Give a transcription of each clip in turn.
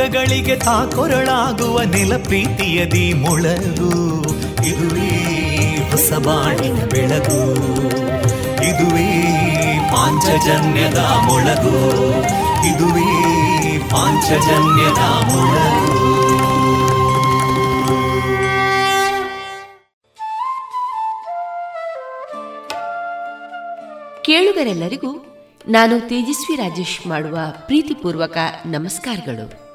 ದುಃಖಗಳಿಗೆ ತಾಕೊರಳಾಗುವ ನೆಲ ಪ್ರೀತಿಯದಿ ಮೊಳಗು. ಇದುವೇ ಹೊಸಬಾಣಿನ ಬೆಳಗು. ಇದುವೇ ಪಾಂಚಜನ್ಯದ ಮೊಳಗು. ಇದುವೇ ಪಾಂಚಜನ್ಯದ ಮೊಳಗು. ಕೇಳುಗರೆಲ್ಲರಿಗೂ ನಾನು ತೇಜಸ್ವಿ ರಾಜೇಶ್ ಮಾಡುವ ಪ್ರೀತಿಪೂರ್ವಕ ನಮಸ್ಕಾರಗಳು.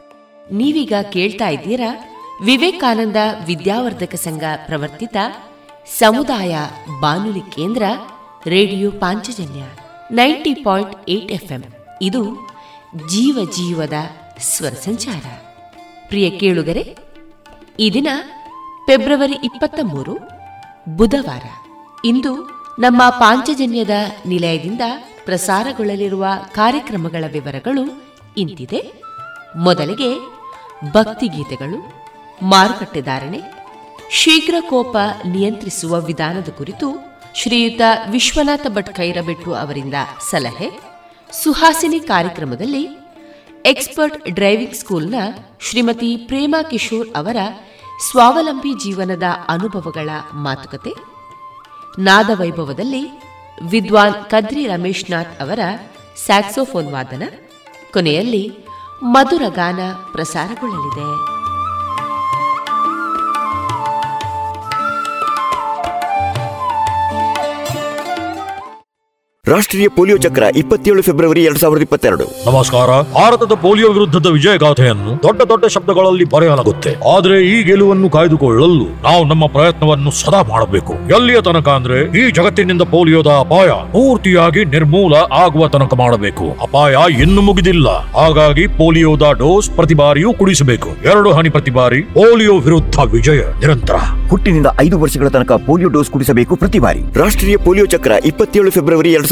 ನೀವೀಗ ಕೇಳ್ತಾ ಇದ್ದೀರಾ ವಿವೇಕಾನಂದ ವಿದ್ಯಾವರ್ಧಕ ಸಂಘ ಪ್ರವರ್ತಿತ ಸಮುದಾಯ ಬಾನುಲಿ ಕೇಂದ್ರ radio Panchajanya ninety point eight FM. ಇದು ಜೀವ ಜೀವದ ಸ್ವರ ಸಂಚಾರ. ಪ್ರಿಯ ಕೇಳುಗರೆ, ಈ ದಿನ ಫೆಬ್ರವರಿ ಇಪ್ಪತ್ತ ಮೂರು, ಬುಧವಾರ. ಇಂದು ನಮ್ಮ ಪಾಂಚಜನ್ಯದ ನಿಲಯದಿಂದ ಪ್ರಸಾರಗೊಳ್ಳಲಿರುವ ಕಾರ್ಯಕ್ರಮಗಳ ವಿವರಗಳು ಇಂತಿದೆ. ಮೊದಲಿಗೆ ಭಕ್ತಿಗೀತೆಗಳು ಮಾರುಕಟ್ಟೆದಾರಣೆ ಶೀಘ್ರ ಕೋಪ ನಿಯಂತ್ರಿಸುವ ವಿಧಾನದ ಕುರಿತು ಶ್ರೀಯುತ ವಿಶ್ವನಾಥ ಭಟ್ ಕೈರಬೆಟ್ಟು ಅವರಿಂದ ಸಲಹೆ, ಸುಹಾಸಿನಿ ಕಾರ್ಯಕ್ರಮದಲ್ಲಿ ಎಕ್ಸ್ಪರ್ಟ್ ಡ್ರೈವಿಂಗ್ ಸ್ಕೂಲ್ನ ಶ್ರೀಮತಿ ಪ್ರೇಮಾ ಕಿಶೋರ್ ಅವರ ಸ್ವಾವಲಂಬಿ ಜೀವನದ ಅನುಭವಗಳ ಮಾತುಕತೆ, ನಾದವೈಭವದಲ್ಲಿ ವಿದ್ವಾನ್ ಕದ್ರಿ ರಮೇಶ್ನಾಥ್ ಅವರ ಸ್ಯಾಕ್ಸೋಫೋನ್ ವಾದನ, ಕೊನೆಯಲ್ಲಿ ಮಧುರ ಗಾನ ಪ್ರಸಾರಗೊಳ್ಳಲಿದೆ. ರಾಷ್ಟ್ರೀಯ ಪೋಲಿಯೋ ಚಕ್ರ ಇಪ್ಪತ್ತೇಳು ಫೆಬ್ರವರಿ ಎರಡ್ ಸಾವಿರದ ಇಪ್ಪತ್ತೆರಡು. ನಮಸ್ಕಾರ. ಭಾರತದ ಪೋಲಿಯೋ ವಿರುದ್ಧದ ವಿಜಯ ಗಾಥೆಯನ್ನು ದೊಡ್ಡ ದೊಡ್ಡ ಶಬ್ದಗಳಲ್ಲಿ ಬರೆಯಲಾಗುತ್ತೆ. ಆದ್ರೆ ಈ ಗೆಲುವನ್ನು ಕಾಯ್ದುಕೊಳ್ಳಲು ನಾವು ನಮ್ಮ ಪ್ರಯತ್ನವನ್ನು ಸದಾ ಮಾಡಬೇಕು. ಎಲ್ಲಿಯ ತನಕ ಅಂದ್ರೆ ಈ ಜಗತ್ತಿನಿಂದ ಪೋಲಿಯೋದ ಅಪಾಯ ಪೂರ್ತಿಯಾಗಿ ನಿರ್ಮೂಲ ಆಗುವ ತನಕ ಮಾಡಬೇಕು. ಅಪಾಯ ಇನ್ನು ಮುಗಿದಿಲ್ಲ. ಹಾಗಾಗಿ ಪೋಲಿಯೋದ ಡೋಸ್ ಪ್ರತಿ ಬಾರಿಯೂ ಕುಡಿಸಬೇಕು. ಎರಡು ಹನಿ ಪ್ರತಿ ಬಾರಿ ಪೋಲಿಯೋ ವಿರುದ್ಧ ವಿಜಯ ನಿರಂತರ. ಹುಟ್ಟಿನಿಂದ ಐದು ವರ್ಷಗಳ ತನಕ ಪೋಲಿಯೋ ಡೋಸ್ ಕುಡಿಸಬೇಕು ಪ್ರತಿ ಬಾರಿ. ರಾಷ್ಟ್ರೀಯ ಪೋಲಿಯೋ ಚಕ್ರ ಇಪ್ಪತ್ತೇಳು ಫೆಬ್ರವರಿ ಎರಡ್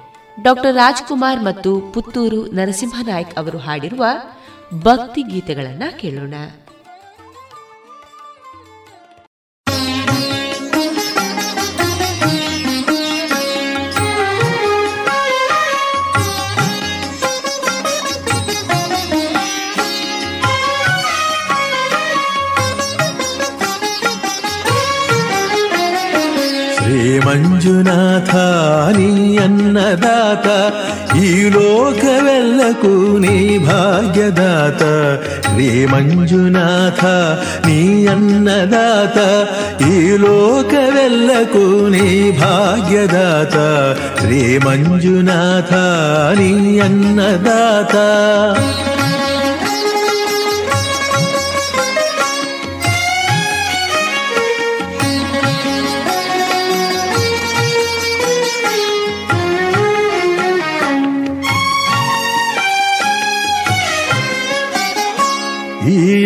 ಡಾಕ್ಟರ್ ರಾಜ್ಕುಮಾರ್ ಮತ್ತು ಪುತ್ತೂರು ನರಸಿಂಹನಾಯ್ಕ್ ಅವರು ಹಾಡಿರುವ ಭಕ್ತಿ ಗೀತೆಗಳನ್ನು ಕೇಳೋಣ. ಮಂಜುನಾಥ ನೀ ಅನ್ನದಾತ ಈ ಲೋಕವೆಲ್ಲಕ್ಕೂ ನೀ ಭಾಗ್ಯದಾತ ರೇ ಮಂಜುನಾಥ ನೀ ಅನ್ನದಾತ ಈ ಲೋಕವೆಲ್ಲಕ್ಕೂ ನೀ ಭಾಗ್ಯದಾತ ರೇ ಮಂಜುನಾಥ ನೀ ಅನ್ನದಾತ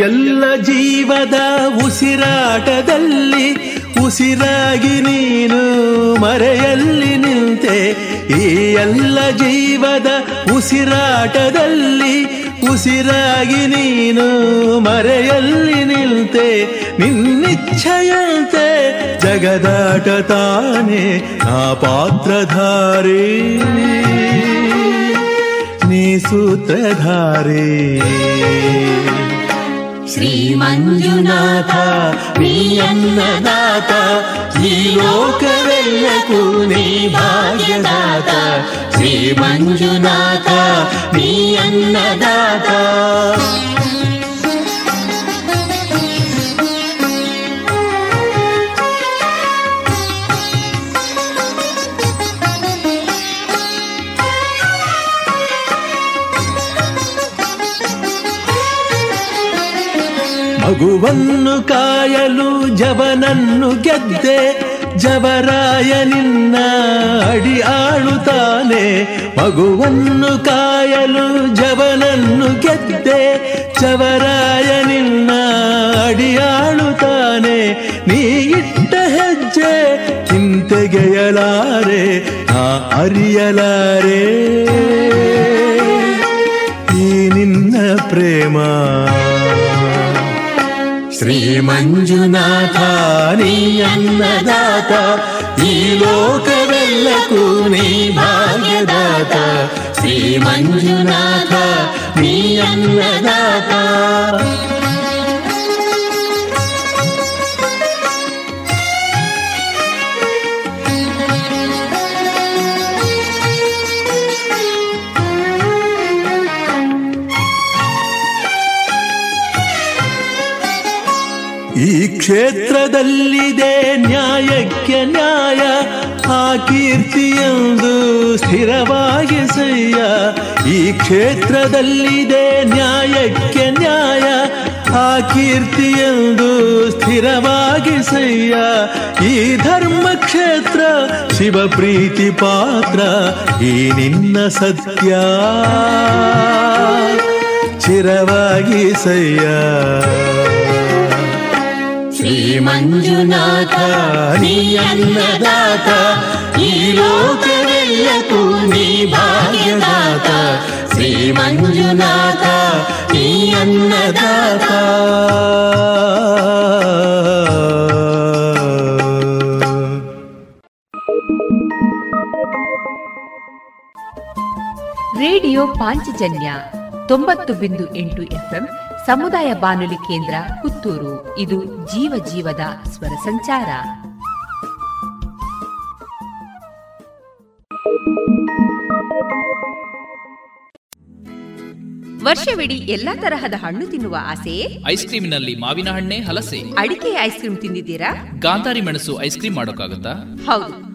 ಎಲ್ಲ ಜೀವದ ಉಸಿರಾಟದಲ್ಲಿ ಉಸಿರಾಗಿ ನೀನು ಮರೆಯಲ್ಲಿ ನಿಂತೆ, ಈ ಎಲ್ಲ ಜೀವದ ಉಸಿರಾಟದಲ್ಲಿ ಉಸಿರಾಗಿ ನೀನು ಮರೆಯಲ್ಲಿ ನಿಲ್ತೆ ನಿನ್ನಿಚ್ಛೆಯಂತೆ ಜಗದಾಟ ತಾನೆ ಆ ಪಾತ್ರಧಾರಿ. ನೀ ಸೂತ್ರಧಾರಿ. ಶ್ರೀಮಂಜುನಾಥ ನೀ ಅನ್ನದಾತ ಈ ಲೋಕವೆಲ್ಲಕ್ಕೂ ನೀ ಭಾಗ್ಯದಾತ ಶ್ರೀ ಮಂಜುನಾಥ ನೀ ಅನ್ನದಾತ ಮಗುವನ್ನು ಕಾಯಲು ಜವನನ್ನು ಗೆದ್ದೆ, ಜವರಾಯ ನಿನ್ನ ಅಡಿ ಆಳುತ್ತಾನೆ. ಮಗುವನ್ನು ಕಾಯಲು ಜವನನ್ನು ಗೆದ್ದೆ, ಜವರಾಯ ನಿನ್ನ ಅಡಿ ಆಳುತ್ತಾನೆ. ನೀ ಇಟ್ಟ ಹೆಜ್ಜೆ ಚಿಂತೆಗೆಯಲಾರೆ ಆ ಅರಿಯಲಾರೆ. ಈ ನಿನ್ನ ಪ್ರೇಮ. ಶ್ರೀ ಮಂಜುನಾಥ ನೀ ಅನ್ನದಾತ ಈ ಲೋಕವೆಲ್ಲಕ್ಕೂ ನೀ ಭಾಗ್ಯದಾತ ಶ್ರೀ ಮಂಜುನಾಥ ನೀ ಅನ್ನದಾತ ಕ್ಷೇತ್ರದಲ್ಲಿದೆ ನ್ಯಾಯಕ್ಕೆ ನ್ಯಾಯ, ಆ ಕೀರ್ತಿಯೊಂದು ಸ್ಥಿರವಾಗಿ ಸಯ್ಯ. ಈ ಕ್ಷೇತ್ರದಲ್ಲಿದೆ ನ್ಯಾಯಕ್ಕೆ ನ್ಯಾಯ, ಆ ಕೀರ್ತಿಯೊಂದು ಸ್ಥಿರವಾಗಿ ಸಯ್ಯ. ಈ ಧರ್ಮ ಕ್ಷೇತ್ರ ಶಿವ ಪ್ರೀತಿ ಪಾತ್ರ, ಈ ನಿನ್ನ ಸತ್ಯ ಚಿರವಾಗಿ ಸಯ್ಯ. ಶ್ರೀ ಮಂಜುನಾಥ ನೀ ಅನ್ನದಾತ ಈ ಲೋಕವೆಲ್ಲಕ್ಕೂ ನೀ ಭಾಗ್ಯದಾತ ಶ್ರೀ ಮಂಜುನಾಥ ನೀ ಅನ್ನದಾತ ರೇಡಿಯೋ ಪಾಂಚಜನ್ಯ ತೊಂಬತ್ತು ಬಿಂದು ಎಂಟು ಎಫ್ಎಂ ಸಮುದಾಯ ಬಾನುಲಿ ಕೇಂದ್ರ ಪುತ್ತೂರು. ಇದು ಜೀವ ಜೀವದ ಸ್ವರ ಸಂಚಾರ. ವರ್ಷವಿಡೀ ಎಲ್ಲಾ ತರಹದ ಹಣ್ಣು ತಿನ್ನುವ ಆಸೆ? ಐಸ್ ಕ್ರೀಮಿನಲ್ಲಿ ಮಾವಿನ ಹಣ್ಣೆ ಹಲಸೆ. ಅಡಿಕೆ ಐಸ್ ಕ್ರೀಮ್ ತಿಂದಿದ್ದೀರಾ? ಗಾಂಧಾರಿ ಮೆಣಸು ಐಸ್ ಕ್ರೀಮ್ ಮಾಡೋಕ್ಕಾಗುತ್ತಾ? ಹೌದು.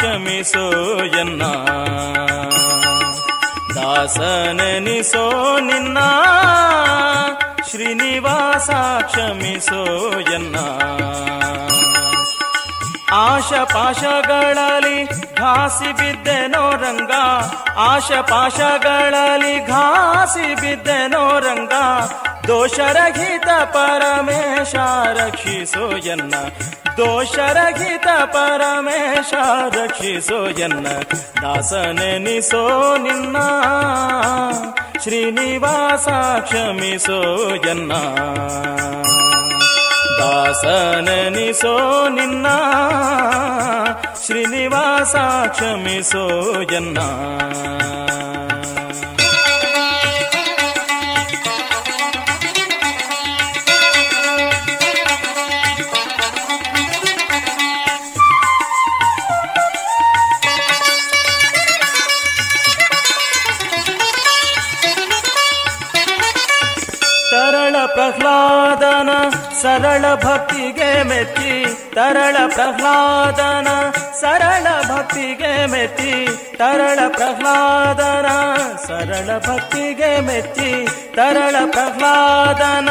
Srinivasa ದಾಸನನಿಸೋ ನಿನ್ನ. ಶ್ರೀನಿವಾಸ ಕ್ಷಮಿಸೋಯನ್ನ ಆಶ ಪಾಶಗಳಲ್ಲಿ ಘಾಸಿ ಬಿದ್ದೆನೋ ರಂಗ. ಆಶ ಪಾಶಗಳಲ್ಲಿ ಘಾಸಿ ಬಿದ್ದೆನೋ ರಂಗ. ದೋಷರಹಿತ ಪರಮೇಶ ರಕ್ಷಿಸೋ ಎನ್ನ. ದೋಷರಹಿತ ಪರಮೇಶ ರಕ್ಷಿಸೋ ಎನ್ನ ದಾಸನೆನಿಸೋ ನಿನ್ನ. ಶ್ರೀನಿವಾಸ ಕ್ಷಮಿಸೋ ಎನ್ನ. ದಾಸನೆನಿಸೋ ನಿನ್ನ. ಶ್ರೀನಿವಾಸ ಕ್ಷಮಿಸೋ ಎನ್ನ. ಪ್ರಹ್ಲಾದನ ಸರಳ ಭಕ್ತಿಗೆ ಮೆತ್ತಿ ತರಳ ಪ್ರಹ್ಲಾದನ ಸರಳ ಭಕ್ತಿಗೆ ಮೆತ್ತಿ ತರಳ ಪ್ರಹ್ಲಾದನ ಸರಳ ಭಕ್ತಿಗೆ ಮೆಚ್ಚಿ, ತರಳ ಪ್ರಹ್ಲಾದನ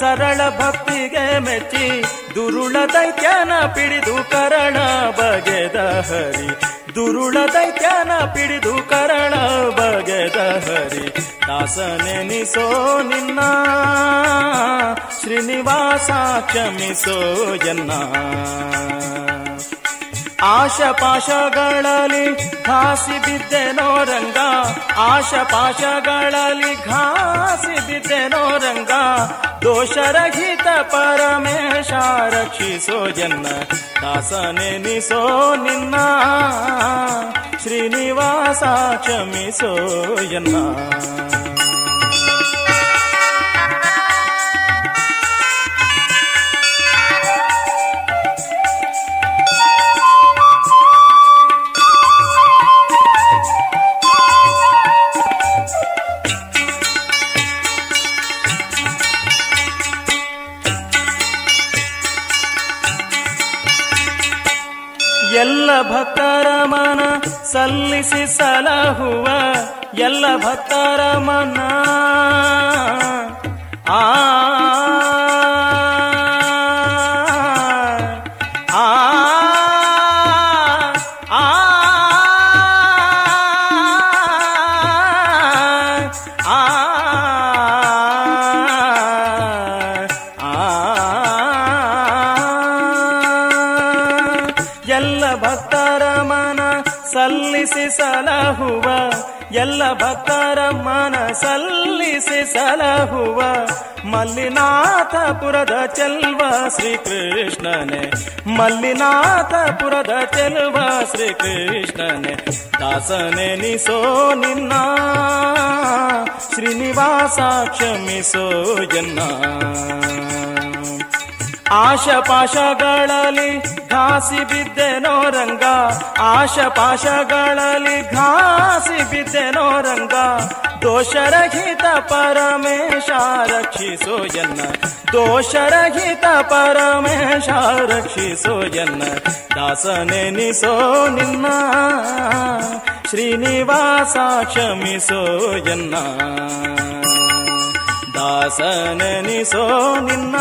ಸರಳ ಭಕ್ತಿಗೆ ಮೆಚ್ಚಿ, ದುರುಳ ದೈತ್ಯನ ಪಿಡಿದು ಕರಣ ಬಗೆದ ಹರಿ. ದುರುಳ ದೈತ್ಯನ ಪಿಡಿದು ಕರಣ ಬಗೆದ ಹರಿ. ದಾಸನೆನಿಸೋ ನಿನ್ನ ಶ್ರೀನಿವಾಸ ಕ್ಷಮಿಸೋ ಎನ್ನ. ಆಶಪಾಶಗಳಲ್ಲಿ ಘಾಸಿ ಬಿದ್ದೆನೋ ರಂಗ, ಆಶಪಾಶಗಳಲ್ಲಿ ಘಾಸಿ ಬಿದ್ದೆನೋ ರಂಗ. ದೋಷರಹಿತ ಪರಮೇಶ ರಕ್ಷಿಸೋ ಜನ್ನ, ದಾಸನೆನಿಸೋ ನಿನ್ನ. ಶ್ರೀನಿವಾಸ ಕ್ಷಮಿಸೋ ಎನ್ನ ಭಕ್ತರ ಮನ ಸಲ್ಲಿಸಿ ಸಲಹುವ ಎಲ್ಲ ಭಕ್ತರ ಮನ ಭಕ್ತರ ಮನ ಸಲ್ಲಿಸಿ ಸಲಹುವ ಮಲ್ಲಿನಾಥಪುರದ ಚೆಲ್ವ ಶ್ರೀಕೃಷ್ಣನೆ. ಮಲ್ಲಿನಾಥಪುರದ ಚೆಲ್ವ ಶ್ರೀಕೃಷ್ಣನೆ. ದಾಸನೆ ನಿಸೋ ನಿನ್ನ, ಶ್ರೀನಿವಾಸ ಕ್ಷಮಿಸೋ ಎನ್ನ. ಆಶಪಾಶಗಳಲ್ಲಿ ಘಾಸಿ ಬಿದ್ದೆನೋ ರಂಗ, ಆಶಪಾಶಗಳಲ್ಲಿ ಘಾಸಿ ಬಿದ್ದೆನೋ ರಂಗ. ದೋಷರಹಿತ ಪರಮೇಶ ರಕ್ಷಿಸೋ ಎನ್ನ. ದೋಷರಹಿತ ಪರಮೇಶ ರಕ್ಷಿಸೋ ಎನ್ನ. ದಾಸನೆನಿಸೋ ನಿನ್ನ, ಶ್ರೀನಿವಾಸ ಕ್ಷಮಿಸೋ ಎನ್ನ. ದಾಸನೆನಿಸೋ ನಿನ್ನ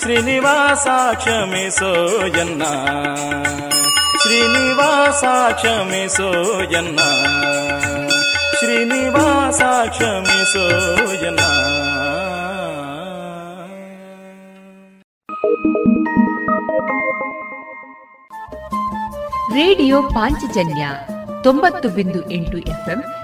ಶ್ರೀನಿವಾಸ ಕ್ಷಮಿಸೋ ಎನ್ನ ಶ್ರೀನಿವಾಸ ಕ್ಷಮಿಸೋ ಎನ್ನ ಶ್ರೀನಿವಾಸ ಕ್ಷಮಿಸೋ ಎನ್ನ ರೇಡಿಯೋ ಪಾಂಚಜನ್ಯ ತೊಂಬತ್ತು ಬಿಂದು ಎಂಟು ಎಫ್ಎಂ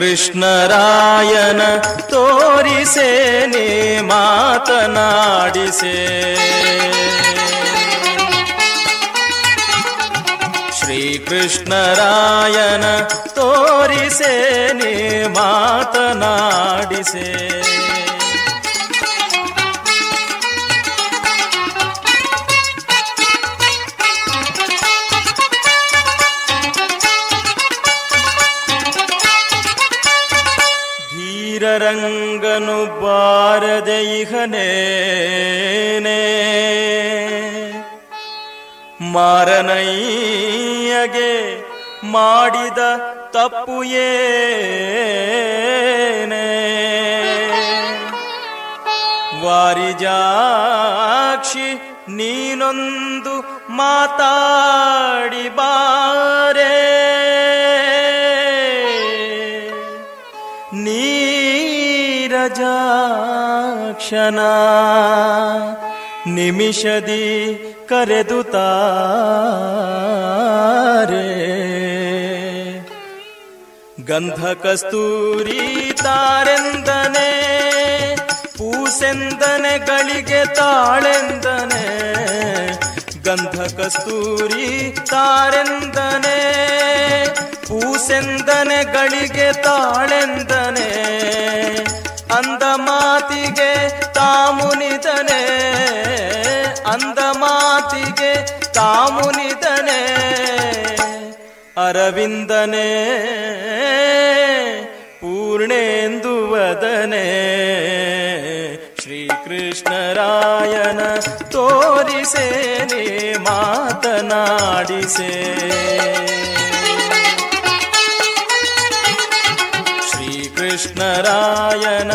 ಶ್ರೀಕೃಷ್ಣರಾಯನ ತೋರಿಸೇನೆ ಮಾತನಾಡಿಸೆ. ಶ್ರೀಕೃಷ್ಣರಾಯನ ತೋರಿಸೇನೆ ಮಾತನಾಡಿಸೆ. ಧೀರರಂಗನು ಬಾರದೆ ಇಹನೇನೆ ಮಾರನಯ್ಯಗೆ ಮಾಡಿದ ತಪ್ಪು ಏನೇ. ವಾರಿಜಾಕ್ಷಿ ನೀನೊಂದು ಮಾತಾಡಿ ಬಾರೆ. ನೀರಜಾಕ್ಷನ ನಿಮಿಷದಿ ಕರೆದು ತಾರೆ. ಗಂಧ ಕಸ್ತೂರಿ ತಾರೆಂದನೆ, ಪೂಸೆಂದನೆ ಗಳಿಗೆ ತಾಳೆಂದನೆ. ಗಂಧ ಕಸ್ತೂರಿ ತಾರೆಂದನೆ, ಪೂಸೆಂದನೆ ಗಳಿಗೆ ತಾಳೆಂದನೆ. ಅಂದ ಮಾತಿಗೆ ತಾಮುನಿದನೆ ಅಂದ ಮಾತಿಗೆ ತಾಮುನಿದನೆ ಅರವಿಂದನೆ ಪೂರ್ಣೇಂದು ವದನೆ. ಶ್ರೀಕೃಷ್ಣರಾಯನ ತೋರಿಸೆ ನೀ ಮಾತನಾಡಿಸೆ. ಶ್ರೀಕೃಷ್ಣರಾಯನ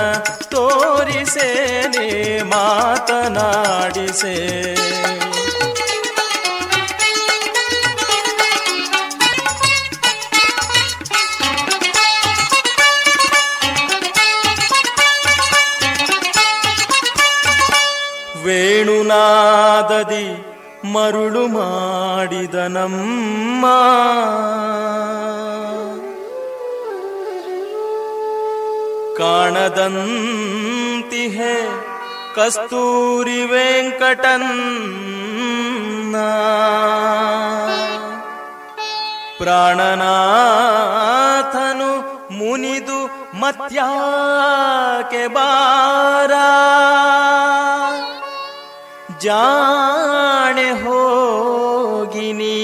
ತೋರಿಸೆ ನೀ ಮಾತನಾಡಿಸೆ. ವೇಣುನಾದದಿ ಮರುಳು ಮಾಡಿದ ನಮ್ಮ ಕಾಣದಂತಿಹೆ ಕಸ್ತೂರಿ ವೆಂಕಟನ್ನ. ಪ್ರಾಣನಾಥನು ಮುನಿದು ಮತ್ಯಾಕೆ ಬಾರ? ಜಾಣೆ ಹೋಗಿನಿ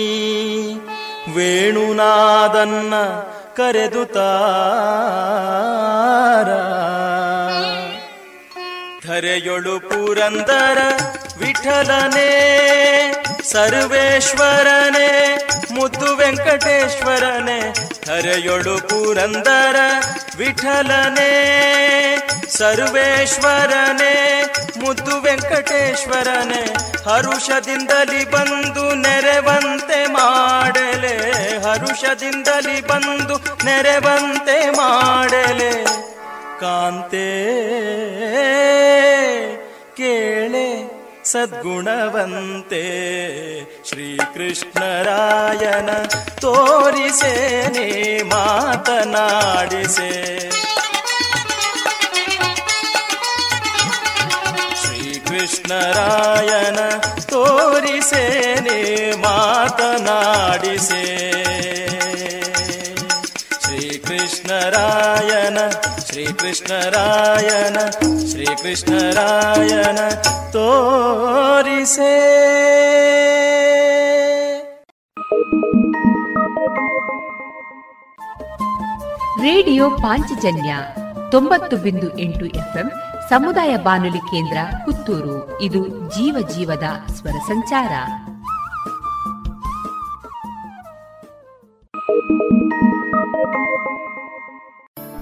ವೇಣುನಾದನ್ನ ಕರೆದು ತಾರ ಧರೆಯೊಳು ಪುರಂದರ ವಿಠಲನೆ, ಸರ್ವೇಶ್ವರನೆ, ಮುದ್ದು ವೆಂಕಟೇಶ್ವರನೆ, ಹರೆಯೊಳು ಪುರಂದರ ವಿಠಲನೆ, ಸರ್ವೇಶ್ವರನೆ, ಮುದ್ದು ವೆಂಕಟೇಶ್ವರನೆ, ಹರುಷದಿಂದಲಿ ಬಂದು ನೆರೆವಂತೆ ಮಾಡಲೆ, ಹರುಷದಿಂದಲಿ ಬಂದು ನೆರೆವಂತೆ ಮಾಡಲೆ. ಕಾಂತೆ, ಕೇಳೆ. ಸದ್ಗುಣವಂತೆ ಶ್ರೀಕೃಷ್ಣರಾಯನ ತೋರಿಸೆ ಮಾತನಾಡಿಸೆ. ಶ್ರೀಕೃಷ್ಣರಾಯನ ತೋರಿಸೆ ನೀ ಮಾತನಾಡಿಸೆ. ಶ್ರೀಕೃಷ್ಣರಾಯನ ಶ್ರೀಕೃಷ್ಣರಾಯನ ಶ್ರೀಕೃಷ್ಣರಾಯನ ತೋರಿಸೆ. ರೇಡಿಯೋ ಪಾಂಚಜನ್ಯ ತೊಂಬತ್ತು ಬಿಂದು ಎಂಟು ಎಫ್ಎಂ ಸಮುದಾಯ ಬಾನುಲಿ ಕೇಂದ್ರ ಪುತ್ತೂರು. ಇದು ಜೀವ ಜೀವದ ಸ್ವರ ಸಂಚಾರ.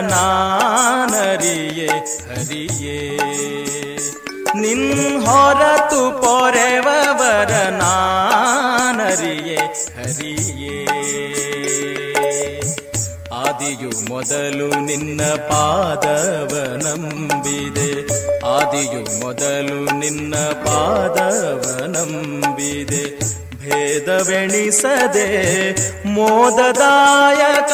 ನಾನರಿಯೇ, ಹರಿಯೇ. ನಿನ್ ಹೊರತು ಪೊರೆವವರ ನಾನರಿಯೇ, ಹರಿಯೇ. ಆದಿಯು ಮೊದಲು ನಿನ್ನ ಪಾದವ ನಂಬಿದೆ ಆದಿಯು ಮೊದಲು ನಿನ್ನ ಪಾದವ ನಂಬಿದೆ ಭೇದವೆಣಿಸದೆ ಮೋದದಾಯಕ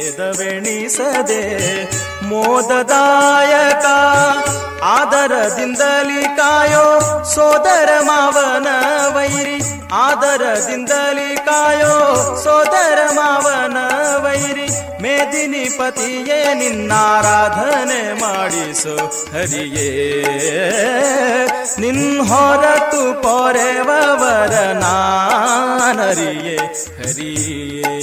ಭೇದವೆಣಿಸದೆ ಮೋದದಾಯಕ ಆದರದಿಂದಲಿ ಕಾಯೋ ಸೋದರ ಮಾವನ ವೈರಿ, ಆದರದಿಂದಲಿ ಕಾಯೋ ಸೋದರ ಮಾವನ ವೈರಿ, ಮೇದಿನಿ ಪತಿಯೇ ನಿನ್ನಾರಾಧನೆ ಮಾಡಿಸು, ಹರಿಯೇ. ನಿನ್ ಹೊರತು ಪೊರೆವವರ ನಾನರಿಯೇ, ಹರಿಯೇ.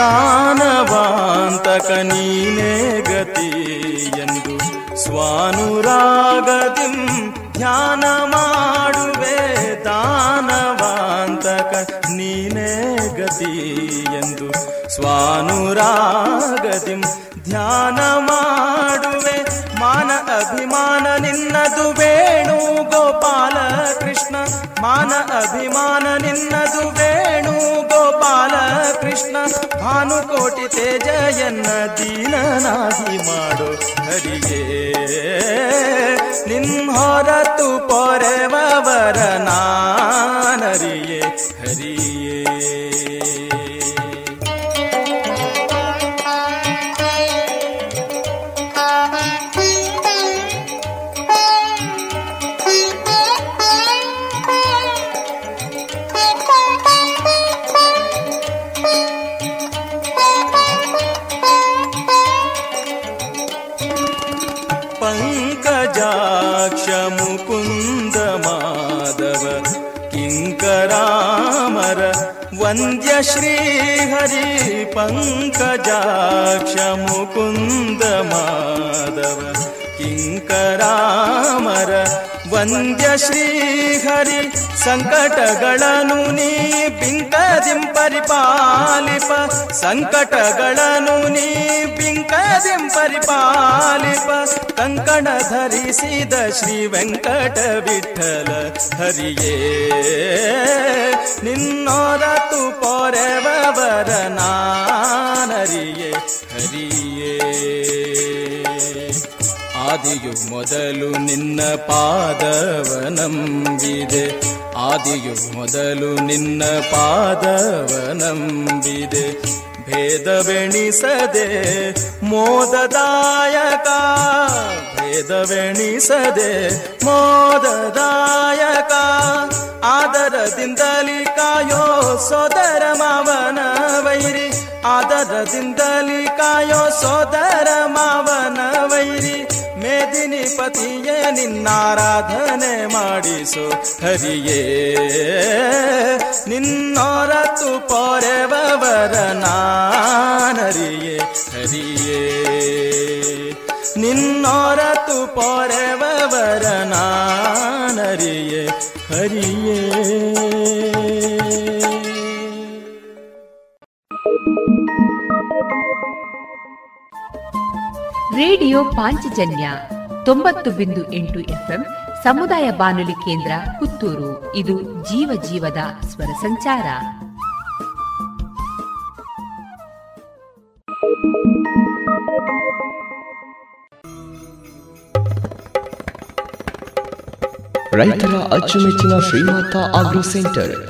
ದಾನವಾಂತಕ ನೀನೇ ಗತಿ ಎಂದು ಸ್ವಾನುರಾಗತಿ ಧ್ಯಾನ ಮಾಡುವೆ ದಾನವಾಂತಕ ನೀನೇ ಗತಿ ಎಂದು ಸ್ವಾನುರಾಗತಿ ಧ್ಯಾನ ಮಾಡುವೆ ಮಾನ ಅಭಿಮಾನ ನಿನ್ನದು ವೇಣು ಗೋಪಾಲ ಕೃಷ್ಣ ಮಾನ ಅಭಿಮಾನ ನಿನ್ನದು ವೇಣು ಗೋಪಾಲ ಕೃಷ್ಣ ಭಾನುಕೋಟಿ ತೇಜಯನ್ನ ದೀನನಾಗಿ ಮಾಡು. ಹರಿಗೆ ಹೊರತು ಪೊರೆವರ ನಾನರಿಯೇ. ಹರಿಯೇ. वन्द्य श्रीहरि पङ्कजाक्ष मुकुन्द माधव ಕಿಂಕರಾಮರ ವಂದ್ಯ ಶ್ರೀಹರಿ ಸಂಕಟಗಳನು ನೀ ಬಿಂಕದಿಂ ಪರಿಪಾಲಿಪ ಸಂಕಟಗಳನು ನೀ ಬಿಂಕದಿಂ ಪರಿಪಾಲಿಪ ಕಂಕಣ ಧರಿಸಿದ ಶ್ರೀ ವೆಂಕಟ ವಿಠಲ ಹರಿಯೇ. ನಿನ್ನೋರತು ಪೊರೆವರ ನಾನರಿಯೇ, ಹರಿಯೇ. ಆದಿಯು ಮೊದಲು ನಿನ್ನ ಪಾದವನಂಬಿದೆ. ಆದಿಯು ಮೊದಲು ನಿನ್ನ ಪಾದವನಂಬಿದೆ. ಭೇದವೆಣಿಸದೆ ಮೋದದಾಯಕ ಭೇದವೆಣಿಸದೆ ಮೋದದಾಯಕ, ಆದರದಿಂದಲಿ ಕಾಯೋ ಸೋದರ ಮಾವನ ವೈರಿ, ಆದರದಿಂದಲಿ ಕಾಯೋ ಸೋದರ ಮಾವನ ವೈರಿ. ಮೇದಿನಿ ಪತಿಯೇ ನಿನ್ನಾರಾಧನೆ ಮಾಡಿಸು. ಹರಿಯೇ ನಿನ್ನೊರತು ಪೊರೆವರ ನಾನರಿಯೇ. ಹರಿಯೇ ನಿನ್ನೊರತು ಪೊರೆವರ ನಾನರಿಯೇ. ಹರಿಯೇ. ರೇಡಿಯೋ ಪಾಂಚಜನ್ಯ ತೊಂಬತ್ತು ಬಿಂದು ಎಂಟು ಎಫ್ಎಂ ಸಮುದಾಯ ಬಾನುಲಿ ಕೇಂದ್ರ ಪುತ್ತೂರು. ಇದು ಜೀವ ಜೀವದ ಸ್ವರ ಸಂಚಾರ. ರೈತರ ಅಚ್ಚುಮೆಚ್ಚಿನ ಶ್ರೀಮಾತ ಆಗ್ರೋ ಸೆಂಟರ್.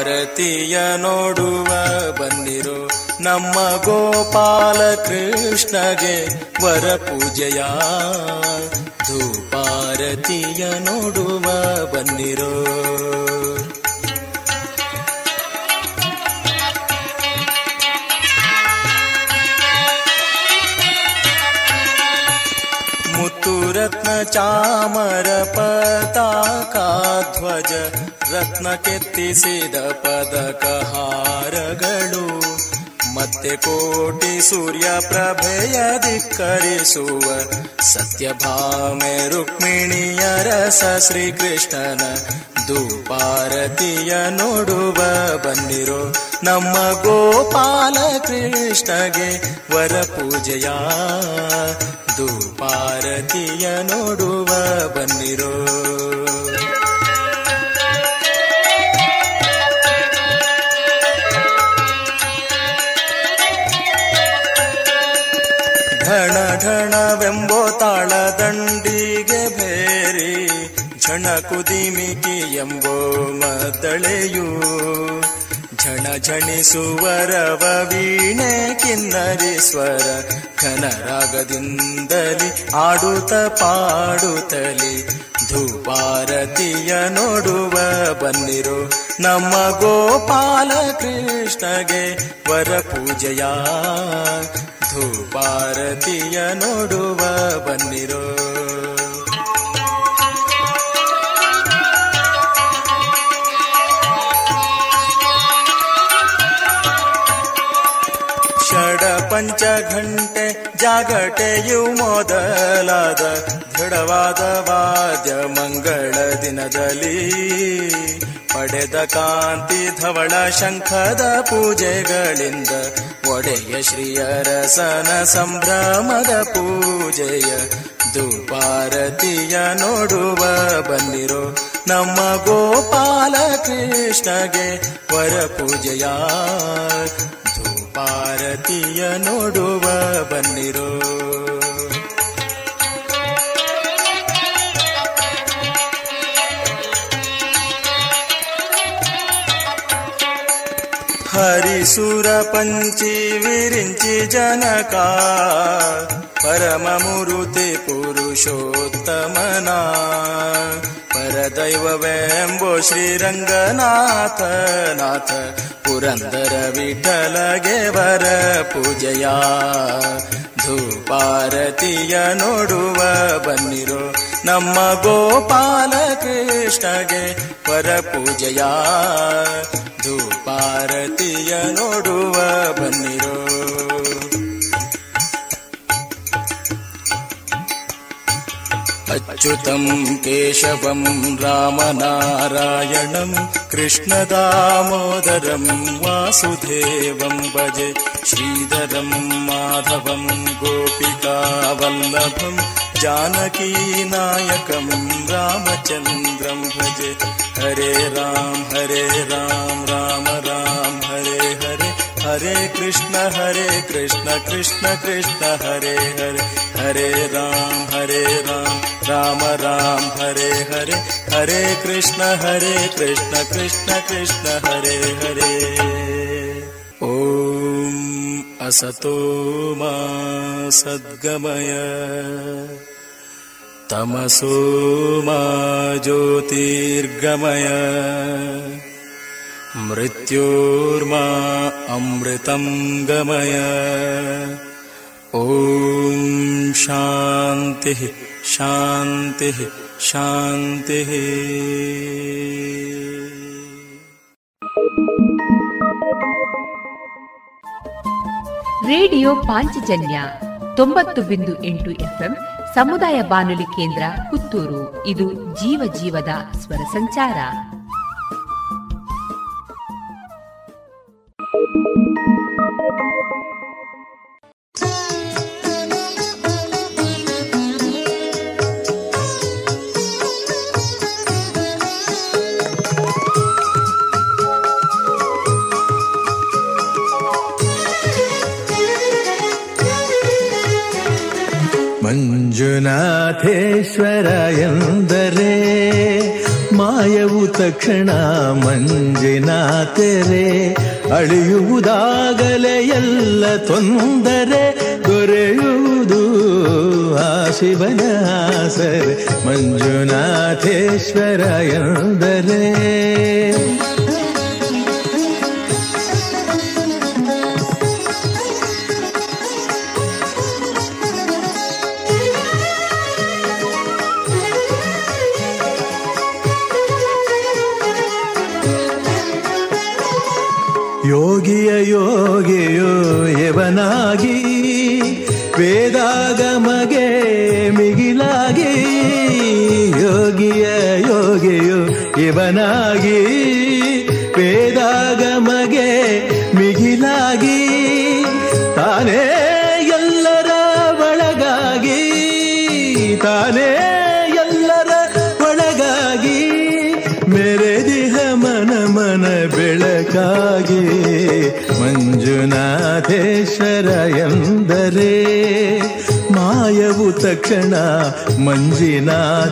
ಧೂಪಾರತಿಯ ನೋಡುವ ಬಂದಿರೋ ನಮ್ಮ ಗೋಪಾಲ ಕೃಷ್ಣಗೆ ವರ ಪೂಜೆಯ ಧೂಪಾರತಿಯ ನೋಡುವ ಬಂದಿರೋ ಮುತ್ತು ರತ್ನ ಚಾಮರ ಪತಾಕ ಧ್ವಜ ರತ್ನ ಕೆತ್ತಿಸಿದ ಪದಕ ಹಾರಗಳು. ಮತ್ತೆ ಕೋಟಿ ಸೂರ್ಯ ಪ್ರಭೆಯ ಧಿಕ್ಕರಿಸುವ ಸತ್ಯಭಾಮೆ ರುಕ್ಮಿಣಿಯ ರಸ ಶ್ರೀಕೃಷ್ಣನ ದುಪಾರತಿಯ ನೋಡುವ ಬಂದಿರೋ ನಮ್ಮ ಗೋಪಾಲ ಕೃಷ್ಣಗೆ ವರ ಪೂಜೆಯ ಧೂಪಾರತಿಯ ನೋಡುವ ಬಂದಿರೋ ಢಣ ಢಣವೆಂಬೋ ತಾಳ ದಂಡಿಗೆ ಭೇರಿ, ಝಣ ಕುದಿಮಿಕಿ ಎಂಬೋ ಮತಳೆಯು ಝಣ ಝಣಿಸುವರವ ವೀಣೆ ಕಿನ್ನರಿ ಸ್ವರ ಘನರಾಗದಿಂದಲಿ ಆಡುತ್ತ ಪಾಡುತ್ತಲಿ. ಧೂಪಾರತಿಯ ನೋಡುವ ಬನ್ನಿರು, ನಮ್ಮ ಗೋಪಾಲ ಕೃಷ್ಣಗೆ ವರ ಪೂಜೆಯ ಧೂಪಾರತಿಯ ನೋಡುವ ಬನ್ನಿರೋ. ಷಡ ಪಂಚ ಘಂಟೆ ಜಾಗಟೆಯು ಮೊದಲಾದ ದೃಢವಾದ ವಾದ್ಯ ಮಂಗಳ ದಿನದಲ್ಲಿ. ಪಡೆದ ಕಾಂತಿ ಧವಳ ಶಂಖದ ಪೂಜೆಗಳಿಂದ ಒಡೆಯ ಶ್ರೀಯರಸನ ಸಂಭ್ರಮದ ಪೂಜೆಯ ಧೂಪಾರತಿಯ ನೋಡುವ ಬಂದಿರೋ ನಮ್ಮ ಗೋಪಾಲ ಕೃಷ್ಣಗೆ ವರ ಪೂಜೆಯ ನೋಡುವ ಬನ್ನಿರೋ. ಹರಿಸುರ ಪಂಚಿ ವಿರಿಂಚಿ ಜನಕ ಪರಮ ಮುರುತಿ ಪುರುಷೋತ್ತಮನ ಪರದೈವವೆಂಬೋ ಶ್ರೀರಂಗನಾಥ ನಾಥ ಪುರಂದರ ವಿಠಲಗೆ ವರ ಪೂಜೆಯ ಧೂಪಾರತಿಯ ನೋಡುವ ಬನ್ನಿರೋ ನಮ್ಮ ಗೋಪಾಲ ಕೃಷ್ಣಗೆ ವರ ಪೂಜೆಯ ಧೂಪಾರತಿಯ ನೋಡುವ ಬನ್ನಿರೋ ಅಚ್ಯುತಂ ಕೇಶವಂ ರಾಮನಾರಾಯಣಂ ಕೃಷ್ಣದಾಮೋದರಂ ವಾಸುದೇವಂ ಭಜೆ ಶ್ರೀಧರಂ ಮಾಧವಂ ಗೋಪಿಕಾವಲ್ಲಭಂ जानकीनायकं रामचन्द्रं भजे हरे राम हरे राम राम राम हरे हरे कृष्ण हरे कृष्ण कृष्ण कृष्ण हरे हरे हरे राम हरे राम राम राम हरे हरे हरे कृष्ण हरे कृष्ण कृष्ण कृष्ण हरे हरे। ॐ असतो मा सद्गमय। तमसो मा ज्योतिर्गमय मृत्योर्मा अमृतं गमय ॐ शान्तिः शान्तिः शान्तिः ರೇಡಿಯೋ ಪಾಂಚಜನ್ಯ ತೊಂಬತ್ತು ಬಿಂದು ಎಂಟು ಎಫ್ಎಂ ಸಮುದಾಯ ಬಾನುಲಿ ಕೇಂದ್ರ ಪುತ್ತೂರು ಇದು ಜೀವ ಜೀವದ ಸ್ವರ ಸಂಚಾರ ಮಂಜುನಾಥೇಶ್ವರ ಎಂದರೆ ಮಾಯವು ತಕ್ಷಣ ಮಂಜಿನಾಥರೆ. ಅಳಿಯುವುದಾಗಲೇ ಎಲ್ಲ ತೊಂದರೆ ದೊರೆಯುವುದು ಆ ಶಿವನ ಆಸರೆ ಮಂಜುನಾಥೇಶ್ವರ ಎಂದರೆ. ಇವನಾಗಿ ತಕ್ಷಣ ಮಂಜಿನ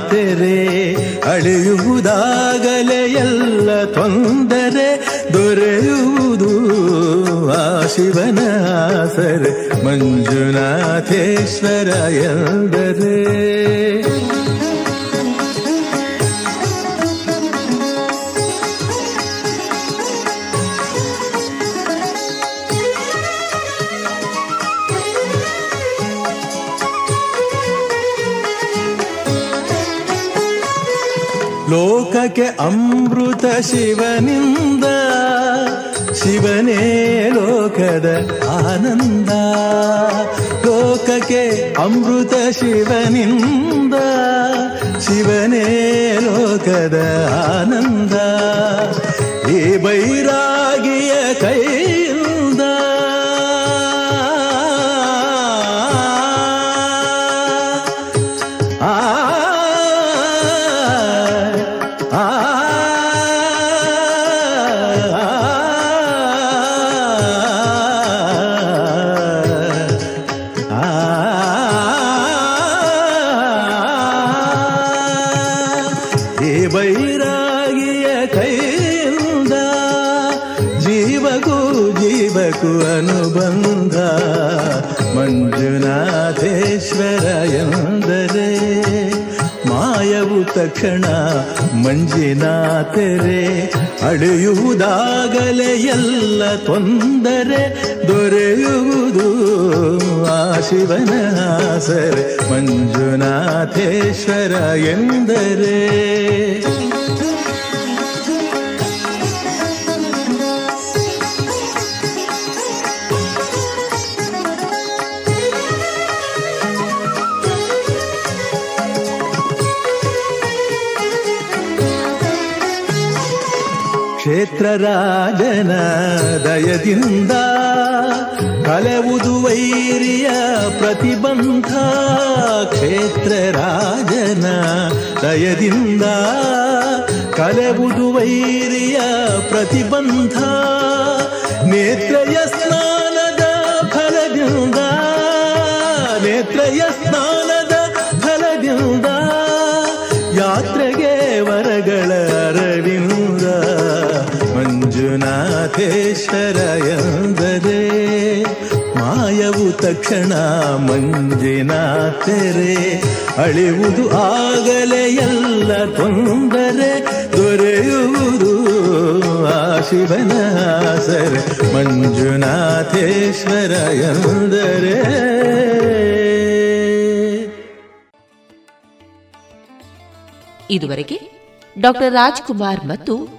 ತೆರೆ ಅಳೆಯುವುದಾಗಲೇ ಎಲ್ಲ ತೊಂದರೆ ದೊರೆಯುವುದು ಆ ಶಿವನ ಆಸರೆ ಮಂಜುನಾಥೇಶ್ವರ ಎಂದರೆ ಲೋಕಕ್ಕೆ ಅಮೃತ ಶಿವನಿಂದ ಶಿವನೇ ಲೋಕದ ಆನಂದ. ಲೋಕಕ್ಕೆ ಅಮೃತ ಶಿವನಿಂದ ಶಿವನೇ ಲೋಕದ ಆನಂದ. ಈ ಬೈರಾಗಿಯ ತಕ್ಷಣ ಮಂಜಿನ ತೆರೆ ಅಡೆಯುವುದಾಗಲೇ ಎಲ್ಲ ತೊಂದರೆ ದೊರೆಯುವುದು ಆ ಶಿವನ ಆಸರೆ ಮಂಜುನಾಥೇಶ್ವರ ಎಂದರೆ. ಕ್ಷೇತ್ರ ರಾಜನ ದಯದಿಂದ ಕಲೆವುದು ವೈರಿಯ ಪ್ರತಿಬಂಧ. ಕ್ಷೇತ್ರರಾಜನ ದಯದಿಂದ ಕಲೆವುದು ವೈರಿಯ ಪ್ರತಿಬಂಧ. ನೇತ್ರಯ ಮಂಜುನಾಥೇಶ್ವರ ಎಂದರೆ ಮಾಯವು ತಕ್ಷಣ ಮಂಜಿನ ತೆರೆ ಅಳಿವುದು ಆಗಲೇ ಎಲ್ಲ ತೊಂದರೆ ದೊರೆಯುವುದು ಆ ಶಿವನ ಸರೆ ಮಂಜುನಾಥೇಶ್ವರ ಎಂದರೆ ಇದುವರೆಗೆ ಡಾಕ್ಟರ್ ರಾಜ್ಕುಮಾರ್ ಮತ್ತು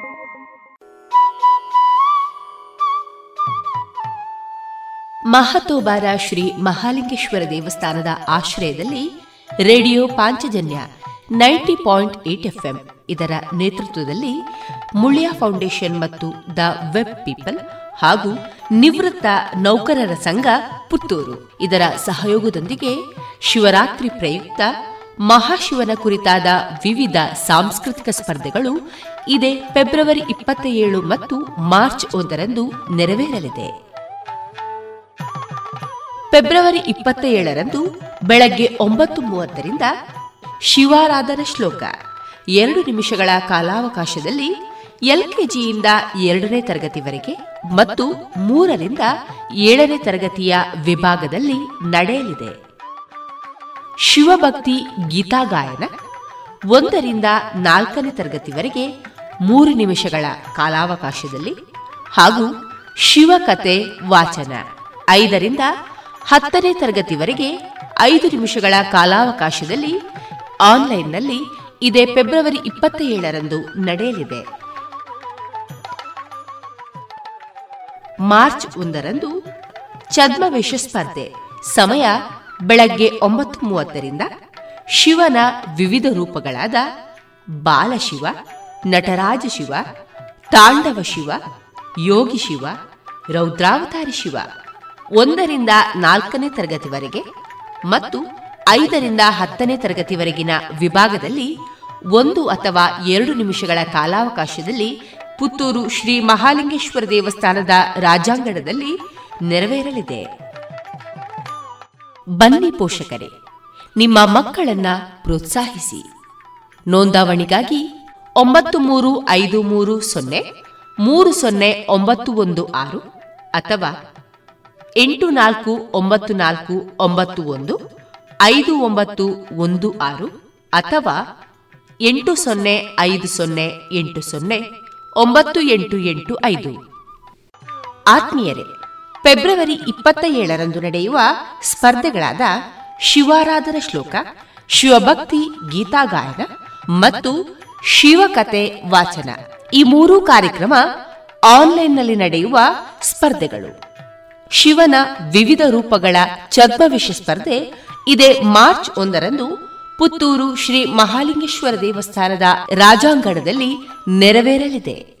ಮಹತೋಬಾರ ಶ್ರೀ ಮಹಾಲಿಂಗೇಶ್ವರ ದೇವಸ್ಥಾನದ ಆಶ್ರಯದಲ್ಲಿ radio Panchajanya ninety point eight FM ಇದರ ನೇತೃತ್ವದಲ್ಲಿ ಮುಳಿಯಾ ಫೌಂಡೇಶನ್ ಮತ್ತು ದ ವೆಬ್ ಪೀಪಲ್ ಹಾಗೂ ನಿವೃತ್ತ ನೌಕರರ ಸಂಘ ಪುತ್ತೂರು. ಇದರ ಸಹಯೋಗದೊಂದಿಗೆ ಶಿವರಾತ್ರಿ ಪ್ರಯುಕ್ತ ಮಹಾಶಿವನ ಕುರಿತಾದ ವಿವಿಧ ಸಾಂಸ್ಕೃತಿಕ ಸ್ಪರ್ಧೆಗಳು ಇದೇ ಫೆಬ್ರವರಿ ಇಪ್ಪತ್ತ ಏಳು ಮತ್ತು ಮಾರ್ಚ್ ಒಂದರಂದು ನೆರವೇರಲಿದೆ. ಫೆಬ್ರವರಿ ಇಪ್ಪತ್ತ ಏಳರಂದು ಬೆಳಗ್ಗೆ ಒಂಬತ್ತು ಮೂವತ್ತರಿಂದ ಶಿವಾರಾಧನ ಶ್ಲೋಕ. ಎರಡು ನಿಮಿಷಗಳ ಕಾಲಾವಕಾಶದಲ್ಲಿ ಎಲ್ಕೆಜಿಯಿಂದ ಎರಡನೇ ತರಗತಿವರೆಗೆ ಮತ್ತು ಮೂರರಿಂದ ಏಳನೇ ತರಗತಿಯ ವಿಭಾಗದಲ್ಲಿ ನಡೆಯಲಿದೆ. ಶಿವಭಕ್ತಿ ಗೀತಾ ಗಾಯನ ಒಂದರಿಂದ ನಾಲ್ಕನೇ ತರಗತಿವರೆಗೆ ಮೂರು ನಿಮಿಷಗಳ ಕಾಲಾವಕಾಶದಲ್ಲಿ ಹಾಗೂ ಶಿವಕತೆ ವಾಚನ ಐದರಿಂದ ಹತ್ತನೇ ತರಗತಿವರೆಗೆ ಐದು ನಿಮಿಷಗಳ ಕಾಲಾವಕಾಶದಲ್ಲಿ ಆನ್ಲೈನ್ನಲ್ಲಿ ಇದೇ ಫೆಬ್ರವರಿ ಇಪ್ಪತ್ತ ಏಳರಂದು ನಡೆಯಲಿದೆ. ಮಾರ್ಚ್ ಒಂದರಂದು ಛದ್ಮವೇಷ ಸ್ಪರ್ಧೆ. ಸಮಯ ಬೆಳಗ್ಗೆ ಒಂಬತ್ತು ಮೂವತ್ತರಿಂದ ಶಿವನ ವಿವಿಧ ರೂಪಗಳಾದ ಬಾಲಶಿವ, ನಟರಾಜ ಶಿವ, ತಾಂಡವ ಶಿವ, ಯೋಗಿ ಶಿವ, ರೌದ್ರಾವತಾರಿ ಶಿವ. ಒಂದರಿಂದ ನಾಲ್ಕನೇ ತರಗತಿವರೆಗೆ ಮತ್ತು ಐದರಿಂದ ಹತ್ತನೇ ತರಗತಿವರೆಗಿನ ವಿಭಾಗದಲ್ಲಿ ಒಂದು ಅಥವಾ ಎರಡು ನಿಮಿಷಗಳ ಕಾಲಾವಕಾಶದಲ್ಲಿ ಪುತ್ತೂರು ಶ್ರೀ ಮಹಾಲಿಂಗೇಶ್ವರ ದೇವಸ್ಥಾನದ ರಾಜಾಂಗಣದಲ್ಲಿ ನೆರವೇರಲಿದೆ. ಬನ್ನಿ ಪೋಷಕರೇ, ನಿಮ್ಮ ಮಕ್ಕಳನ್ನ ಪ್ರೋತ್ಸಾಹಿಸಿ. ನೋಂದಾವಣಿಗಾಗಿ ಒಂಬತ್ತು ಮೂರು ಐದು ಮೂರು ಸೊನ್ನೆ ಮೂರು ಸೊನ್ನೆ ಒಂಬತ್ತು ಒಂದು ಆರು ಅಥವಾ ಎಂಟು ನಾಲ್ಕು ಒಂಬತ್ತು ನಾಲ್ಕು ಒಂಬತ್ತು ಒಂದು, ಐದು ಒಂಬತ್ತು ಒಂದು ಆರು ಅಥವಾ ಎಂಟು ಸೊನ್ನೆ ಐದು ಸೊನ್ನೆ ಎಂಟು ಸೊನ್ನೆ ಒಂಬತ್ತು ಎಂಟು ಎಂಟು ಐದು. ಆತ್ಮೀಯರೇ, ಫೆಬ್ರವರಿ ಇಪ್ಪತ್ತ ಏಳರಂದು ನಡೆಯುವ ಸ್ಪರ್ಧೆಗಳಾದ ಶಿವಾರಾಧನ ಶ್ಲೋಕ, ಶಿವಭಕ್ತಿ ಗೀತಾಗಾಯನ ಮತ್ತು ಶಿವಕತೆ ವಾಚನ ಈ ಮೂರೂ ಕಾರ್ಯಕ್ರಮ ಆನ್ಲೈನ್ನಲ್ಲಿ ನಡೆಯುವ ಸ್ಪರ್ಧೆಗಳು. ಶಿವನ ವಿವಿಧ ರೂಪಗಳ ಛದ್ಮವಿಷ ಸ್ಪರ್ಧೆ ಇದೇ ಮಾರ್ಚ್ ಒಂದರಂದು ಪುತ್ತೂರು ಶ್ರೀ ಮಹಾಲಿಂಗೇಶ್ವರ ದೇವಸ್ಥಾನದ ರಾಜಾಂಗಣದಲ್ಲಿ ನೆರವೇರಲಿದೆ.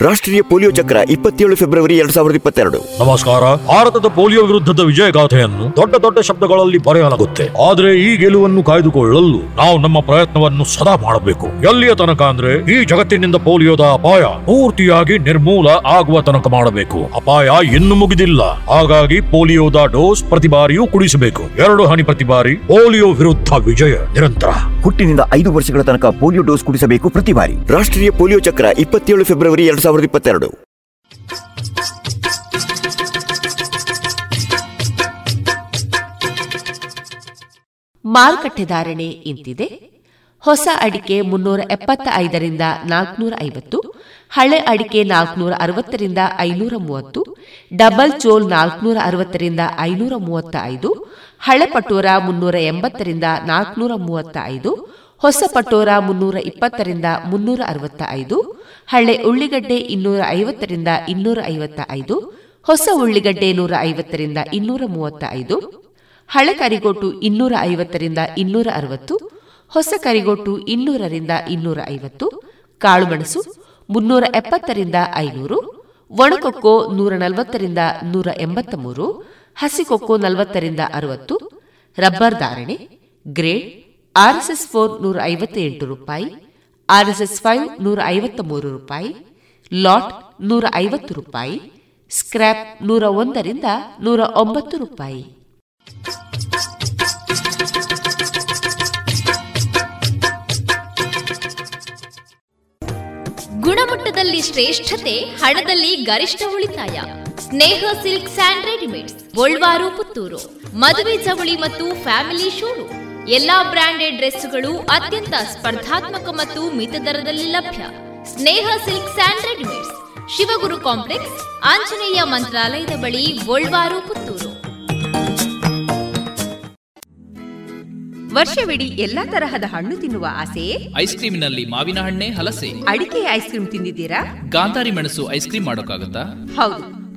ರಾಷ್ಟ್ರೀಯ ಪೋಲಿಯೋ ಚಕ್ರ ಇಪ್ಪತ್ತೇಳು ಫೆಬ್ರವರಿ ಎರಡ್ ಸಾವಿರದ ಇಪ್ಪತ್ತೆರಡು. ನಮಸ್ಕಾರ. ಭಾರತದ ಪೋಲಿಯೋ ವಿರುದ್ಧದ ವಿಜಯ ಗಾಥೆಯನ್ನು ದೊಡ್ಡ ದೊಡ್ಡ ಶಬ್ದಗಳಲ್ಲಿ ಬರೆಯಲಾಗುತ್ತೆ. ಆದ್ರೆ ಈ ಗೆಲುವನ್ನು ಕಾಯ್ದುಕೊಳ್ಳಲು ನಾವು ನಮ್ಮ ಪ್ರಯತ್ನವನ್ನು ಸದಾ ಮಾಡಬೇಕು. ಎಲ್ಲಿಯ ತನಕ ಅಂದ್ರೆ ಈ ಜಗತ್ತಿನಿಂದ ಪೋಲಿಯೋದ ಅಪಾಯ ಪೂರ್ತಿಯಾಗಿ ನಿರ್ಮೂಲ ಆಗುವ ತನಕ ಮಾಡಬೇಕು. ಅಪಾಯ ಇನ್ನು ಮುಗಿದಿಲ್ಲ. ಹಾಗಾಗಿ ಪೋಲಿಯೋದ ಡೋಸ್ ಪ್ರತಿ ಬಾರಿಯೂ ಕುಡಿಸಬೇಕು. ಎರಡು ಹನಿ ಪ್ರತಿ ಬಾರಿ ಪೋಲಿಯೋ ವಿರುದ್ಧ ವಿಜಯ ನಿರಂತರ. ಹುಟ್ಟಿನಿಂದ ಐದು ವರ್ಷಗಳ ತನಕ ಪೋಲಿಯೋ ಡೋಸ್ ಕುಡಿಸಬೇಕು ಪ್ರತಿ ಬಾರಿ. ರಾಷ್ಟ್ರೀಯ ಪೋಲಿಯೋ ಚಕ್ರ ಇಪ್ಪತ್ತೇಳು ಫೆಬ್ರವರಿ ಎರಡ್ ಸಾವಿರದ ಇಪ್ಪತ್ತೆರಡು. ಮಾರುಕಟ್ಟೆ ಧಾರಣೆ ಇಂತಿದೆ. ಹೊಸ ಅಡಿಕೆ ಮುನ್ನೂರ ಎಪ್ಪತ್ತ ಐದರಿಂದ ನಾಲ್ಕನೂರ ಐವತ್ತು, ಹಳೆ ಅಡಿಕೆ ನಾಲ್ಕನೂರ ಅರವತ್ತರಿಂದ ಐನೂರ ಮೂವತ್ತು, ಡಬಲ್ ಚೋಲ್ ನಾಲ್ಕನೂರ ಅರವತ್ತರಿಂದ ಐನೂರ ಮೂವತ್ತ ಐದು ಹಳೆ ಪಟೋರ ಮುನ್ನೂರ ಎಂಬತ್ತರಿಂದ ನಾಲ್ಕನೂರ ಮೂವತ್ತ ಐದು ಹೊಸ ಪಟೋರ ಮುನ್ನೂರ ಇಪ್ಪತ್ತರಿಂದ ಮುನ್ನೂರ ಅರವತ್ತ ಐದು, ಹಳೆ ಉಳ್ಳಿಗಡ್ಡೆ ಇನ್ನೂರ ಐವತ್ತರಿಂದ ಇನ್ನೂರ ಐವತ್ತ ಐದು, ಹೊಸ ಉಳ್ಳಿಗಡ್ಡೆ ನೂರ ಐವತ್ತರಿಂದ ಇನ್ನೂರ ಮೂವತ್ತ ಐದು, ಹಳೆ ಕರಿಗೋಟು ಇನ್ನೂರ ಐವತ್ತರಿಂದ ಇನ್ನೂರ ಅರವತ್ತು, ಹೊಸ ಕರಿಗೋಟು ಇನ್ನೂರರಿಂದ ಇನ್ನೂರ ಐವತ್ತು, ಕಾಳುಮೆಣಸು ಮುನ್ನೂರ ಎಪ್ಪತ್ತರಿಂದ ಐನೂರು, ಒಣಕೊಕ್ಕೋ ನೂರ ನಲವತ್ತರಿಂದ ನೂರ ಎಂಬತ್ತ ಮೂರು ಹಸಿಕೊಕ್ಕೋ ನಲವತ್ತರಿಂದ ಅರವತ್ತು, ರಬ್ಬರ್ ಧಾರಣೆ, ಗ್ರೇಡ್ ಆರ್ಎಸ್ಎಸ್ ಫೋರ್ ನೂರ ಐವತ್ತ ಎಂಟು ರೂಪಾಯಿ, ಆರ್ಎಸ್ಎಸ್ ಫೈವ್ ನೂರ ಐವತ್ತ ಮೂರು ರೂಪಾಯಿ, ಲಾಟ್ ನೂರ ಐವತ್ತು ರೂಪಾಯಿ, ಸ್ಕ್ರ್ಯಾಪ್ ನೂರ ಒಂದರಿಂದ ನೂರ ಒಂಬತ್ತು ರೂಪಾಯಿ. ಗುಣಮಟ್ಟದಲ್ಲಿ ಶ್ರೇಷ್ಠತೆ, ಹಣದಲ್ಲಿ ಗರಿಷ್ಠ ಉಳಿತಾಯ. Sneha silk and readymades, Golwaru Puttur. ಮದುವೆ ಚವಳಿ ಮತ್ತು ಫ್ಯಾಮಿಲಿ ಶೋರು ಎಲ್ಲಾ ಬ್ರಾಂಡೆಡ್ ಡ್ರೆಸ್ಗಳು ಅತ್ಯಂತ ಸ್ಪರ್ಧಾತ್ಮಕ ಮತ್ತು ಮಿತ ದರದಲ್ಲಿ ಲಭ್ಯ. Sneha silk and readymades. Shivaguru complex Anjaneya ಮಂತ್ರಾಲಯದ ಬಳಿ ಗೋಲ್ವಾರು ಪುತ್ತೂರು. ವರ್ಷವಿಡೀ ಎಲ್ಲಾ ತರಹದ ಹಣ್ಣು ತಿನ್ನುವ ಆಸೆಯೇ ಐಸ್ ಕ್ರೀಮಿನಲ್ಲಿ ಮಾವಿನ ಹಣ್ಣೆ ಹಲಸೆ. ಅಡಿಕೆ ಐಸ್ ಕ್ರೀಮ್ ತಿಂದಿದ್ದೀರಾ? ಗಾಂಧಾರಿ ಮೆಣಸು ಐಸ್ ಕ್ರೀಮ್ ಮಾಡೋಕ್ಕಾಗತ್ತಾ? ಹೌದು.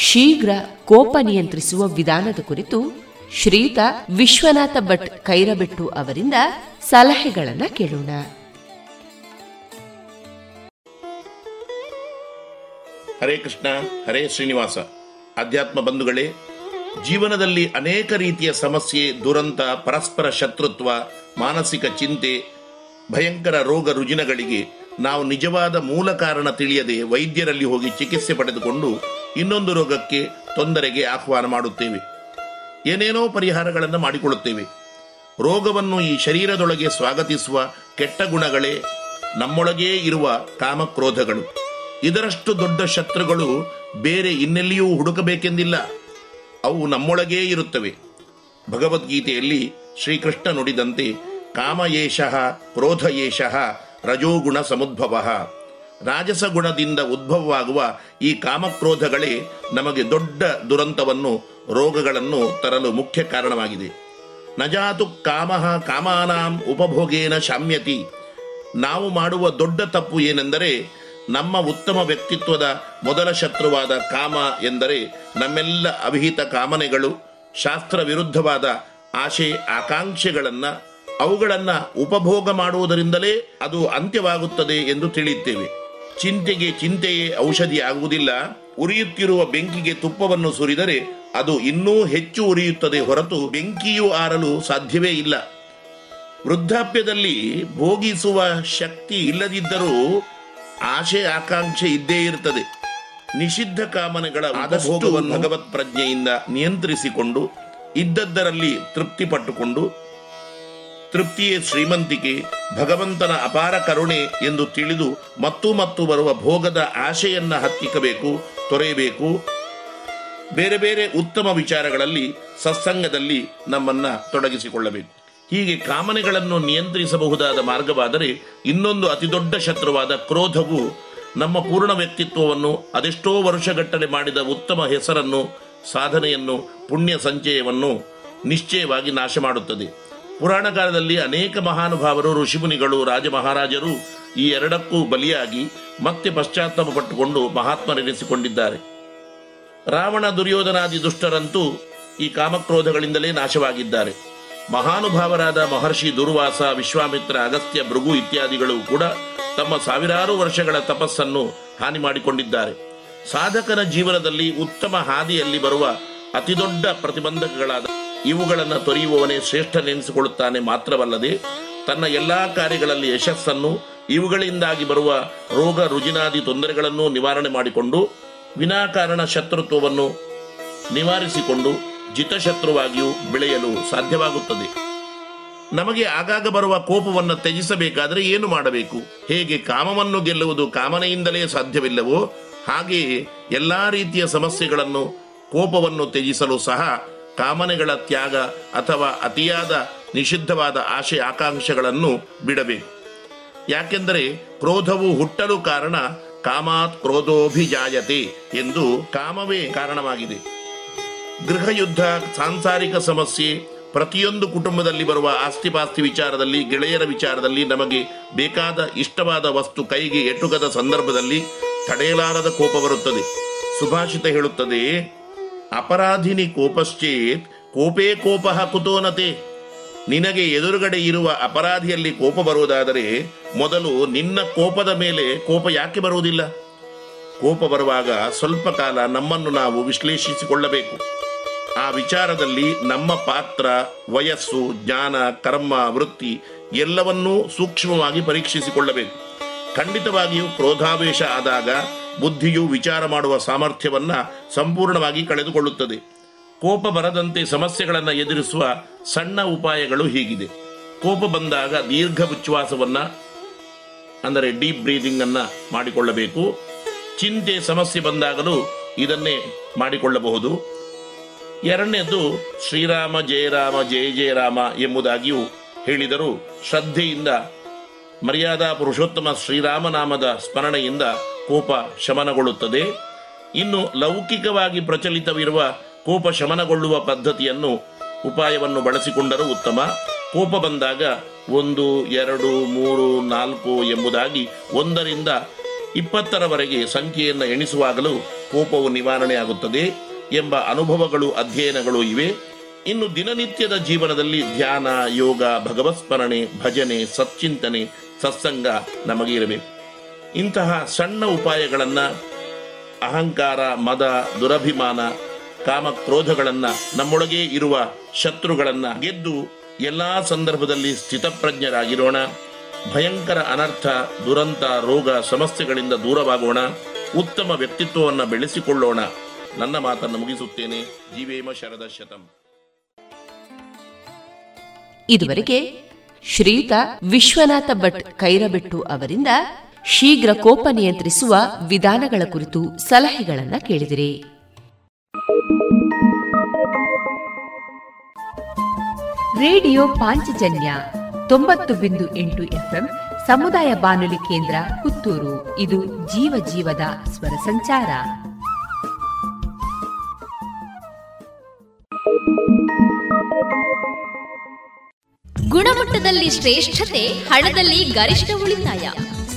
ಶೀಘ್ರ ಕೋಪ ನಿಯಂತ್ರಿಸುವ ವಿಧಾನದ ಕುರಿತು ಶ್ರೀತ ವಿಶ್ವನಾಥ ಭಟ್ ಕೈರಬೆಟ್ಟು ಅವರಿಂದ ಸಲಹೆಗಳನ್ನು ಕೇಳೋಣ. ಹರೇ ಕೃಷ್ಣ, ಹರೇ ಶ್ರೀನಿವಾಸ. ಅಧ್ಯಾತ್ಮ ಬಂಧುಗಳೇ, ಜೀವನದಲ್ಲಿ ಅನೇಕ ರೀತಿಯ ಸಮಸ್ಯೆ, ದುರಂತ, ಪರಸ್ಪರ ಶತ್ರುತ್ವ, ಮಾನಸಿಕ ಚಿಂತೆ, ಭಯಂಕರ ರೋಗ ರುಜಿನಗಳಿಗೆ ನಾವು ನಿಜವಾದ ಮೂಲ ಕಾರಣ ತಿಳಿಯದೆ ವೈದ್ಯರಲ್ಲಿ ಹೋಗಿ ಚಿಕಿತ್ಸೆ ಪಡೆದುಕೊಂಡು ಇನ್ನೊಂದು ರೋಗಕ್ಕೆ ತೊಂದರೆಗೆ ಆಹ್ವಾನ ಮಾಡುತ್ತೇವೆ. ಏನೇನೋ ಪರಿಹಾರಗಳನ್ನು ಮಾಡಿಕೊಳ್ಳುತ್ತೇವೆ. ರೋಗವನ್ನು ಈ ಶರೀರದೊಳಗೆ ಸ್ವಾಗತಿಸುವ ಕೆಟ್ಟ ಗುಣಗಳೇ ನಮ್ಮೊಳಗೇ ಇರುವ ಕಾಮಕ್ರೋಧಗಳು. ಇದರಷ್ಟು ದೊಡ್ಡ ಶತ್ರುಗಳು ಬೇರೆ ಇನ್ನೆಲ್ಲಿಯೂ ಹುಡುಕಬೇಕೆಂದಿಲ್ಲ. ಅವು ನಮ್ಮೊಳಗೇ ಇರುತ್ತವೆ. ಭಗವದ್ಗೀತೆಯಲ್ಲಿ ಶ್ರೀಕೃಷ್ಣ ನುಡಿದಂತೆ ಕಾಮಯೇಷಃ ಕ್ರೋಧಯೇಷಃ ರಜೋಗುಣ ಸಮುದ್ಭವ. ರಾಜಸ ಗುಣದಿಂದ ಉದ್ಭವವಾಗುವ ಈ ಕಾಮಕ್ರೋಧಗಳೇ ನಮಗೆ ದೊಡ್ಡ ದುರಂತವನ್ನು, ರೋಗಗಳನ್ನು ತರಲು ಮುಖ್ಯ ಕಾರಣವಾಗಿದೆ. ನಜಾತು ಕಾಮಹ ಕಾಮಾನಾಂ ಉಪಭೋಗೇನ ಶಾಮ್ಯತಿ. ನಾವು ಮಾಡುವ ದೊಡ್ಡ ತಪ್ಪು ಏನೆಂದರೆ, ನಮ್ಮ ಉತ್ತಮ ವ್ಯಕ್ತಿತ್ವದ ಮೊದಲ ಶತ್ರುವಾದ ಕಾಮ ಎಂದರೆ ನಮ್ಮೆಲ್ಲ ಅವಿಹಿತ ಕಾಮನೆಗಳು ಶಾಸ್ತ್ರ ವಿರುದ್ಧವಾದ ಆಶೆ ಆಕಾಂಕ್ಷೆಗಳನ್ನು, ಅವುಗಳನ್ನು ಉಪಭೋಗ ಮಾಡುವುದರಿಂದಲೇ ಅದು ಅಂತ್ಯವಾಗುತ್ತದೆ ಎಂದು ತಿಳಿಯುತ್ತೇವೆ. ಚಿಂತೆಗೆ ಚಿಂತೆಯೇ ಔಷಧಿ ಆಗುವುದಿಲ್ಲ. ಉರಿಯುತ್ತಿರುವ ಬೆಂಕಿಗೆ ತುಪ್ಪವನ್ನು ಸುರಿದರೆ ಅದು ಇನ್ನೂ ಹೆಚ್ಚು ಉರಿಯುತ್ತದೆ ಹೊರತು ಬೆಂಕಿಯೂ ಆರಲು ಸಾಧ್ಯವೇ ಇಲ್ಲ. ವೃದ್ಧಾಪ್ಯದಲ್ಲಿ ಭೋಗಿಸುವ ಶಕ್ತಿ ಇಲ್ಲದಿದ್ದರೂ ಆಶೆ ಆಕಾಂಕ್ಷೆ ಇದ್ದೇ ಇರುತ್ತದೆ. ನಿಷಿದ್ಧ ಕಾಮನೆಗಳ ಭಗವತ್ ಪ್ರಜ್ಞೆಯಿಂದ ನಿಯಂತ್ರಿಸಿಕೊಂಡು ಇದ್ದದ್ದರಲ್ಲಿ ತೃಪ್ತಿ ಪಟ್ಟುಕೊಂಡು ತೃಪ್ತಿಯೇ ಶ್ರೀಮಂತಿಕೆ, ಭಗವಂತನ ಅಪಾರ ಕರುಣೆ ಎಂದು ತಿಳಿದು ಮತ್ತೂ ಮತ್ತು ಬರುವ ಭೋಗದ ಆಶೆಯನ್ನು ಹತ್ತಿಕ್ಕಬೇಕು, ತೊರೆಯಬೇಕು. ಬೇರೆ ಬೇರೆ ಉತ್ತಮ ವಿಚಾರಗಳಲ್ಲಿ ಸತ್ಸಂಗದಲ್ಲಿ ನಮ್ಮನ್ನ ತೊಡಗಿಸಿಕೊಳ್ಳಬೇಕು. ಹೀಗೆ ಕಾಮನೆಗಳನ್ನು ನಿಯಂತ್ರಿಸಬಹುದಾದ ಮಾರ್ಗವಾದರೆ ಇನ್ನೊಂದು ಅತಿದೊಡ್ಡ ಶತ್ರುವಾದ ಕ್ರೋಧವು ನಮ್ಮ ಪೂರ್ಣ ವ್ಯಕ್ತಿತ್ವವನ್ನು ಅದೆಷ್ಟೋ ವರ್ಷಗಟ್ಟಲೆ ಮಾಡಿದ ಉತ್ತಮ ಹೆಸರನ್ನು, ಸಾಧನೆಯನ್ನು, ಪುಣ್ಯ ಸಂಚಯವನ್ನು ನಿಶ್ಚಯವಾಗಿ ನಾಶ ಮಾಡುತ್ತದೆ ಪುರಾಣ ಕಾಲದಲ್ಲಿ ಅನೇಕ ಮಹಾನುಭಾವರು, ಋಷಿಮುನಿಗಳು ರಾಜ ಮಹಾರಾಜರು ಈ ಎರಡಕ್ಕೂ ಬಲಿಯಾಗಿ ಮತ್ತೆ ಪಶ್ಚಾತ್ತಾಪ ಪಟ್ಟುಕೊಂಡು ಮಹಾತ್ಮರೆನಿಸಿಕೊಂಡಿದ್ದಾರೆ. ರಾವಣ ದುರ್ಯೋಧನಾದಿ ದುಷ್ಟರಂತೂ ಈ ಕಾಮಕ್ರೋಧಗಳಿಂದಲೇ ನಾಶವಾಗಿದ್ದಾರೆ. ಮಹಾನುಭಾವರಾದ ಮಹರ್ಷಿ ದುರ್ವಾಸ, ವಿಶ್ವಾಮಿತ್ರ, ಅಗಸ್ತ್ಯ, ಭೃಗು ಇತ್ಯಾದಿಗಳು ಕೂಡ ತಮ್ಮ ಸಾವಿರಾರು ವರ್ಷಗಳ ತಪಸ್ಸನ್ನು ಹಾನಿ ಮಾಡಿಕೊಂಡಿದ್ದಾರೆ. ಸಾಧಕನ ಜೀವನದಲ್ಲಿ ಉತ್ತಮ ಹಾದಿಯಲ್ಲಿ ಬರುವ ಅತಿದೊಡ್ಡ ಪ್ರತಿಬಂಧಕಗಳಾದ ಇವುಗಳನ್ನು ತೊರೆಯುವವನೇ ಶ್ರೇಷ್ಠನೆನಿಸಿಕೊಳ್ಳುತ್ತಾನೆ ಮಾತ್ರವಲ್ಲದೆ ತನ್ನ ಎಲ್ಲಾ ಕಾರ್ಯಗಳಲ್ಲಿ ಯಶಸ್ಸನ್ನು ಇವುಗಳಿಂದಾಗಿ ಬರುವ ರೋಗ ರುಜಿನಾದಿ ತೊಂದರೆಗಳನ್ನು ನಿವಾರಣೆ ಮಾಡಿಕೊಂಡು ವಿನಾಕಾರಣ ಶತ್ರುತ್ವವನ್ನು ನಿವಾರಿಸಿಕೊಂಡು ಜಿತಶತ್ರುವಾಗಿಯೂ ಬೆಳೆಯಲು ಸಾಧ್ಯವಾಗುತ್ತದೆ. ನಮಗೆ ಆಗಾಗ ಬರುವ ಕೋಪವನ್ನು ತ್ಯಜಿಸಬೇಕಾದರೆ ಏನು ಮಾಡಬೇಕು? ಹೇಗೆ ಕಾಮವನ್ನು ಗೆಲ್ಲುವುದು ಕಾಮನೆಯಿಂದಲೇ ಸಾಧ್ಯವಿಲ್ಲವೋ ಹಾಗೆಯೇ ಎಲ್ಲಾ ರೀತಿಯ ಸಮಸ್ಯೆಗಳನ್ನು ಕೋಪವನ್ನು ತ್ಯಜಿಸಲು ಸಹ ಕಾಮನೆಗಳ ತ್ಯಾಗ ಅಥವಾ ಅತಿಯಾದ ನಿಷಿದ್ಧವಾದ ಆಶೆ ಆಕಾಂಕ್ಷೆಗಳನ್ನು ಬಿಡಬೇಕು. ಯಾಕೆಂದರೆ ಕ್ರೋಧವು ಹುಟ್ಟಲು ಕಾರಣ ಕಾಮಾತ್ ಕ್ರೋಧೋಭಿಜಾಯತೆ ಎಂದು ಕಾಮವೇ ಕಾರಣವಾಗಿದೆ. ಗೃಹಯುದ್ಧ, ಸಾಂಸಾರಿಕ ಸಮಸ್ಯೆ, ಪ್ರತಿಯೊಂದು ಕುಟುಂಬದಲ್ಲಿ ಬರುವ ಆಸ್ತಿಪಾಸ್ತಿ ವಿಚಾರದಲ್ಲಿ, ಗೆಳೆಯರ ವಿಚಾರದಲ್ಲಿ ನಮಗೆ ಬೇಕಾದ ಇಷ್ಟವಾದ ವಸ್ತು ಕೈಗೆ ಎಟುಕದ ಸಂದರ್ಭದಲ್ಲಿ ತಡೆಯಲಾರದ ಕೋಪ ಬರುತ್ತದೆ. ಸುಭಾಷಿತ ಹೇಳುತ್ತದೆ ಅಪರಾಧಿನಿ ಕೋಪಶ್ಚೇತ್, ಕೋಪೇ ಕೋಪ ಕುತೋನತೆ ನಿನಗೆ ಎದುರುಗಡೆ ಇರುವ ಅಪರಾಧಿಯಲ್ಲಿ ಕೋಪ ಬರುವುದಾದರೆ ಮೊದಲು ನಿನ್ನ ಕೋಪದ ಮೇಲೆ ಕೋಪ ಯಾಕೆ ಬರುವುದಿಲ್ಲ? ಕೋಪ ಬರುವಾಗ ಸ್ವಲ್ಪ ಕಾಲ ನಮ್ಮನ್ನು ನಾವು ವಿಶ್ಲೇಷಿಸಿಕೊಳ್ಳಬೇಕು. ಆ ವಿಚಾರದಲ್ಲಿ ನಮ್ಮ ಪಾತ್ರ, ವಯಸ್ಸು, ಜ್ಞಾನ, ಕರ್ಮ, ವೃತ್ತಿ ಎಲ್ಲವನ್ನೂ ಸೂಕ್ಷ್ಮವಾಗಿ ಪರೀಕ್ಷಿಸಿಕೊಳ್ಳಬೇಕು. ಖಂಡಿತವಾಗಿಯೂ ಕ್ರೋಧಾವೇಶ ಆದಾಗ ಬುದ್ಧಿಯು ವಿಚಾರ ಮಾಡುವ ಸಾಮರ್ಥ್ಯವನ್ನ ಸಂಪೂರ್ಣವಾಗಿ ಕಳೆದುಕೊಳ್ಳುತ್ತದೆ. ಕೋಪ ಬರದಂತೆ ಸಮಸ್ಯೆಗಳನ್ನು ಎದುರಿಸುವ ಸಣ್ಣ ಉಪಾಯಗಳು ಹೀಗಿದೆ. ಕೋಪ ಬಂದಾಗ ದೀರ್ಘ ಉಚ್ಛ್ವಾಸವನ್ನು, ಅಂದರೆ ಡೀಪ್ ಬ್ರೀದಿಂಗ್ ಅನ್ನ ಮಾಡಿಕೊಳ್ಳಬೇಕು. ಚಿಂತೆ, ಸಮಸ್ಯೆ ಬಂದಾಗಲೂ ಇದನ್ನೇ ಮಾಡಿಕೊಳ್ಳಬಹುದು. ಎರಡನೇದು ಶ್ರೀರಾಮ ಜಯರಾಮ ಜಯ ಜಯರಾಮ ಎಂಬುದಾಗಿಯೂ ಹೇಳಿದರು ಶ್ರದ್ಧೆಯಿಂದ ಮರ್ಯಾದಾ ಪುರುಷೋತ್ತಮ ಶ್ರೀರಾಮನಾಮದ ಸ್ಮರಣೆಯಿಂದ ಕೋಪ ಶಮನಗೊಳ್ಳುತ್ತದೆ. ಇನ್ನು ಲೌಕಿಕವಾಗಿ ಪ್ರಚಲಿತವಿರುವ ಕೋಪ ಶಮನಗೊಳ್ಳುವ ಪದ್ಧತಿಯನ್ನು ಉಪಾಯವನ್ನು ಬಳಸಿಕೊಂಡರೂ ಉತ್ತಮ. ಕೋಪ ಬಂದಾಗ ಒಂದು, ಎರಡು, ಮೂರು, ನಾಲ್ಕು ಎಂಬುದಾಗಿ ಒಂದರಿಂದ ಇಪ್ಪತ್ತರವರೆಗೆ ಸಂಖ್ಯೆಯನ್ನು ಎಣಿಸುವಾಗಲೂ ಕೋಪವು ನಿವಾರಣೆಯಾಗುತ್ತದೆ ಎಂಬ ಅನುಭವಗಳು, ಅಧ್ಯಯನಗಳು ಇವೆ. ಇನ್ನು ದಿನನಿತ್ಯದ ಜೀವನದಲ್ಲಿ ಧ್ಯಾನ, ಯೋಗ, ಭಗವತ್ಸ್ಮರಣೆ, ಭಜನೆ, ಸಚ್ಚಿಂತನೆ, ಸತ್ಸಂಗ ನಮಗೆ ಇರಬೇಕು ಇಂತಹ ಸಣ್ಣ ಉಪಾಯಗಳನ್ನು, ಅಹಂಕಾರ, ಮದ, ದುರಭಿಮಾನ ಕಾಮ ಕ್ರೋಧಗಳನ್ನ ನಮ್ಮೊಳಗೆ ಇರುವ ಶತ್ರುಗಳನ್ನ ಗೆದ್ದು ಎಲ್ಲಾ ಸಂದರ್ಭದಲ್ಲಿ ಸ್ಥಿತಪ್ರಜ್ಞರಾಗಿರೋಣ. ಭಯಂಕರ ಅನರ್ಥ, ದುರಂತ, ರೋಗ ಸಮಸ್ಯೆಗಳಿಂದ ದೂರವಾಗೋಣ. ಉತ್ತಮ ವ್ಯಕ್ತಿತ್ವವನ್ನು ಬೆಳೆಸಿಕೊಳ್ಳೋಣ. ನನ್ನ ಮಾತನ್ನು ಮುಗಿಸುತ್ತೇನೆ. ಜೀವೇಮ ಶರದ ಶತಂ. ಇದುವರೆಗೆ ಶ್ರೀಯುತ ವಿಶ್ವನಾಥ ಭಟ್ ಕೈರಬೆಟ್ಟು ಅವರಿಂದ ಶೀಘ್ರ ಕೋಪ ನಿಯಂತ್ರಿಸುವ ವಿಧಾನಗಳ ಕುರಿತು ಸಲಹೆಗಳನ್ನು ಕೇಳಿದಿರಿ. ರೇಡಿಯೋ ಪಾಂಚಜನ್ಯ ತೊಂಬತ್ತು ಬಿಂದು ಎಂಟು ಎಫ್ಎಂ ಸಮುದಾಯ ಬಾನುಲಿ ಕೇಂದ್ರ ಪುತ್ತೂರು. ಇದು ಜೀವ ಜೀವದ ಸ್ವರ ಸಂಚಾರ. ಗುಣಮಟ್ಟದಲ್ಲಿ ಶ್ರೇಷ್ಠತೆ, ಹಣದಲ್ಲಿ ಗರಿಷ್ಠ ಉಳಿತಾಯ.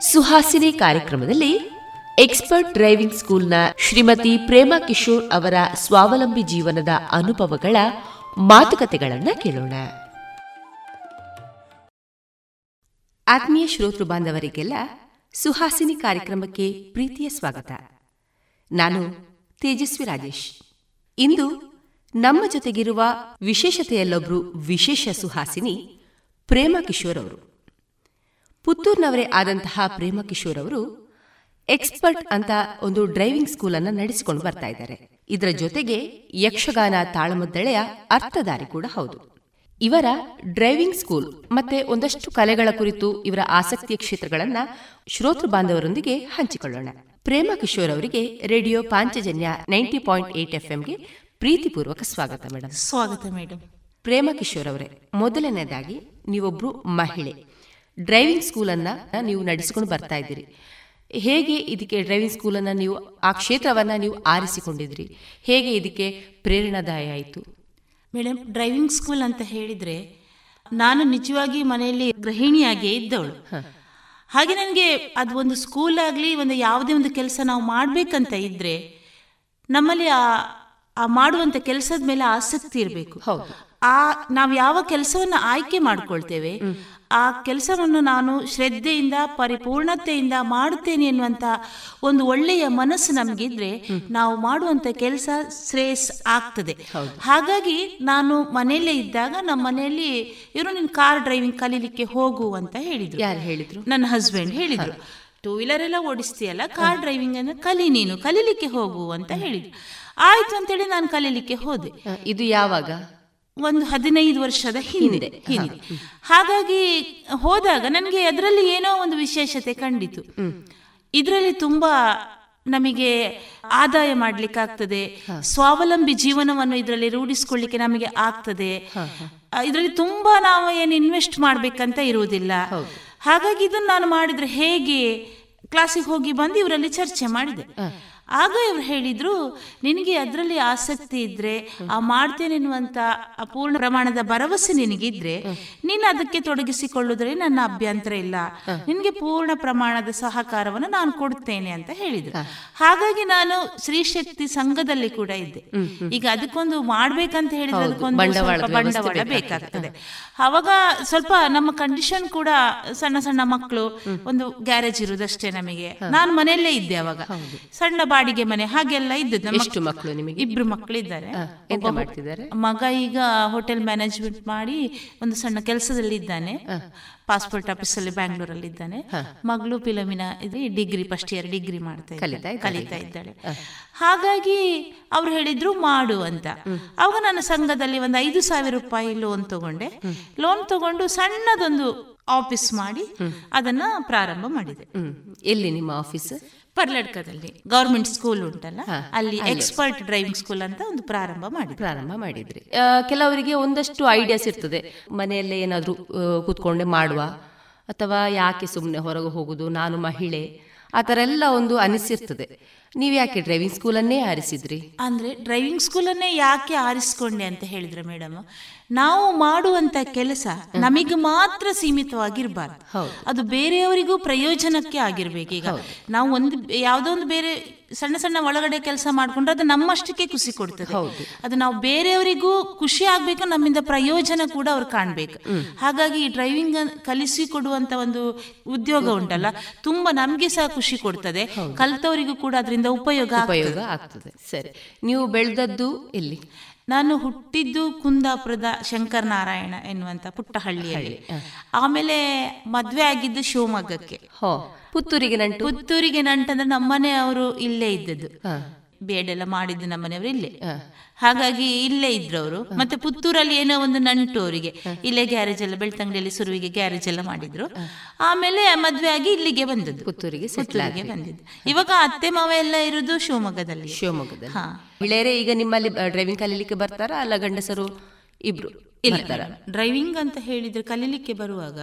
ಸುಹಾಸಿನಿ ಕಾರ್ಯಕ್ರಮದಲ್ಲಿ ಎಕ್ಸ್ಪರ್ಟ್ ಡ್ರೈವಿಂಗ್ ಸ್ಕೂಲ್ನ ಶ್ರೀಮತಿ ಪ್ರೇಮಾ ಕಿಶೋರ್ ಅವರ ಸ್ವಾವಲಂಬಿ ಜೀವನದ ಅನುಭವಗಳ ಮಾತುಕತೆಗಳನ್ನು ಕೇಳೋಣ. ಆತ್ಮೀಯ ಶ್ರೋತೃ ಬಾಂಧವರಿಗೆಲ್ಲ ಸುಹಾಸಿನಿ ಕಾರ್ಯಕ್ರಮಕ್ಕೆ ಪ್ರೀತಿಯ ಸ್ವಾಗತ. ನಾನು ತೇಜಸ್ವಿ ರಾಜೇಶ್. ಇಂದು ನಮ್ಮ ಜೊತೆಗಿರುವ ವಿಶೇಷತೆಯಲ್ಲೊಬ್ರು ವಿಶೇಷ ಸುಹಾಸಿನಿ ಪ್ರೇಮ ಕಿಶೋರ್ ಅವರು. ಪುತ್ತೂರಿನವರೇ ಆದಂತಹ ಪ್ರೇಮ ಕಿಶೋರ್ ಅವರು ಎಕ್ಸ್ಪರ್ಟ್ ಅಂತ ಒಂದು ಡ್ರೈವಿಂಗ್ ಸ್ಕೂಲ್ ಅನ್ನ ನಡೆಸಿಕೊಂಡು ಬರ್ತಾ ಇದ್ದಾರೆ. ಇದರ ಜೊತೆಗೆ ಯಕ್ಷಗಾನ ತಾಳಮದ್ದಳೆಯ ಅರ್ಥಧಾರಿ ಕೂಡ ಹೌದು. ಇವರ ಡ್ರೈವಿಂಗ್ ಸ್ಕೂಲ್ ಮತ್ತೆ ಒಂದಷ್ಟು ಕಲೆಗಳ ಕುರಿತು ಇವರ ಆಸಕ್ತಿಯ ಕ್ಷೇತ್ರಗಳನ್ನ ಶ್ರೋತೃ ಬಾಂಧವರೊಂದಿಗೆ ಹಂಚಿಕೊಳ್ಳೋಣ. ಪ್ರೇಮ ಕಿಶೋರ್ ಅವರಿಗೆ radio Panchajanya ninety point eight F ಎಂಗೆ ಪ್ರೀತಿಪೂರ್ವಕ ಸ್ವಾಗತ ಮೇಡಮ್ ಸ್ವಾಗತ ಮೇಡಮ್ ಪ್ರೇಮ ಕಿಶೋರ್ ಅವರೇ ಮೊದಲನೇದಾಗಿ ನೀವೊಬ್ರು ಮಹಿಳೆ. ಡ್ರೈವಿಂಗ್ ಸ್ಕೂಲನ್ನ ನೀವು ನಡೆಸಿಕೊಂಡು ಬರ್ತಾ ಇದ್ದೀರಿ. ಹೇಗೆ ಇದಕ್ಕೆ ಡ್ರೈವಿಂಗ್ ಸ್ಕೂಲನ್ನು ನೀವು ಆ ಕ್ಷೇತ್ರವನ್ನು ನೀವು ಆರಿಸಿಕೊಂಡಿದ್ರಿ? ಹೇಗೆ ಇದಕ್ಕೆ ಪ್ರೇರಣಾದಾಯ ಆಯಿತು? ಮೇಡಮ್ ಡ್ರೈವಿಂಗ್ ಸ್ಕೂಲ್ ಅಂತ ಹೇಳಿದರೆ ನಾನು ನಿಜವಾಗಿ ಮನೆಯಲ್ಲಿ ಗೃಹಿಣಿಯಾಗಿಯೇ ಇದ್ದವಳು. ಹಾಗೆ ನನಗೆ ಅದು ಒಂದು ಸ್ಕೂಲ್ ಆಗಲಿ ಒಂದು ಯಾವುದೇ ಒಂದು ಕೆಲಸ ನಾವು ಮಾಡಬೇಕಂತ ಇದ್ದರೆ ನಮ್ಮಲ್ಲಿ ಆ ಆ ಮಾಡುವಂಥ ಕೆಲಸದ ಮೇಲೆ ಆಸಕ್ತಿ ಇರಬೇಕು. ಆ ನಾವು ಯಾವ ಕೆಲಸವನ್ನು ಆಯ್ಕೆ ಮಾಡ್ಕೊಳ್ತೇವೆ ಆ ಕೆಲಸವನ್ನು ನಾನು ಶ್ರದ್ಧೆಯಿಂದ ಪರಿಪೂರ್ಣತೆಯಿಂದ ಮಾಡುತ್ತೇನೆ ಎನ್ನುವಂತ ಒಂದು ಒಳ್ಳೆಯ ಮನಸ್ಸು ನಮಗಿದ್ರೆ ನಾವು ಮಾಡುವಂತ ಕೆಲಸ ಶ್ರೇಯಸ್ ಆಗ್ತದೆ. ಹಾಗಾಗಿ ನಾನು ಮನೆಯಲ್ಲೇ ಇದ್ದಾಗ ನಮ್ಮ ಮನೆಯಲ್ಲಿ ಇವರು ನಿನ್ ಕಾರ್ ಡ್ರೈವಿಂಗ್ ಕಲೀಲಿಕ್ಕೆ ಹೋಗು ಅಂತ ಹೇಳಿದ್ರು. ಯಾರು ಹೇಳಿದ್ರು? ನನ್ನ ಹಸ್ಬೆಂಡ್ ಹೇಳಿದ್ರು. ಟೂ ವೀಲರ್ ಎಲ್ಲ ಓಡಿಸ್ತೀಯಲ್ಲ ಕಾರ್ ಡ್ರೈವಿಂಗ್ ಅನ್ನು ಕಲಿ ನೀನು ಕಲೀಲಿಕ್ಕೆ ಹೋಗು ಅಂತ ಹೇಳಿದ್ರು. ಆಯ್ತು ಅಂತೇಳಿ ನಾನು ಕಲೀಲಿಕ್ಕೆ ಹೋದೆ. ಇದು ಯಾವಾಗ? ಒಂದು ಹದಿನೈದು ವರ್ಷದ ಹಿಂದೆ. ಹಿಂದೆ. ಹಾಗಾಗಿ ಹೋದಾಗ ನನಗೆ ಅದರಲ್ಲಿ ಏನೋ ಒಂದು ವಿಶೇಷತೆ ಕಂಡಿತು. ಇದರಲ್ಲಿ ತುಂಬಾ ನಮಗೆ ಆದಾಯ ಆಗ್ತದೆ ಸ್ವಾವಲಂಬಿ ಜೀವನವನ್ನು ಇದರಲ್ಲಿ ರೂಢಿಸ್ಕೊಳ್ಳಿಕ್ಕೆ ನಮಗೆ ಆಗ್ತದೆ. ಇದರಲ್ಲಿ ತುಂಬಾ ನಾವು ಏನು ಇನ್ವೆಸ್ಟ್ ಮಾಡ್ಬೇಕಂತ ಇರುವುದಿಲ್ಲ. ಹಾಗಾಗಿ ಇದನ್ನು ನಾನು ಮಾಡಿದ್ರೆ ಹೇಗೆ? ಕ್ಲಾಸಿಗೆ ಹೋಗಿ ಬಂದು ಇವರಲ್ಲಿ ಚರ್ಚೆ ಮಾಡಿದೆ. ಆಗ ಇವ್ರು ಹೇಳಿದ್ರು ನಿನಗೆ ಅದರಲ್ಲಿ ಆಸಕ್ತಿ ಇದ್ರೆ ಆ ಮಾಡ್ತೇನೆ ಎನ್ನುವಂತ ಅಪೂರ್ಣ ಪ್ರಮಾಣದ ಭರವಸೆ ನಿನಗಿದ್ರೆ ನೀನು ಅದಕ್ಕೆ ತೊಡಗಿಸಿಕೊಳ್ಳುವುದರಲ್ಲಿ ನನ್ನ ಅಭ್ಯಂತರ ಇಲ್ಲ. ನಿನಗೆ ಪೂರ್ಣ ಪ್ರಮಾಣದ ಸಹಕಾರವನ್ನು ನಾನು ಕೊಡ್ತೇನೆ ಅಂತ ಹೇಳಿದ್ರು. ಹಾಗಾಗಿ ನಾನು ಶ್ರೀಶಕ್ತಿ ಸಂಘದಲ್ಲಿ ಕೂಡ ಇದ್ದೆ. ಈಗ ಅದಕ್ಕೊಂದು ಮಾಡ್ಬೇಕಂತ ಹೇಳಿದ್ರೆ ಅದಕ್ಕೊಂದು ಬಂಡವಾಳ ಬೇಕಾಗ್ತದೆ. ಅವಾಗ ಸ್ವಲ್ಪ ನಮ್ಮ ಕಂಡೀಷನ್ ಕೂಡ ಸಣ್ಣ ಸಣ್ಣ ಮಕ್ಕಳು ಒಂದು ಗ್ಯಾರೇಜ್ ಇರುವುದಷ್ಟೇ ನಮಗೆ. ನಾನು ಮನೆಯಲ್ಲೇ ಇದ್ದೆ ಅವಾಗ. ಸಣ್ಣ ಬಾಡಿಗೆ ಮನೆ ಹಾಗೆಲ್ಲ ಇದ್ದದ್ದು ಎಷ್ಟು ಮಕ್ಕಳು. ನಿಮಗೆ? ಇಬ್ರು ಮಕ್ಕಳು ಇದ್ದಾರೆ ಮಗ ಈಗ ಹೋಟೆಲ್ ಮ್ಯಾನೇಜ್ಮೆಂಟ್ ಮಾಡಿ ಒಂದು ಸಣ್ಣ ಕೆಲಸದಲ್ಲಿ ಇದ್ದಾನೆ. ಪಾಸ್ಪೋರ್ಟ್ ಆಫೀಸ್ ಅಲ್ಲಿ ಬ್ಯಾಂಗ್ಳೂರಲ್ಲಿ ಇದ್ದಾನೆ. ಮಗಳು Filomina degree first year degree ಮಾಡ್ತಾ ಕಲಿತಾ ಇದ್ದಾಳೆ ಹಾಗಾಗಿ ಅವ್ರು ಹೇಳಿದ್ರು ಮಾಡು ಅಂತ. ಅವಾಗ ನಾನು ಸಂಘದಲ್ಲಿ ಒಂದು ಐದು ಸಾವಿರ ರೂಪಾಯಿ ಲೋನ್ ತಗೊಂಡೆ. ಲೋನ್ ತಗೊಂಡು ಸಣ್ಣದೊಂದು ಆಫೀಸ್ ಮಾಡಿ ಅದನ್ನ ಪ್ರಾರಂಭ ಮಾಡಿದೆ. ಎಲ್ಲಿ ನಿಮ್ಮ ಆಫೀಸ್ ಪರ್ಲಡ್ಕದಲ್ಲಿ ಗೌರ್ಮೆಂಟ್ ಸ್ಕೂಲ್ ಉಂಟಲ್ಲ ಅಲ್ಲಿ ಎಕ್ಸ್ಪರ್ಟ್ ಡ್ರೈವಿಂಗ್ ಸ್ಕೂಲ್ ಅಂತ ಒಂದು ಪ್ರಾರಂಭ ಮಾಡಿ ಪ್ರಾರಂಭ ಮಾಡಿದ್ರಿ. ಕೆಲವರಿಗೆ ಒಂದಷ್ಟು ಐಡಿಯಾಸ್ ಇರ್ತದೆ. ಮನೆಯಲ್ಲೇ ಏನಾದರೂ ಕೂತ್ಕೊಂಡೆ ಮಾಡುವ ಅಥವಾ ಯಾಕೆ ಸುಮ್ಮನೆ ಹೊರಗೆ ಹೋಗುದು ನಾನು ಮಹಿಳೆ ಆ ಥರ ಎಲ್ಲ ಒಂದು ಅನಿಸಿರ್ತದೆ. ನೀವು ಯಾಕೆ ಡ್ರೈವಿಂಗ್ ಸ್ಕೂಲನ್ನೇ ಆರಿಸಿದ್ರಿ ಅಂದ್ರೆ ಡ್ರೈವಿಂಗ್ ಸ್ಕೂಲನ್ನೇ ಯಾಕೆ ಆರಿಸ್ಕೊಂಡೆ ಅಂತ ಹೇಳಿದ್ರೆ ಮೇಡಮ್ ನಾವು ಮಾಡುವಂತ ಕೆಲಸ ನಮಗೆ ಮಾತ್ರ ಸೀಮಿತವಾಗಿರ್ಬಾರ್ದು. ಅದು ಬೇರೆಯವರಿಗೂ ಪ್ರಯೋಜನಕ್ಕೆ ಆಗಿರ್ಬೇಕು. ಈಗ ನಾವು ಒಂದು ಯಾವುದೋ ಒಂದು ಬೇರೆ ಸಣ್ಣ ಸಣ್ಣ ಒಳಗಡೆ ಕೆಲಸ ಮಾಡ್ಕೊಂಡ್ರೆ ಅದು ನಮ್ಮಷ್ಟಕ್ಕೆ ಖುಷಿ ಕೊಡ್ತದೆ. ಅದು ನಾವು ಬೇರೆಯವರಿಗೂ ಖುಷಿ ಆಗ್ಬೇಕು ನಮ್ಮಿಂದ ಪ್ರಯೋಜನ ಕೂಡ ಅವ್ರು ಕಾಣ್ಬೇಕು. ಹಾಗಾಗಿ ಈ ಡ್ರೈವಿಂಗ್ ಕಲಿಸಿ ಕೊಡುವಂತ ಒಂದು ಉದ್ಯೋಗ ಉಂಟಲ್ಲ ತುಂಬಾ ನಮ್ಗೆ ಸಹ ಖುಷಿ ಕೊಡ್ತದೆ. ಕಲ್ತವರಿಗೂ ಕೂಡ ಅದರಿಂದ ಉಪಯೋಗ ಉಪಯೋಗ ಆಗ್ತದೆ. ಸರಿ. ನೀವು ಬೆಳೆದದ್ದು ಎಲ್ಲಿ? ನಾನು ಹುಟ್ಟಿದ್ದು ಕುಂದಾಪುರದ ಶಂಕರ್ ನಾರಾಯಣ ಎನ್ನುವಂತ ಪುಟ್ಟ ಹಳ್ಳಿಯಲ್ಲಿ ಆಮೇಲೆ ಮದ್ವೆ ಆಗಿದ್ದು ಶಿವಮೊಗ್ಗಕ್ಕೆ. ಪುತ್ತೂರಿಗೆ ನಂಟು? ಪುತ್ತೂರಿಗೆ ನಂಟಂದ್ರೆ ನಮ್ಮನೆ ಅವರು ಇಲ್ಲೇ ಇದ್ದದ್ದು. ಬೇಡೆಲ್ಲ ಮಾಡಿದ್ದು ನಮ್ಮನೆಯವರು ಇಲ್ಲೇ. ಹಾಗಾಗಿ ಇಲ್ಲೇ ಇದ್ರು ಅವರು ಮತ್ತೆ ಪುತ್ತೂರಲ್ಲಿ ಏನೋ ಒಂದು ನಂಟು ಅವರಿಗೆ ಇಲ್ಲೇ ಗ್ಯಾರೇಜ್ ಎಲ್ಲ ಬೆಳ್ತಂಗಡಿಯಲ್ಲಿ ಸುರುವಿಗೆ ಗ್ಯಾರೇಜ್ ಎಲ್ಲ ಮಾಡಿದ್ರು. ಆಮೇಲೆ ಮದ್ವೆ ಆಗಿ ಇಲ್ಲಿಗೆ ಬಂದದ್ದು. ಪುತ್ತೂರಿಗೆ ಪುತ್ತೂರಿಗೆ ಬಂದಿದ್ದು. ಇವಾಗ ಅತ್ತೆ ಮಾವ ಎಲ್ಲ ಇರುದು ಶಿವಮೊಗ್ಗದಲ್ಲಿ. ಶಿವಮೊಗ್ಗದಲ್ಲಿ. ಹಾ. ಮಹಿಳೆಯರೇ ಈಗ ನಿಮ್ಮಲ್ಲಿ ಡ್ರೈವಿಂಗ್ ಕಲೀಲಿಕ್ಕೆ ಬರ್ತಾರಾ? ಅಲ್ಲ ಗಂಡಸರು ಇಬ್ರು ಇಲ್ಲ. ಡ್ರೈವಿಂಗ್ ಅಂತ ಹೇಳಿದ್ರೆ ಕಲೀಲಿಕ್ಕೆ ಬರುವಾಗ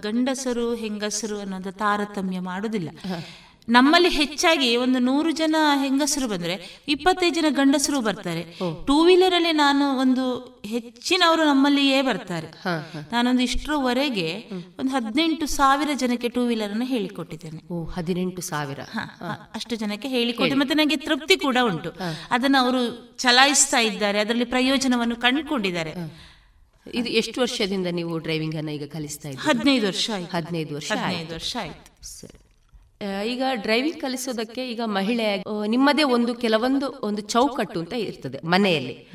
ಗಂಡಸರು ಹೆಂಗಸರು ಅನ್ನೋದು ತಾರತಮ್ಯ ಮಾಡುದಿಲ್ಲ. ನಮ್ಮಲ್ಲಿ ಹೆಚ್ಚಾಗಿ ಒಂದು ನೂರು ಜನ ಹೆಂಗಸರು ಬಂದ್ರೆ ಇಪ್ಪತ್ತೈದು ಜನ ಗಂಡಸರು ಬರ್ತಾರೆ. ಟೂ ವೀಲರ್ ಅಲ್ಲಿ ನಾನು ಒಂದು ಹೆಚ್ಚಿನವರು ನಮ್ಮಲ್ಲಿಯೇ ಬರ್ತಾರೆ. ನಾನೊಂದು ಇಷ್ಟರವರೆಗೆ ಒಂದು ಹದಿನೆಂಟು ಸಾವಿರ ಜನಕ್ಕೆ ಟೂ ವೀಲರ್ ಅನ್ನು ಹೇಳಿಕೊಟ್ಟಿದ್ದೇನೆ. ಹದಿನೆಂಟು ಸಾವಿರ. ಅಷ್ಟು ಜನಕ್ಕೆ ಹೇಳಿಕೊಟ್ಟಿದೆ ಮತ್ತೆ ನನಗೆ ತೃಪ್ತಿ ಕೂಡ ಉಂಟು. ಅದನ್ನ ಅವರು ಚಲಾಯಿಸ್ತಾ ಇದ್ದಾರೆ ಅದರಲ್ಲಿ ಪ್ರಯೋಜನವನ್ನು ಕಂಡುಕೊಂಡಿದ್ದಾರೆ. ಇದು ಎಷ್ಟು ವರ್ಷದಿಂದ ನೀವು ಡ್ರೈವಿಂಗ್ ಅನ್ನ ಈಗ ಕಲಿಸ್ತಾ ಇದ್ದೀರಾ? ಹದಿನೈದು ವರ್ಷ ಆಯ್ತು. ಹದಿನೈದು ವರ್ಷ ಹದಿನೈದು. ವರ್ಷ ಆಯ್ತು. ಸರಿ. ಈಗ ಡ್ರೈವಿಂಗ್ ಕಲಿಸೋದಕ್ಕೆ ಈಗ ಮಹಿಳೆ ನಿಮ್ಮದೇ ಒಂದು ಕೆಲವೊಂದು ಒಂದು ಚೌಕಟ್ಟು ಅಂತ ಇರ್ತದೆ ಮನೆಯಲ್ಲಿ.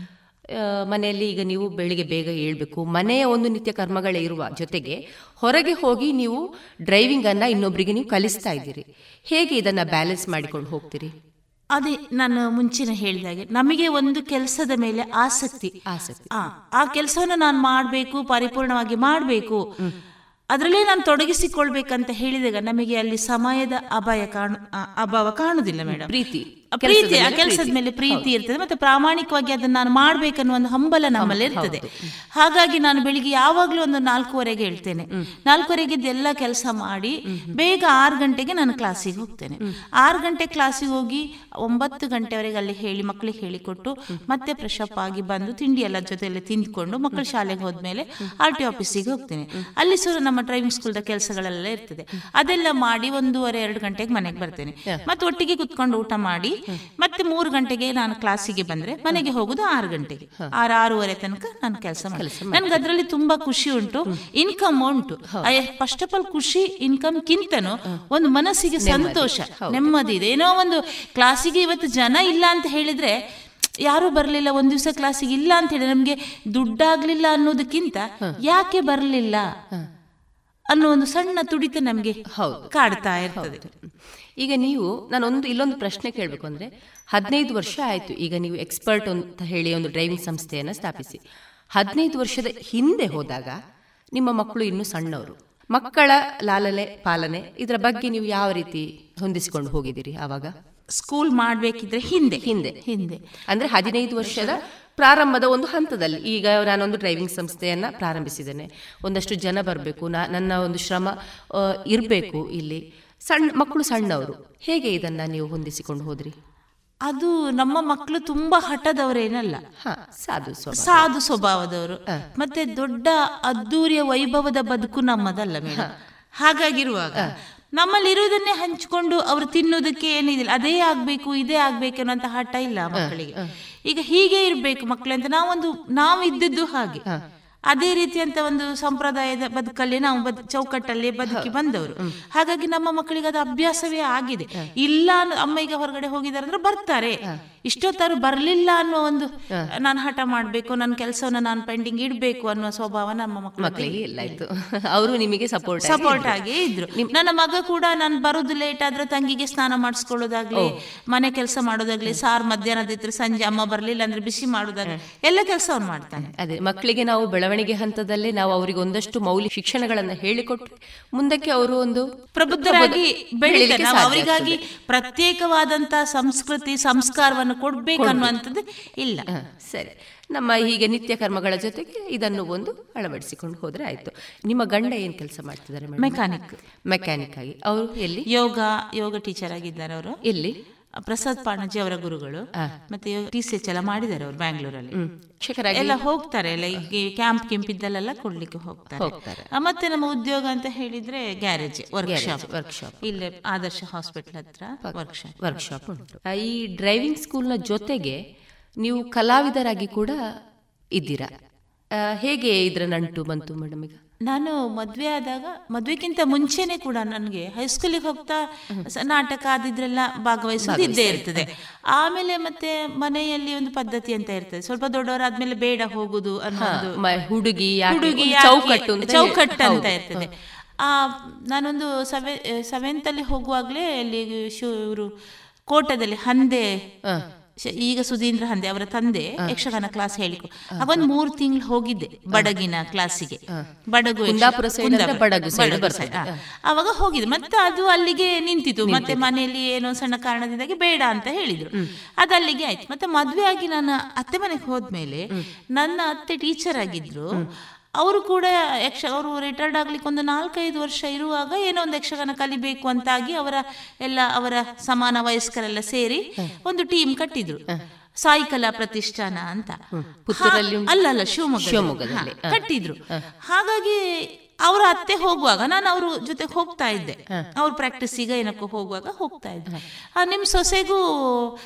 ಮನೆಯಲ್ಲಿ ಈಗ ನೀವು ಬೆಳಿಗ್ಗೆ ಬೇಗ ಏಳ್ಬೇಕು. ಮನೆಯ ಒಂದು ನಿತ್ಯ ಕರ್ಮಗಳೇ ಇರುವ ಜೊತೆಗೆ ಹೊರಗೆ ಹೋಗಿ ನೀವು ಡ್ರೈವಿಂಗ್ ಅನ್ನ ಇನ್ನೊಬ್ಬರಿಗೆ ನೀವು ಕಲಿಸ್ತಾ ಇದ್ದೀರಿ. ಹೇಗೆ ಇದನ್ನ ಬ್ಯಾಲೆನ್ಸ್ ಮಾಡಿಕೊಂಡು ಹೋಗ್ತೀರಿ? ಅದೇ ನಾನು ಮುಂಚಿನ ಹೇಳಿದಾಗೆ ನಮಗೆ ಒಂದು ಕೆಲಸದ ಮೇಲೆ ಆಸಕ್ತಿ. ಆಸಕ್ತಿ. ಆ, ಆ ಕೆಲಸವನ್ನು ನಾನು ಮಾಡಬೇಕು ಪರಿಪೂರ್ಣವಾಗಿ ಮಾಡಬೇಕು. ಅದರಲ್ಲೇ ನಾನು ತೊಡಗಿಸಿಕೊಳ್ಬೇಕಂತ ಹೇಳಿದಾಗ ನಮಗೆ ಅಲ್ಲಿ ಸಮಯದ ಅಭಾಯ ಕಾಣು ಅಭಾವ ಕಾಣುವುದಿಲ್ಲ ಮೇಡಮ್ ಪ್ರೀತಿ. ಪ್ರೀತಿ ಆ ಕೆಲಸದ. ಮೇಲೆ ಪ್ರೀತಿ ಇರ್ತದೆ ಮತ್ತೆ ಪ್ರಾಮಾಣಿಕವಾಗಿ ಅದನ್ನ ನಾನು ಮಾಡ್ಬೇಕನ್ನೋ ಒಂದು ಹಂಬಲ ನಮ್ಮಲ್ಲಿ ಇರ್ತದೆ. ಹಾಗಾಗಿ ನಾನು ಬೆಳಿಗ್ಗೆ ಯಾವಾಗ್ಲೂ ಒಂದು ನಾಲ್ಕೂವರೆಗೆ ಹೇಳ್ತೇನೆ. ನಾಲ್ಕೂವರೆಗೆ ಎಲ್ಲ ಕೆಲಸ ಮಾಡಿ ಬೇಗ ಆರು ಗಂಟೆಗೆ ನಾನು ಕ್ಲಾಸಿಗೆ ಹೋಗ್ತೇನೆ. ಆರು ಗಂಟೆ ಕ್ಲಾಸಿಗೆ ಹೋಗಿ ಒಂಬತ್ತು ಗಂಟೆವರೆಗೆ ಅಲ್ಲಿ ಹೇಳಿ ಮಕ್ಕಳಿಗೆ ಹೇಳಿಕೊಟ್ಟು ಮತ್ತೆ ಫ್ರೆಶ್ ಅಪ್ ಆಗಿ ಬಂದು ತಿಂಡಿ ಎಲ್ಲ ಜೊತೆಯಲ್ಲಿ ತಿಂದ್ಕೊಂಡು ಮಕ್ಕಳು ಶಾಲೆಗೆ ಹೋದ್ಮೇಲೆ ಆರ್ ಟಿ ಆಫೀಸಿಗೆ ಹೋಗ್ತೇನೆ. ಅಲ್ಲಿ ಸಹ ನಮ್ಮ ಡ್ರೈವಿಂಗ್ ಸ್ಕೂಲ್ದ ಕೆಲಸಗಳೆಲ್ಲ ಇರ್ತದೆ. ಅದೆಲ್ಲ ಮಾಡಿ ಒಂದೂವರೆ ಎರಡು ಗಂಟೆಗೆ ಮನೆಗೆ ಬರ್ತೇನೆ. ಮತ್ತೆ ಒಟ್ಟಿಗೆ ಕುತ್ಕೊಂಡು ಊಟ ಮಾಡಿ ಮತ್ತೆ ಮೂರು ಗಂಟೆಗೆ ನಾನು ಕ್ಲಾಸಿಗೆ ಬಂದ್ರೆ ಮನೆಗೆ ಹೋಗುದು ಆರು ಗಂಟೆಗೆ. ಆರು ಆರೂವರೆ ತನಕ ನಾನು ಕೆಲಸ ಮಾಡಿ ನನ್ಗೆ ಅದರಲ್ಲಿ ತುಂಬಾ ಖುಷಿ ಉಂಟು ಇನ್ಕಮ್ ಉಂಟು. ಫಸ್ಟ್ ಆಫ್ ಆಲ್ ಖುಷಿ ಇನ್ಕಮ್ ಕಿಂತನೂ ಒಂದು ಮನಸ್ಸಿಗೆ ಸಂತೋಷ ನೆಮ್ಮದಿ. ಇದೆ ಏನೋ ಒಂದು ಕ್ಲಾಸಿಗೆ ಇವತ್ತು ಜನ ಇಲ್ಲ ಅಂತ ಹೇಳಿದ್ರೆ ಯಾರು ಬರಲಿಲ್ಲ ಒಂದ್ ದಿವಸ ಕ್ಲಾಸಿಗೆ ಇಲ್ಲ ಅಂತ ಹೇಳಿ ನಮ್ಗೆ ದುಡ್ಡಾಗ್ಲಿಲ್ಲ ಅನ್ನೋದಕ್ಕಿಂತ ಯಾಕೆ ಬರಲಿಲ್ಲ? ಅನ್ನೋ ಒಂದು ಸಣ್ಣ ತುಡಿತ ನಮಗೆ ಕಾಡ್ತಾ ಇರ್ತದೆ. ಈಗ ನೀವು ನಾನೊಂದು ಇಲ್ಲೊಂದು ಪ್ರಶ್ನೆ ಕೇಳಬೇಕು ಅಂದ್ರೆ ಹದಿನೈದು ವರ್ಷ ಆಯ್ತು ಈಗ ನೀವು ಎಕ್ಸ್ಪರ್ಟ್ ಅಂತ ಹೇಳಿ ಒಂದು ಡ್ರೈವಿಂಗ್ ಸಂಸ್ಥೆಯನ್ನ ಸ್ಥಾಪಿಸಿ. ಹದಿನೈದು ವರ್ಷದ ಹಿಂದೆ ಹೋದಾಗ ನಿಮ್ಮ ಮಕ್ಕಳು ಇನ್ನೂ ಸಣ್ಣವರು. ಮಕ್ಕಳ ಲಾಲನೆ ಪಾಲನೆ ಇದರ ಬಗ್ಗೆ ನೀವು ಯಾವ ರೀತಿ ಹೊಂದಿಸಿಕೊಂಡು ಹೋಗಿದ್ದೀರಿ ಆವಾಗ? ಸ್ಕೂಲ್ ಮಾಡಬೇಕಿದ್ರೆ ಹಿಂದೆ. ಹಿಂದೆ. ಹಿಂದೆ. ಅಂದ್ರೆ ಹದಿನೈದು ವರ್ಷದ ಪ್ರಾರಂಭದ ಒಂದು ಹಂತದಲ್ಲಿ ಈಗ ನಾನೊಂದು ಡ್ರೈವಿಂಗ್ ಸಂಸ್ಥೆಯನ್ನ ಪ್ರಾರಂಭಿಸಿದ್ದೇನೆ. ಒಂದಷ್ಟು ಜನ ಬರಬೇಕು ನನ್ನ ಒಂದು ಶ್ರಮ ಇರಬೇಕು ಇಲ್ಲಿ. ಸಣ್ಣ ಮಕ್ಕಳು ಸಣ್ಣವರು. ಹೇಗೆ ಇದನ್ನ ನೀವು ಹೊಂದಿಸಿಕೊಂಡು ಹೋದ್ರಿ? ಅದು ನಮ್ಮ ಮಕ್ಕಳು ತುಂಬಾ ಹಠದವರೇನಲ್ಲ. ಸಾಧು ಸ್ವಭಾವ. ಸಾಧು ಸ್ವಭಾವದವರು. ಮತ್ತೆ ದೊಡ್ಡ ಅದ್ದೂರಿಯ ವೈಭವದ ಬದುಕು ನಮ್ಮದಲ್ಲ ಮೇಡಮ್ ಹಾಗಾಗಿರುವಾಗ ನಮ್ಮಲ್ಲಿ ಇರುವುದನ್ನೇ ಹಂಚಿಕೊಂಡು ಅವರು ತಿನ್ನೋದಕ್ಕೆ ಏನಿದಿಲ್ಲ. ಅದೇ ಆಗ್ಬೇಕು ಇದೇ ಆಗ್ಬೇಕು ಅನ್ನೋಂತ ಹಠ ಇಲ್ಲ ಮಕ್ಕಳಿಗೆ. ಈಗ ಹೀಗೆ ಇರ್ಬೇಕು ಮಕ್ಕಳಂತ. ನಾವೊಂದು ನಾವು ಇದ್ದದ್ದು ಹಾಗೆ ಅದೇ ರೀತಿಯಂತ ಒಂದು ಸಂಪ್ರದಾಯದ ಬದುಕಲ್ಲಿ ನಾವು ಬದ್ ಚೌಕಟ್ಟಲ್ಲಿ ಬದುಕಿ ಬಂದವರು. ಹಾಗಾಗಿ ನಮ್ಮ ಮಕ್ಕಳಿಗೆ ಅದು ಅಭ್ಯಾಸವೇ ಆಗಿದೆ. ಇಲ್ಲ ಅಮ್ಮ ಈಗ ಹೊರಗಡೆ ಹೋಗಿದ್ದಾರೆ ಅಂದ್ರೆ ಬರ್ತಾರೆ. ಇಷ್ಟೊತ್ತಾರು ಬರ್ಲಿಲ್ಲ ಅನ್ನೋ ಒಂದು ನಾನು ಹಠ ಮಾಡಬೇಕು ನನ್ನ ಕೆಲಸವನ್ನ ನಾನು ಪೆಂಡಿಂಗ್ ಇಡಬೇಕು ಅನ್ನೋ ಸ್ವಭಾವ ನಮ್ಮ ಮಕ್ಕಳಿಗೆ ಇಲ್ಲ. ಇತ್ತು ಅವರು ನಿಮಗೆ ಸಪೋರ್ಟ್ ಸಪೋರ್ಟ್ ಆಗಿ ಇದ್ರು. ನನ್ನ ಮಗ ಕೂಡ ನಾನು ಬರೋದು ಲೇಟ್ ಆದ್ರೆ ತಂಗಿಗೆ ಸ್ನಾನ ಮಾಡಿಸ್ಕೊಳ್ಳೋದಾಗ್ಲಿ ಮನೆ ಕೆಲಸ ಮಾಡೋದಾಗ್ಲಿ ಸಾರ್ ಮಧ್ಯಾಹ್ನದ ಇದ್ರೆ ಸಂಜೆ ಅಮ್ಮ ಬರ್ಲಿಲ್ಲ ಅಂದ್ರೆ ಬಿಸಿ ಮಾಡೋದಾಗ್ಲಿ ಎಲ್ಲ ಕೆಲಸ ಅವ್ನು ಮಾಡ್ತಾನೆ ಅದೇ ಮಕ್ಕಳಿಗೆ ನಾವು ಬೆಳವಣಿಗೆ ಹಂತದಲ್ಲೇ ನಾವು ಅವರಿಗೆ ಒಂದಷ್ಟು ಮೌಲ್ಯ ಶಿಕ್ಷಣಗಳನ್ನು ಹೇಳಿಕೊಟ್ರೆ ಮುಂದಕ್ಕೆ ಅವರು ಒಂದು ಪ್ರಬುದ್ಧರಾಗಿ ಬೆಳೀಲಿಕ್ಕೆ ಅವರಿಗಾಗಿ ಪ್ರತ್ಯೇಕವಾದಂತಹ ಪ್ರತ್ಯೇಕವಾದಂತ ಸಂಸ್ಕೃತಿ ಸಂಸ್ಕಾರವನ್ನು ಕೊಡ್ಬೇಕು ಅನ್ನುವಂಥದ್ದು ಇಲ್ಲ. ಸರಿ. ನಮ್ಮ ಹೀಗೆ ನಿತ್ಯ ಕರ್ಮಗಳ ಜೊತೆಗೆ ಇದನ್ನು ಒಂದು ಅಳವಡಿಸಿಕೊಂಡು ಹೋದ್ರೆ ಆಯ್ತು. ನಿಮ್ಮ ಗಂಡ ಏನ್ ಕೆಲಸ ಮಾಡ್ತಿದ್ದಾರೆ ಮೆಕ್ಯಾನಿಕ್ ಮೆಕ್ಯಾನಿಕ್ ಆಗಿ. ಅವರು ಎಲ್ಲಿ? ಯೋಗ ಯೋಗ ಟೀಚರ್ ಆಗಿದ್ದಾರೆ ಅವರು. ಎಲ್ಲಿ? ಪ್ರಸಾದ್ ಪಾಣಜಿ ಅವರ ಗುರುಗಳು. ಮತ್ತೆ ಟಿ ಸಿ ಎಚ್ ಎಲ್ಲ ಮಾಡಿದ್ದಾರೆ ಅವರು ಬ್ಯಾಂಗ್ಳೂರಲ್ಲಿ ಎಲ್ಲ ಹೋಗ್ತಾರೆ ಎಲ್ಲ ಈಗ ಕ್ಯಾಂಪ್ ಕೆಂಪ್ ಇದ್ದಲ್ಲೆಲ್ಲ ಕೊಡ್ಲಿಕ್ಕೆ ಹೋಗ್ತಾರೆ. ಮತ್ತೆ ನಮ್ಮ ಉದ್ಯೋಗ ಅಂತ ಹೇಳಿದ್ರೆ ಗ್ಯಾರೇಜ್ ವರ್ಕ್ಶಾಪ್ ವರ್ಕ್ಶಾಪ್ ಇಲ್ಲೇ ಆದರ್ಶ ಹಾಸ್ಪಿಟಲ್ ಹತ್ರ ವರ್ಕ್ಶಾಪ್ ವರ್ಕ್ಶಾಪ್ ಉಂಟು. ಈ ಡ್ರೈವಿಂಗ್ ಸ್ಕೂಲ್ನ ಜೊತೆಗೆ ನೀವು ಕಲಾವಿದರಾಗಿ ಕೂಡ ಇದ್ದೀರಾ? ಹೇಗೆ ಇದ್ರ ನಂಟು ಬಂತು ಮೇಡಮ್ ಈಗ? ನಾನು ಮದ್ವೆ ಆದಾಗ ಮದ್ವೆಗಿಂತ ಮುಂಚೆನೆ ಕೂಡ ನನಗೆ ಹೈಸ್ಕೂಲಿಗೆ ಹೋಗ್ತಾ ನಾಟಕ ಆದಿದ್ರೆಲ್ಲ ಭಾಗವಹಿಸೋದು ಇದ್ದೇ ಇರ್ತದೆ ಆಮೇಲೆ ಮತ್ತೆ ಮನೆಯಲ್ಲಿ ಒಂದು ಪದ್ಧತಿ ಅಂತ ಇರ್ತದೆ. ಸ್ವಲ್ಪ ದೊಡ್ಡವರಾದ್ಮೇಲೆ ಬೇಡ ಹೋಗುದು ಅನ್ನೋದು. ಹುಡುಗಿ? ಹುಡುಗಿ ಚೌಕಟ್ಟು ಚೌಕಟ್ಟು ಅಂತ ಇರ್ತದೆ. ಆ ನಾನೊಂದು ಸೆವೆ ಸೆವೆಂತ್ ಅಲ್ಲಿ ಹೋಗುವಾಗ್ಲೇ ಅಲ್ಲಿ ಶಿವರು ಕೋಟದಲ್ಲಿ ಹಂದೆ ಈಗ ಸುಧೀಂದ್ರ ಹಂದೆ ಅವರ ತಂದೆ ಯಕ್ಷಗಾನ ಕ್ಲಾಸ್ ಹೇಳಿಕೊ. ಅವನ್ ಮೂರ್ ತಿಂಗಳು ಹೋಗಿದ್ದೆ ಬಡಗಿನ ಕ್ಲಾಸಿಗೆ ಬಡಗು. ಬಡಗು. ಅವಾಗ ಹೋಗಿದ್ದೆ. ಮತ್ತೆ ಅದು ಅಲ್ಲಿಗೆ ನಿಂತಿತು. ಮತ್ತೆ ಮನೆಯಲ್ಲಿ ಏನೋ ಸಣ್ಣ ಕಾರಣದಿಂದಾಗಿ ಬೇಡ ಅಂತ ಹೇಳಿದ್ರು. ಅದು ಅಲ್ಲಿಗೆ ಆಯ್ತು. ಮತ್ತೆ ಮದ್ವೆ ಆಗಿ ನಾನು ಅತ್ತೆ ಮನೆಗೆ ಹೋದ್ಮೇಲೆ ನನ್ನ ಅತ್ತೆ ಟೀಚರ್ ಆಗಿದ್ರು. ಅವರು ಕೂಡ ಯಕ್ಷ ಅವರು ರಿಟೈರ್ಡ್ ಆಗ್ಲಿಕ್ಕೆ ಒಂದು ನಾಲ್ಕೈದು ವರ್ಷ ಇರುವಾಗ ಏನೋ ಒಂದು ಯಕ್ಷಗಾನ ಕಲಿಬೇಕು ಅಂತಾಗಿ ಅವರ ಎಲ್ಲ ಅವರ ಸಮಾನ ವಯಸ್ಕರೆಲ್ಲ ಸೇರಿ ಒಂದು ಟೀಮ್ ಕಟ್ಟಿದ್ರು. ಸಾಯಿಕಲಾ ಪ್ರತಿಷ್ಠಾನ ಅಂತ. ಅಲ್ಲಲ್ಲ ಅಲ್ಲ ಶಿವಮೊಗ್ಗ ಕಟ್ಟಿದ್ರು. ಹಾಗಾಗಿ ಅವರ ಅತ್ತೆ ಹೋಗುವಾಗ ನಾನು ಅವ್ರ ಜೊತೆ ಹೋಗ್ತಾ ಇದ್ದೆ. ಅವ್ರ ಪ್ರಾಕ್ಟೀಸ್ ಈಗ ಏನಕ್ಕೂ ಹೋಗುವಾಗ ಹೋಗ್ತಾ ಇದ್ದೆ. ಆ, ನಿಮ್ ಸೊಸೆಗೂ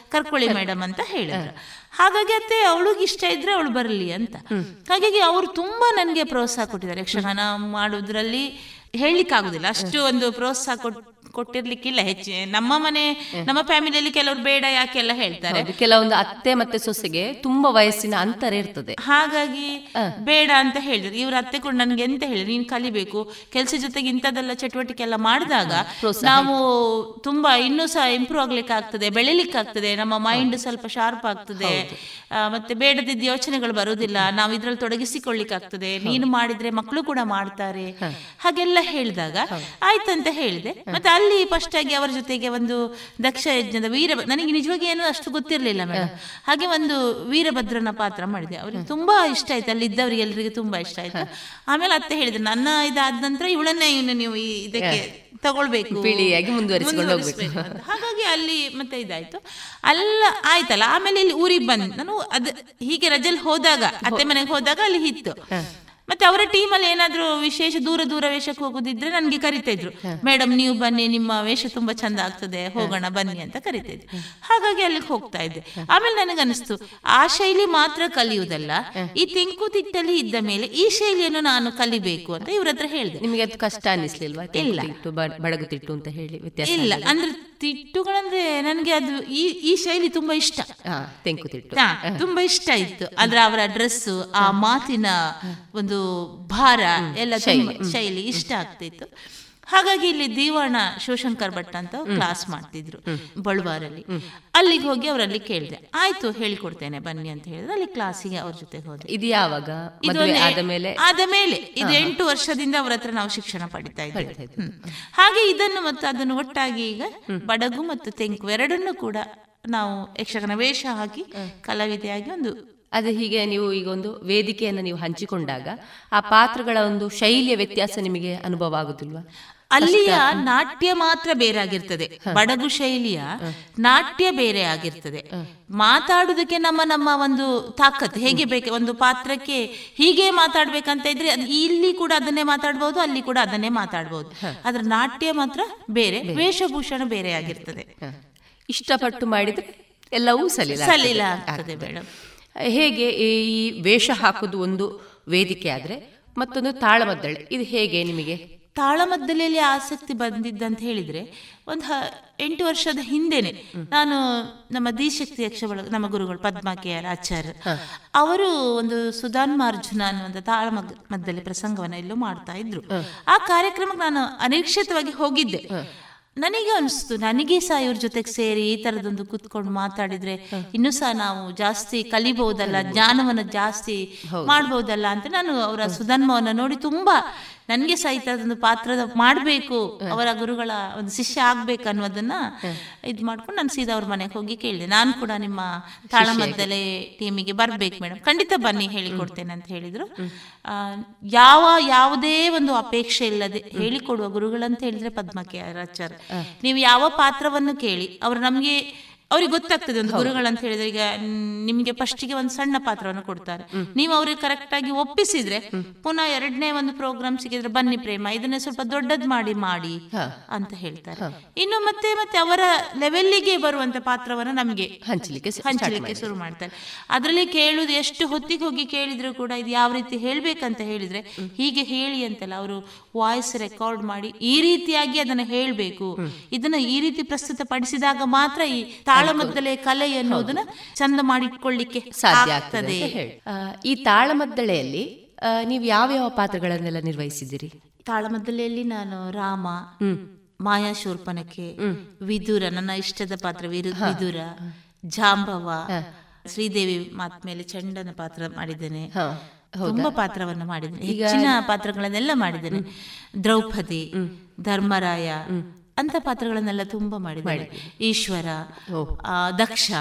ಕರ್ಕೊಳ್ಳಿ ಮೇಡಮ್ ಅಂತ ಹೇಳಿದ್ರು. ಹಾಗಾಗಿ ಅತ್ತೆ ಅವಳಿಗೆ ಇಷ್ಟ ಇದ್ರೆ ಅವಳು ಬರಲಿ ಅಂತ. ಹಾಗಾಗಿ ಅವರು ತುಂಬಾ ನನಗೆ ಪ್ರೋತ್ಸಾಹ ಕೊಟ್ಟಿದ್ದಾರೆ. ಯಕ್ಷಗಾನ ಮಾಡೋದ್ರಲ್ಲಿ ಹೇಳಲಿಕ್ಕಾಗುದಿಲ್ಲ. ಅಷ್ಟು ಒಂದು ಪ್ರೋತ್ಸಾಹ ಕೊಟ್ ಕೊಟ್ಟಿರ್ಲಿಕ್ಕಿಲ್ಲ ಹೆಚ್ಚು ನಮ್ಮ ಮನೆ ನಮ್ಮ ಫ್ಯಾಮಿಲಿಯಲ್ಲಿ ಕೆಲವರು ಬೇಡ ಯಾಕೆಲ್ಲ ಹೇಳ್ತಾರೆ. ಹೌದು, ಕೆಲವೊಂದು ಅತ್ತೆ ಮತ್ತೆ ಸೊಸೆಗೆ ತುಂಬಾ ವಯಸ್ಸಿನ ಅಂತರ ಇರ್ತದೆ. ಹಾಗಾಗಿ ಬೇಡ ಅಂತ ಹೇಳಿದ್ರು. ಇವ್ರ ಅತ್ತೆ ಕೂಡ ನನ್ಗೆ ಎಂತ ಹೇಳಿದ್ರು? ನೀನ್ ಕಲಿಬೇಕು. ಕೆಲಸ ಜೊತೆಗೆ ಇಂಥದ್ದೆಲ್ಲ ಚಟುವಟಿಕೆ ಎಲ್ಲ ಮಾಡಿದಾಗ ನಾವು ತುಂಬಾ ಇನ್ನೂ ಸಹ ಇಂಪ್ರೂವ್ ಆಗ್ಲಿಕ್ಕೆ ಆಗ್ತದೆ ಬೆಳಿಲಿಕ್ಕೆ ಆಗ್ತದೆ ನಮ್ಮ ಮೈಂಡ್ ಸ್ವಲ್ಪ ಶಾರ್ಪ್ ಆಗ್ತದೆ. ಮತ್ತೆ ಬೇಡದಿದ್ದ ಯೋಚನೆಗಳು ಬರುವುದಿಲ್ಲ. ನಾವು ಇದ್ರಲ್ಲಿ ತೊಡಗಿಸಿಕೊಳ್ಳಿಕ್ಕಾಗ್ತದೆ. ನೀನು ಮಾಡಿದ್ರೆ ಮಕ್ಕಳು ಕೂಡ ಮಾಡ್ತಾರೆ. ಹಾಗೆಲ್ಲ ಹೇಳಿದಾಗ ಆಯ್ತಂತ ಹೇಳಿದೆ. ಮತ್ತೆ ಅಲ್ಲಿ ಫಸ್ಟ್ ಆಗಿ ಅವರ ಜೊತೆಗೆ ಒಂದು ದಕ್ಷ ಯಜ್ಞದ ವೀರ ನನಗೆ ನಿಜವಾಗಿ ಏನು ಅಷ್ಟು ಗೊತ್ತಿರಲಿಲ್ಲ ಮೇಡಮ್ ಹಾಗೆ ಒಂದು ವೀರಭದ್ರನ ಪಾತ್ರ ಮಾಡಿದೆ. ಅವ್ರಿಗೆ ತುಂಬಾ ಇಷ್ಟ ಆಯ್ತು ಅಲ್ಲಿ ಇದ್ದವ್ರಿಗೆ ಎಲ್ಲರಿಗೂ ತುಂಬಾ ಇಷ್ಟ ಆಯ್ತು. ಆಮೇಲೆ ಅತ್ತೆ ಹೇಳಿದ್ರು ನನ್ನ ಇದಾದ ನಂತರ ಇವಳನ್ನೇ ಇನ್ನು ನೀವು ಈ ಇದಕ್ಕೆ ತಗೊಳ್ಬೇಕು. ಹಾಗಾಗಿ ಅಲ್ಲಿ ಮತ್ತೆ ಇದಾಯ್ತು. ಅಲ್ಲ ಆಯ್ತಲ್ಲ ಆಮೇಲೆ ಇಲ್ಲಿ ಊರಿಗೆ ಬಂದ್. ನಾನು ಅದ್ ಹೀಗೆ ರಜಲ್ ಹೋದಾಗ ಅತ್ತೆ ಮನೆಗೆ ಹೋದಾಗ ಅಲ್ಲಿ ಇತ್ತು. ಮತ್ತೆ ಅವರ ಟೀಮಲ್ಲಿ ಏನಾದ್ರೂ ವಿಶೇಷ ದೂರ ದೂರ ವೇಷಕ್ಕೆ ಹೋಗುದಿದ್ರೆ ನನ್ಗೆ ಕರಿತಾ ಇದ್ರು ಮೇಡಮ್ ನೀವು ಬನ್ನಿ ನಿಮ್ಮ ವೇಷ ತುಂಬಾ ಚಂದ ಆಗ್ತದೆ ಹೋಗೋಣ ಬನ್ನಿ ಅಂತ ಕರಿತಾ ಇದ್ರು ಹಾಗಾಗಿ ಅಲ್ಲಿಗೆ ಹೋಗ್ತಾ ಇದ್ದೆ. ಆಮೇಲೆ ನನಗನ್ನಿಸ್ತು ಆ ಶೈಲಿ ಮಾತ್ರ ಕಲಿಯುವುದಲ್ಲ ಈ ತೆಂಕು ತಿಟ್ಟಲ್ಲಿ ಇದ್ದ ಮೇಲೆ ಈ ಶೈಲಿಯನ್ನು ನಾನು ಕಲಿಬೇಕು ಅಂತ ಇವ್ರ ಹತ್ರ ಹೇಳಿದೆ. ನಿಮಗೆ ಅದು ಕಷ್ಟ ಅನಿಸ್ಲಿಲ್ವಾ? ಇಲ್ಲ. ತಿಟ್ಟು ಬಡಗು ತಿಟ್ಟು ಅಂತ ಹೇಳಿ ವ್ಯತ್ಯಾಸ ಇಲ್ಲ? ಅಂದ್ರೆ ತಿಟ್ಟುಗಳಂದ್ರೆ ನನಗೆ ಅದು ಈ ಈ ಶೈಲಿ ತುಂಬಾ ಇಷ್ಟ. ತೆಂಕುತಿಟ್ಟು ತೆಂಕು ತಿಟ್ಟು. ತುಂಬಾ ಇಷ್ಟ ಇತ್ತು. ಅಂದ್ರೆ ಅವರ ಡ್ರೆಸ್ ಆ ಮಾತಿನ ಒಂದು ಭಾರ ಎಲ್ಲ ಶೈಲಿ. ಇಷ್ಟ ಆಗ್ತಿತ್ತು. ಹಾಗಾಗಿ ಇಲ್ಲಿ ದೀವಾಣ ಶಿವಶಂಕರ್ ಭಟ್ ಅಂತ ಕ್ಲಾಸ್ ಮಾಡ್ತಿದ್ರು ಬಳ್ವಾರಲ್ಲಿ. ಅಲ್ಲಿಗೆ ಹೋಗಿ ಅವರಲ್ಲಿ ಕೇಳಿದೆ. ಆಯ್ತು ಹೇಳಿಕೊಡ್ತೇನೆ ಬನ್ನಿ ಅಂತ ಹೇಳಿದ್ರೆ. ಅಲ್ಲಿ ಕ್ಲಾಸಿಗೆ ಅವ್ರ ಜೊತೆ ಹೋದೆ. ಇದು ಯಾವಾಗ? ಒಂದು- ಆದ ಮೇಲೆ? ಇದು ಎಂಟು ವರ್ಷದಿಂದ ಅವರ ಹತ್ರ ನಾವು ಶಿಕ್ಷಣ ಪಡಿತಾ ಇದ್ದೇವೆ. ಹಾಗೆ ಇದನ್ನು ಮತ್ತು ಅದನ್ನು ಒಟ್ಟಾಗಿ ಈಗ ಬಡಗು ಮತ್ತು ತೆಂಕು ಎರಡನ್ನೂ ಕೂಡ ನಾವು ಯಕ್ಷಗಾನ ವೇಷ ಹಾಕಿ ಕಲಾವಿದೆಯಾಗಿ ಒಂದು ಅದು ಹೀಗೆ ನೀವು ಈಗ ಒಂದು ವೇದಿಕೆಯನ್ನು ನೀವು ಹಂಚಿಕೊಂಡಾಗ ಆ ಪಾತ್ರಗಳ ಒಂದು ಶೈಲಿಯ ವ್ಯತ್ಯಾಸ ನಿಮಗೆ ಅನುಭವ ಆಗುದಿಲ್ವಾ? ಅಲ್ಲಿಯ ನಾಟ್ಯ ಮಾತ್ರ ಬೇರೆ ಆಗಿರ್ತದೆ ಬಡಗು ಶೈಲಿಯ ನಾಟ್ಯ ಬೇರೆ ಆಗಿರ್ತದೆ. ಮಾತಾಡುದಕ್ಕೆ ನಮ್ಮ ನಮ್ಮ ಒಂದು ತಾಕತ್ ಹೇಗೆ ಬೇಕು ಒಂದು ಪಾತ್ರಕ್ಕೆ ಹೀಗೆ ಮಾತಾಡ್ಬೇಕಂತ ಇದ್ರೆ ಇಲ್ಲಿ ಕೂಡ ಅದನ್ನೇ ಮಾತಾಡ್ಬಹುದು ಅಲ್ಲಿ ಕೂಡ ಅದನ್ನೇ ಮಾತಾಡ್ಬಹುದು ಆದ್ರೆ ನಾಟ್ಯ ಮಾತ್ರ ಬೇರೆ ವೇಷಭೂಷಣ ಬೇರೆ ಆಗಿರ್ತದೆ. ಇಷ್ಟಪಟ್ಟು ಮಾಡಿದ್ರೆ ಎಲ್ಲವೂ ಸಲೀಲ ಸಲಿಲ ಆಗ್ತದೆ. ಮೇಡಮ್ ಹೇಗೆ ಈ ವೇಷ ಹಾಕೋದು ಒಂದು ವೇದಿಕೆ ಆದ್ರೆ ಮತ್ತೊಂದು ತಾಳಮದ್ದಳೆ. ಇದು ಹೇಗೆ ನಿಮಗೆ? ತಾಳಮದ್ದಲೆಯಲ್ಲಿ ಆಸಕ್ತಿ ಬಂದಿದ್ದಂತ ಹೇಳಿದ್ರೆ ಒಂದು ಹ- ಎಂಟು ವರ್ಷದ ಹಿಂದೆನೆ ನಾನು ನಮ್ಮ ದಿಶಕ್ತಿ ಯಕ್ಷ ನಮ್ಮ ಗುರುಗಳು ಪದ್ಮಾ ಕೆ ಆರ್ ಆಚಾರ್ಯ ಅವರು ಒಂದು ಸುಧಾನ್ಮಾರ್ಜುನ ಅನ್ನುವಂಥ ತಾಳ ಮದ್ದಲೆ ಪ್ರಸಂಗವನ್ನ ಎಲ್ಲೂ ಮಾಡ್ತಾ ಇದ್ರು. ಆ ಕಾರ್ಯಕ್ರಮಕ್ಕೆ ನಾನು ಅನಿರೀಕ್ಷಿತವಾಗಿ ಹೋಗಿದ್ದೆ. ನನಗೆ ಅನಿಸ್ತು ನನಗೆ ಸಹ ಇವ್ರ ಜೊತೆಗೆ ಸೇರಿ ಈ ತರದೊಂದು ಕೂತ್ಕೊಂಡು ಮಾತಾಡಿದ್ರೆ ಇನ್ನು ಸಹ ನಾವು ಜಾಸ್ತಿ ಕಲಿಬಹುದಲ್ಲ ಜ್ಞಾನವನ್ನ ಜಾಸ್ತಿ ಮಾಡಬಹುದಲ್ಲ ಅಂತ ನಾನು ಅವರ ಸುಧನ್ಮವನ್ನ ನೋಡಿ ತುಂಬಾ ನನಗೆ ಸಹಿತ ಅದೊಂದು ಪಾತ್ರದ ಮಾಡಬೇಕು ಅವರ ಗುರುಗಳ ಒಂದು ಶಿಷ್ಯ ಆಗ್ಬೇಕು ಅನ್ನೋದನ್ನ ಇದು ಮಾಡ್ಕೊಂಡು ನಾನು ಸೀದಾ ಅವ್ರ ಮನೆಗೆ ಹೋಗಿ ಕೇಳಿದೆ. ನಾನು ಕೂಡ ನಿಮ್ಮ ತಾಳಮದ್ದಲೆ ಟೀಮಿಗೆ ಬರ್ಬೇಕು ಮೇಡಮ್ ಖಂಡಿತ ಬನ್ನಿ ಹೇಳಿಕೊಡ್ತೇನೆ ಅಂತ ಹೇಳಿದ್ರು. ಯಾವ ಯಾವುದೇ ಒಂದು ಅಪೇಕ್ಷೆ ಇಲ್ಲದೆ ಹೇಳಿಕೊಡುವ ಗುರುಗಳಂತ ಹೇಳಿದ್ರೆ ಪದ್ಮಕ್ಕೆ ಆಚಾರ್ಯ. ನೀವು ಯಾವ ಪಾತ್ರವನ್ನು ಕೇಳಿ ಅವರು ನಮ್ಗೆ ಅವ್ರಿಗೆ ಗೊತ್ತಾಗ್ತದೆ ಒಂದು ಗುರುಗಳಂತ ಹೇಳಿದ್ರೆ ಈಗ ನಿಮ್ಗೆ ಫಸ್ಟಿಗೆ ಒಂದು ಸಣ್ಣ ಪಾತ್ರವನ್ನು ಕೊಡ್ತಾರೆ. ನೀವು ಅವ್ರಿಗೆ ಕರೆಕ್ಟ್ ಆಗಿ ಒಪ್ಪಿಸಿದ್ರೆ ಪುನಃ ಎರಡನೇ ಒಂದು ಪ್ರೋಗ್ರಾಮ್ ಸಿಕ್ಕಿದ್ರೆ ಬನ್ನಿ ಪ್ರೇಮ ಇದನ್ನ ಸ್ವಲ್ಪ ದೊಡ್ಡದ್ ಮಾಡಿ ಮಾಡಿ ಅಂತ ಹೇಳ್ತಾರೆ. ಇನ್ನು ಮತ್ತೆ ಮತ್ತೆ ಅವರ ಲೆವೆಲ್ಲಿಗೆ ಬರುವಂತ ಪಾತ್ರವನ್ನ ನಮಗೆ ಹಂಚಲಿಕ್ಕೆ ಹಂಚಲಿಕ್ಕೆ ಶುರು ಮಾಡ್ತಾರೆ. ಅದರಲ್ಲಿ ಕೇಳುದು ಎಷ್ಟು ಹೊತ್ತಿಗೆ ಹೋಗಿ ಕೇಳಿದ್ರು ಕೂಡ ಇದು ಯಾವ ರೀತಿ ಹೇಳ್ಬೇಕಂತ ಹೇಳಿದ್ರೆ ಹೀಗೆ ಹೇಳಿ ಅಂತಲ್ಲ ಅವರು ವಾಯ್ಸ್ ರೆಕಾರ್ಡ್ ಮಾಡಿ ಈ ರೀತಿಯಾಗಿ ಅದನ್ನ ಹೇಳ್ಬೇಕು. ಇದನ್ನ ಈ ರೀತಿ ಪ್ರಸ್ತುತ ಪಡಿಸಿದಾಗ ಮಾತ್ರ ಈ ತಾಳಮದ್ದಲೆ ಕಲೆ ಎನ್ನುವುದನ್ನ ಚಂದ ಮಾಡಿಟ್ಕೊಳ್ಳಿಕ್ಕೆ ಸಾಧ್ಯ ಆಗ್ತದೆ ಈ ತಾಳಮದ್ದಳೆಯಲ್ಲಿ ನೀವು ಯಾವ ಯಾವ ಪಾತ್ರಗಳನ್ನೆಲ್ಲ ನಿರ್ವಹಿಸಿದಿರಿ ತಾಳಮದ್ದಳೆಯಲ್ಲಿ ನಾನು ರಾಮ ಮಾಯಾ ಶೂರ್ಪನಕ್ಕೆ ವಿದುರ ನನ್ನ ಇಷ್ಟದ ಪಾತ್ರ ವಿದುರ ಜಾಂಬವ ಶ್ರೀದೇವಿ ಮಾತ್ ಮೇಲೆ ಚಂಡನ ಪಾತ್ರ ಮಾಡಿದ್ದೇನೆ. ತುಂಬಾ ಪಾತ್ರವನ್ನು ಮಾಡಿದ್ದೇನೆ. ಹೆಚ್ಚಿನ ಪಾತ್ರಗಳನ್ನೆಲ್ಲ ಮಾಡಿದ್ದೇನೆ. ದ್ರೌಪದಿ ಧರ್ಮರಾಯ ಅಂತ ಪಾತ್ರಗಳನ್ನೆಲ್ಲ ತುಂಬಾ ಮಾಡಿದ್ದಾರೆ. ಈಶ್ವರ ದಕ್ಷ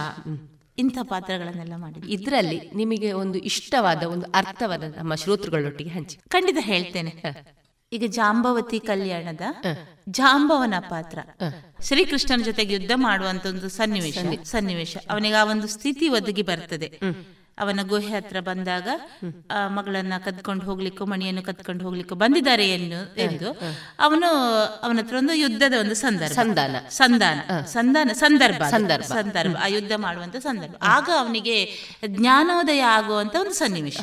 ಇಂಥ ಪಾತ್ರಗಳನ್ನೆಲ್ಲ ಮಾಡಿ ಇದರಲ್ಲಿ ನಿಮಗೆ ಒಂದು ಇಷ್ಟವಾದ ಒಂದು ಅರ್ಥವಾದ ನಮ್ಮ ಶ್ರೋತೃಗಳೊಟ್ಟಿಗೆ ಹಂಚಿ. ಖಂಡಿತ ಹೇಳ್ತೇನೆ. ಈಗ ಜಾಂಬವತಿ ಕಲ್ಯಾಣದ ಜಾಂಬವನ ಪಾತ್ರ. ಶ್ರೀಕೃಷ್ಣನ ಜೊತೆಗೆ ಯುದ್ಧ ಮಾಡುವಂತ ಒಂದು ಸನ್ನಿವೇಶ ಸನ್ನಿವೇಶ. ಅವನಿಗೆ ಆ ಒಂದು ಸ್ಥಿತಿ ಒದಗಿ ಬರ್ತದೆ. ಅವನ ಗುಹೆ ಹತ್ರ ಬಂದಾಗ ಆ ಮಗಳನ್ನ ಕದ್ಕೊಂಡು ಹೋಗ್ಲಿಕ್ಕೂ ಮಣಿಯನ್ನು ಕದ್ಕೊಂಡು ಹೋಗ್ಲಿಕ್ಕೂ ಬಂದಿದ್ದಾರೆ ಎಂದು ಎಂದು ಅವನು ಅವನ ಹತ್ರ ಒಂದು ಯುದ್ಧದ ಒಂದು ಸಂದರ್ಭ. ಸಂಧಾನ. ಸಂಧಾನ. ಸಂಧಾನ ಸಂದರ್ಭ ಸಂದರ್ಭ. ಸಂದರ್ಭ. ಆ ಯುದ್ಧ ಮಾಡುವಂತ ಸಂದರ್ಭ. ಆಗ ಅವನಿಗೆ ಜ್ಞಾನೋದಯ ಆಗುವಂತ ಒಂದು ಸನ್ನಿವೇಶ.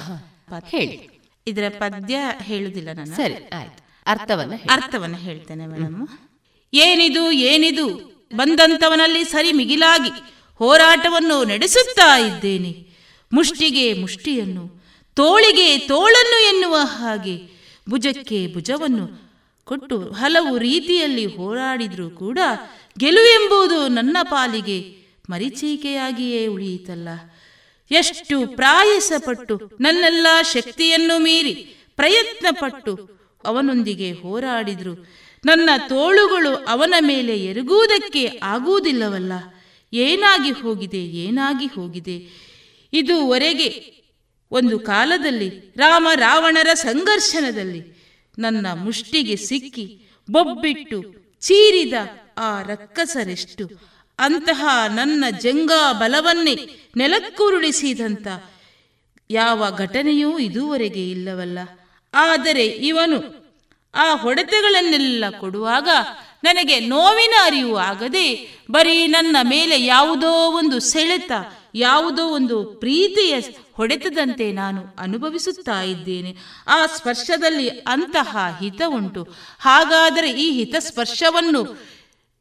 ಹೇಳಿ. ಇದರ ಪದ್ಯ ಹೇಳುದಿಲ್ಲ ನಾನು. ಸರಿ ಆಯ್ತು. ಅರ್ಥವನ್ನ ಅರ್ಥವನ್ನ ಹೇಳ್ತೇನೆ ಮೇಡಮ್. ಏನಿದು ಏನಿದು? ಬಂದಂತವನಲ್ಲಿ ಸರಿ ಮಿಗಿಲಾಗಿ ಹೋರಾಟವನ್ನು ನಡೆಸುತ್ತಾ ಇದ್ದೇನೆ. ಮುಷ್ಟಿಗೆ ಮುಷ್ಟಿಯನ್ನು, ತೋಳಿಗೆ ತೋಳನ್ನು ಎನ್ನುವ ಹಾಗೆ ಭುಜಕ್ಕೆ ಭುಜವನ್ನು ಕೊಟ್ಟು ಹಲವು ರೀತಿಯಲ್ಲಿ ಹೋರಾಡಿದರೂ ಕೂಡ ಗೆಲುವೆಂಬುದು ನನ್ನ ಪಾಲಿಗೆ ಮರಿಚೀಕೆಯಾಗಿಯೇ ಉಳಿಯಿತಲ್ಲ. ಎಷ್ಟು ಪ್ರಾಯಸಪಟ್ಟು ನನ್ನೆಲ್ಲ ಶಕ್ತಿಯನ್ನು ಮೀರಿ ಪ್ರಯತ್ನ ಪಟ್ಟು ಅವನೊಂದಿಗೆ ಹೋರಾಡಿದ್ರು ನನ್ನ ತೋಳುಗಳು ಅವನ ಮೇಲೆ ಎರಗುವುದಕ್ಕೆ ಆಗುವುದಿಲ್ಲವಲ್ಲ. ಏನಾಗಿ ಹೋಗಿದೆ ಏನಾಗಿ ಹೋಗಿದೆ? ಇದುವರೆಗೆ ಒಂದು ಕಾಲದಲ್ಲಿ ರಾಮ ರಾವಣರ ಸಂಘರ್ಷಣದಲ್ಲಿ ನನ್ನ ಮುಷ್ಟಿಗೆ ಸಿಕ್ಕಿ ಬೊಬ್ಬಿಟ್ಟು ಚೀರಿದ ಆ ರಕ್ಕಸರೆಷ್ಟು, ಅಂತಹ ನನ್ನ ಜಂಗಾ ಬಲವನ್ನೇ ನೆಲಕ್ಕುರುಳಿಸಿದಂಥ ಯಾವ ಘಟನೆಯೂ ಇದುವರೆಗೆ ಇಲ್ಲವಲ್ಲ. ಆದರೆ ಇವನು ಆ ಹೊಡೆತಗಳನ್ನೆಲ್ಲ ಕೊಡುವಾಗ ನನಗೆ ನೋವಿನ ಅರಿವು ಆಗದೆ ಬರೀ ನನ್ನ ಮೇಲೆ ಯಾವುದೋ ಒಂದು ಸೆಳೆತ ಯಾವುದೋ ಒಂದು ಪ್ರೀತಿಯ ಹೊಡೆತದಂತೆ ನಾನು ಅನುಭವಿಸುತ್ತಾ ಇದ್ದೇನೆ. ಆ ಸ್ಪರ್ಶದಲ್ಲಿ ಅಂತಹ ಹಿತ ಉಂಟು. ಹಾಗಾದರೆ ಈ ಹಿತ ಸ್ಪರ್ಶವನ್ನು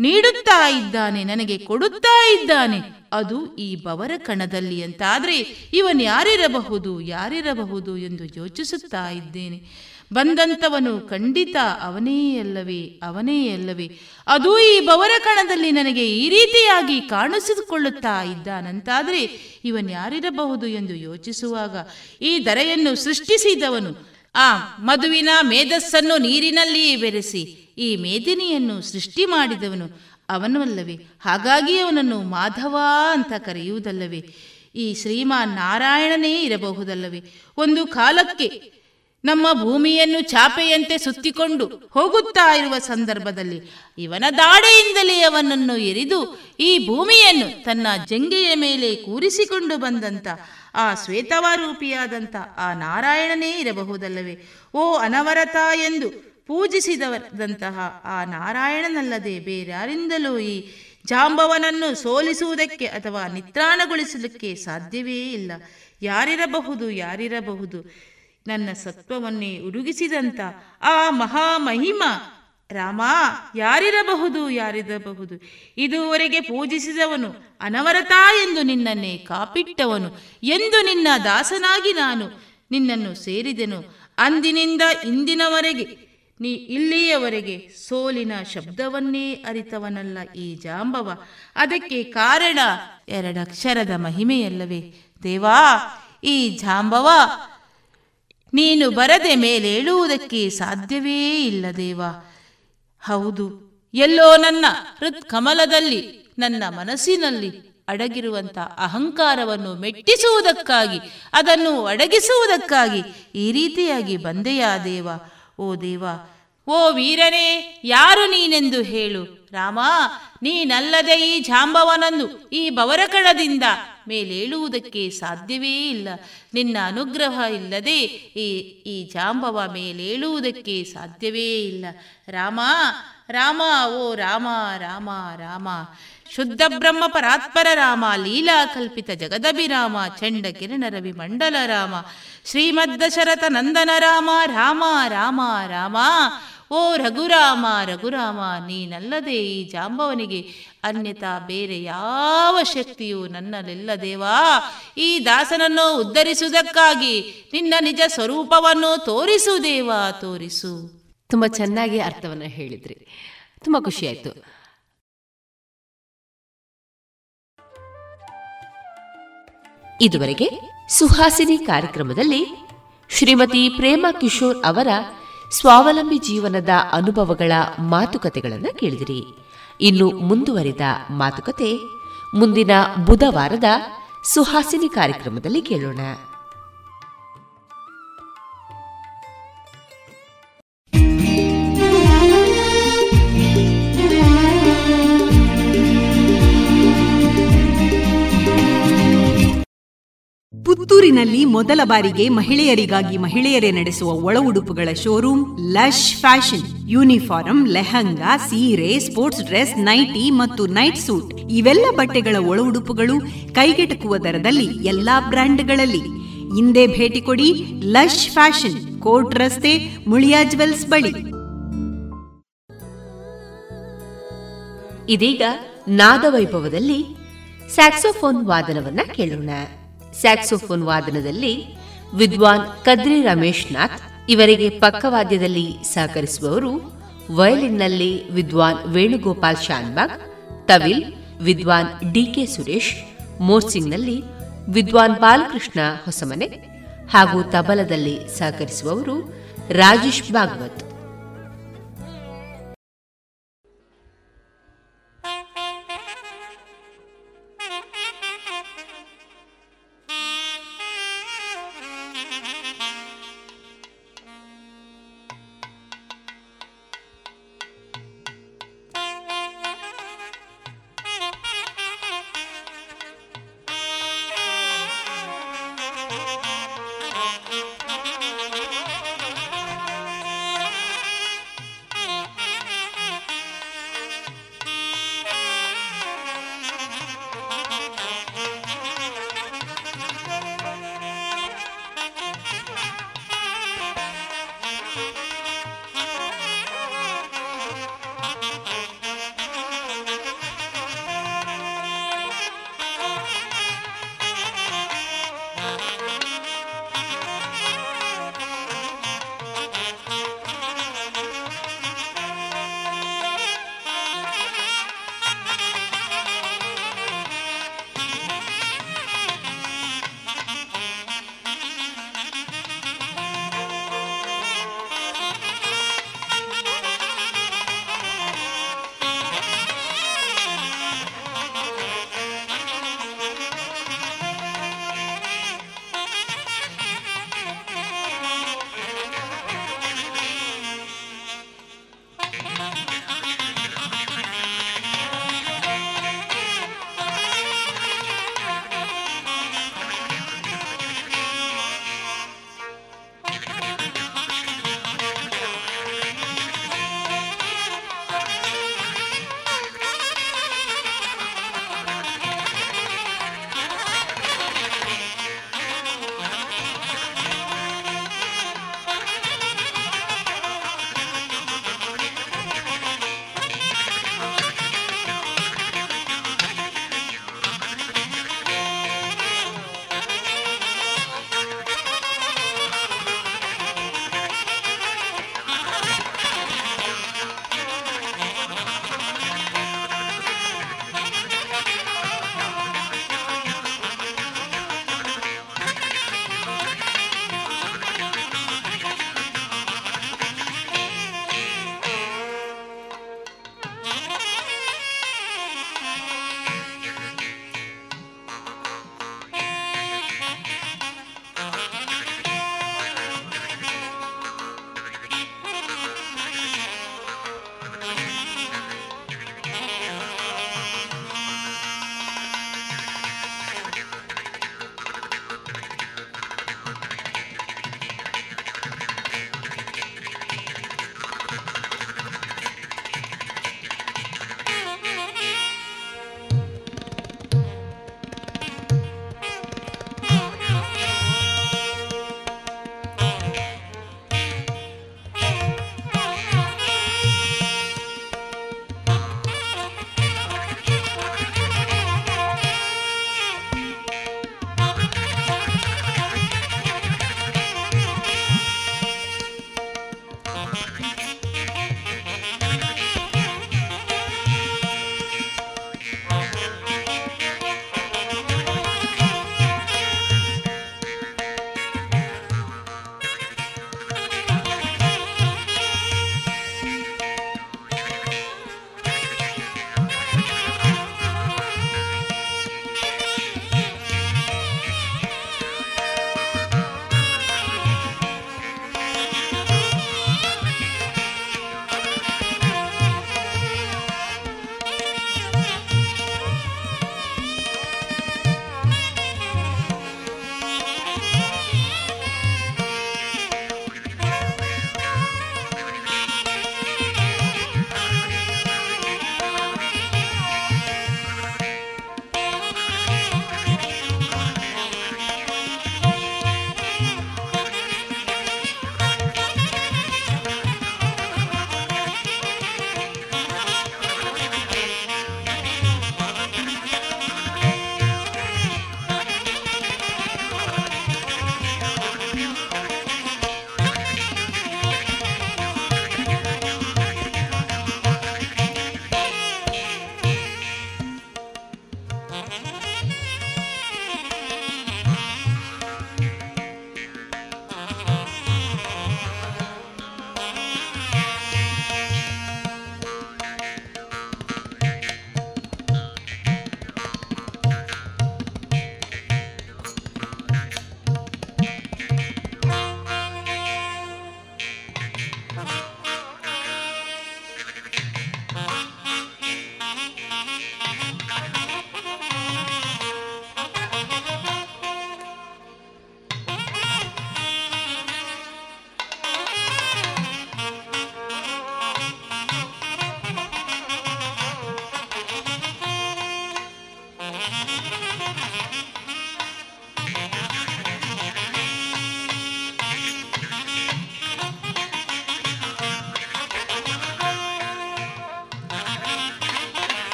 ನೀಡುತ್ತಾ ಇದ್ದಾನೆ, ನನಗೆ ಕೊಡುತ್ತಾ ಇದ್ದಾನೆ. ಅದು ಈ ಬವರ ಕಣದಲ್ಲಿ ಅಂತಾದರೆ ಇವನ್ ಯಾರಿರಬಹುದು ಯಾರಿರಬಹುದು ಎಂದು ಯೋಚಿಸುತ್ತಾ ಇದ್ದೇನೆ. ಬಂದಂತವನು ಖಂಡಿತ ಅವನೇ ಅಲ್ಲವೇ ಅವನೇ ಅಲ್ಲವೇ. ಅದು ಈ ಬವರ ಕಣದಲ್ಲಿ ನನಗೆ ಈ ರೀತಿಯಾಗಿ ಕಾಣಿಸಿಕೊಳ್ಳುತ್ತಾ ಇದ್ದಾನಂತಾದರೆ ಇವನ್ ಯಾರಿರಬಹುದು ಎಂದು ಯೋಚಿಸುವಾಗ ಈ ದರೆಯನ್ನು ಸೃಷ್ಟಿಸಿದವನು. ಆ ಮಧುವಿನ ಮೇಧಸ್ಸನ್ನು ನೀರಿನಲ್ಲಿ ಬೆರೆಸಿ ಈ ಮೇದಿನಿಯನ್ನು ಸೃಷ್ಟಿ ಮಾಡಿದವನು ಅವನವಲ್ಲವೇ ಹಾಗಾಗಿ ಅವನನ್ನು ಮಾಧವ ಅಂತ ಕರೆಯುವುದಲ್ಲವೇ. ಈ ಶ್ರೀಮಾನ್ ನಾರಾಯಣನೇ ಇರಬಹುದಲ್ಲವೇ. ಒಂದು ಕಾಲಕ್ಕೆ ನಮ್ಮ ಭೂಮಿಯನ್ನು ಚಾಪೆಯಂತೆ ಸುತ್ತಿಕೊಂಡು ಹೋಗುತ್ತಾ ಇರುವ ಸಂದರ್ಭದಲ್ಲಿ ಇವನ ದಾಡೆಯಿಂದಲೇ ಅವನನ್ನು ಎರಿದು ಈ ಭೂಮಿಯನ್ನು ತನ್ನ ಜಂಗೆಯ ಮೇಲೆ ಕೂರಿಸಿಕೊಂಡು ಬಂದಂತ, ಆ ಶ್ವೇತವಾರೂಪಿಯಾದಂಥ ಆ ನಾರಾಯಣನೇ ಇರಬಹುದಲ್ಲವೇ? ಓ ಅನವರತ ಎಂದು ಪೂಜಿಸಿದವರದಂತಹ ಆ ನಾರಾಯಣನಲ್ಲದೆ ಬೇರ್ಯಾರಿಂದಲೂ ಈ ಜಾಂಬವನನ್ನು ಸೋಲಿಸುವುದಕ್ಕೆ ಅಥವಾ ನಿತ್ರಾಣಗೊಳಿಸಲಿಕ್ಕೆ ಸಾಧ್ಯವೇ ಇಲ್ಲ. ಯಾರಿರಬಹುದು ಯಾರಿರಬಹುದು? ನನ್ನ ಸತ್ವವನ್ನೇ ಉರುಗಿಸಿದಂತ ಆ ಮಹಾಮಹಿಮ ರಾಮ ಯಾರಿರಬಹುದು ಯಾರಿರಬಹುದು? ಇದುವರೆಗೆ ಪೂಜಿಸಿದವನು ಅನವರತ ಎಂದು ನಿನ್ನನ್ನೇ ಕಾಪಿಟ್ಟವನು ಎಂದು ನಿನ್ನ ದಾಸನಾಗಿ ನಾನು ನಿನ್ನನ್ನು ಸೇರಿದೆನು. ಅಂದಿನಿಂದ ಇಂದಿನವರೆಗೆ ನೀ ಇಲ್ಲಿಯವರೆಗೆ ಸೋಲಿನ ಶಬ್ದವನ್ನೇ ಅರಿತವನಲ್ಲ ಈ ಜಾಂಬವ. ಅದಕ್ಕೆ ಕಾರಣ ಎರಡಕ್ಷರದ ಮಹಿಮೆಯಲ್ಲವೇ. ದೇವಾ, ಈ ಜಾಂಬವ ನೀನು ಬರದೆ ಮೇಲೇಳುವುದಕ್ಕೆ ಸಾಧ್ಯವೇ ಇಲ್ಲ, ದೇವ. ಹೌದು, ಎಲ್ಲೋ ನನ್ನ ಹೃತ್ಕಮಲದಲ್ಲಿ, ನನ್ನ ಮನಸ್ಸಿನಲ್ಲಿ ಅಡಗಿರುವಂತ ಅಹಂಕಾರವನ್ನು ಮೆಟ್ಟಿಸುವುದಕ್ಕಾಗಿ, ಅದನ್ನು ಅಡಗಿಸುವುದಕ್ಕಾಗಿ ಈ ರೀತಿಯಾಗಿ ಬಂದೆಯಾ, ದೇವ? ಓ ದೇವ, ಓ ವೀರನೇ, ಯಾರು ನೀನೆಂದು ಹೇಳು? ರಾಮ, ನೀನಲ್ಲದೆ ಈ ಜಾಂಬವನನ್ನು ಈ ಬವರಕಳದಿಂದ ಮೇಲೇಳುವುದಕ್ಕೆ ಸಾಧ್ಯವೇ ಇಲ್ಲ. ನಿನ್ನ ಅನುಗ್ರಹ ಇಲ್ಲದೆ ಈ ಈ ಜಾಂಬವ ಮೇಲೇಳುವುದಕ್ಕೆ ಸಾಧ್ಯವೇ ಇಲ್ಲ. ರಾಮ ರಾಮ, ಓ ರಾಮ ರಾಮ ರಾಮ. ಶುದ್ಧ ಬ್ರಹ್ಮ ಪರಾತ್ಪರ ರಾಮ, ಲೀಲಾ ಕಲ್ಪಿತ ಜಗದಭಿರಾಮ ಚಂಡ ಕಿರಣ ರವಿ ಮಂಡಲ ರಾಮ. ಶ್ರೀಮದ್ದಶರಥ ನಂದನ ರಾಮ ರಾಮ ರಾಮ ರಾಮ. ಓ ರಘುರಾಮ ರಘುರಾಮ, ನೀನಲ್ಲದೆ ಈ ಜಾಂಬವನಿಗೆ ಅನ್ಯತಾ ಬೇರೆ ಯಾವ ಶಕ್ತಿಯು ನನ್ನಲ್ಲಿಲ್ಲ ದೇವಾ. ಈ ದಾಸನನ್ನು ಉದ್ಧರಿಸುವುದಕ್ಕಾಗಿ ನಿನ್ನ ನಿಜ ಸ್ವರೂಪವನ್ನು ತೋರಿಸು ದೇವಾ, ತೋರಿಸು. ತುಂಬಾ ಚೆನ್ನಾಗಿ ಅರ್ಥವನ್ನು ಹೇಳಿದ್ರಿ. ತುಂಬಾ ಖುಷಿಯಾಯ್ತು ಇದುವರೆಗೆ ಸುಹಾಸಿನಿ ಕಾರ್ಯಕ್ರಮದಲ್ಲಿ ಶ್ರೀಮತಿ ಪ್ರೇಮ ಕಿಶೋರ್ ಅವರ ಸ್ವಾವಲಂಬಿ ಜೀವನದ ಅನುಭವಗಳ ಮಾತುಕತೆಗಳನ್ನು ಕೇಳಿದಿರಿ. ಇನ್ನು ಮುಂದುವರಿದ ಮಾತುಕತೆ ಮುಂದಿನ ಬುಧವಾರದ ಸುಹಾಸಿನಿ ಕಾರ್ಯಕ್ರಮದಲ್ಲಿ ಕೇಳೋಣ. ಪುತ್ತೂರಿನಲ್ಲಿ ಮೊದಲ ಬಾರಿಗೆ ಮಹಿಳೆಯರಿಗಾಗಿ ಮಹಿಳೆಯರೇ ನಡೆಸುವ ಒಳ ಉಡುಪುಗಳ showroom lush fashion. Uniform lehenga, ಸೀರೆ, ಸ್ಪೋರ್ಟ್ಸ್ ಡ್ರೆಸ್, ನೈಟಿ ಮತ್ತು ನೈಟ್ ಸೂಟ್. ಇವೆಲ್ಲ ಬಟ್ಟೆಗಳ ಒಳ ಉಡುಪುಗಳು ಕೈಗೆಟಕುವ ದರದಲ್ಲಿ ಎಲ್ಲಾ ಬ್ರ್ಯಾಂಡ್ಗಳಲ್ಲಿ. ಹಿಂದೆ ಭೇಟಿ ಕೊಡಿ ಲಶ್ ಫ್ಯಾಷನ್, ಕೋರ್ಟ್ ರಸ್ತೆ, ಮುಳಿಯಾ ಜುವೆಲ್ಸ್ ಬಳಿ. ಇದೀಗ ನಾದವೈಭವದಲ್ಲಿ ಸ್ಯಾಕ್ಸೋಫೋನ್ ವಾದನವನ್ನ ಕೇಳೋಣ. ಸ್ಯಾಕ್ಸೋಫೋನ್ ವಾದನದಲ್ಲಿ ವಿದ್ವಾನ್ ಕದ್ರಿ ರಮೇಶ್ನಾಥ್ ಇವರಿಗೆ ಪಕ್ಕವಾದ್ಯದಲ್ಲಿ ಸಹಕರಿಸುವವರು ವಯಲಿನ್ನಲ್ಲಿ ವಿದ್ವಾನ್ ವೇಣುಗೋಪಾಲ್ ಶಾನ್ಬಾಗ್, ತವಿಲ್, ವಿದ್ವಾನ್ ಡಿಕೆ ಸುರೇಶ್, ಮೋರ್ಸಿಂಗ್ನಲ್ಲಿ ವಿದ್ವಾನ್ ಬಾಲಕೃಷ್ಣ ಹೊಸಮನೆ ಹಾಗೂ ತಬಲದಲ್ಲಿ ಸಹಕರಿಸುವವರು ರಾಜೇಶ್ ಭಾಗವತ್.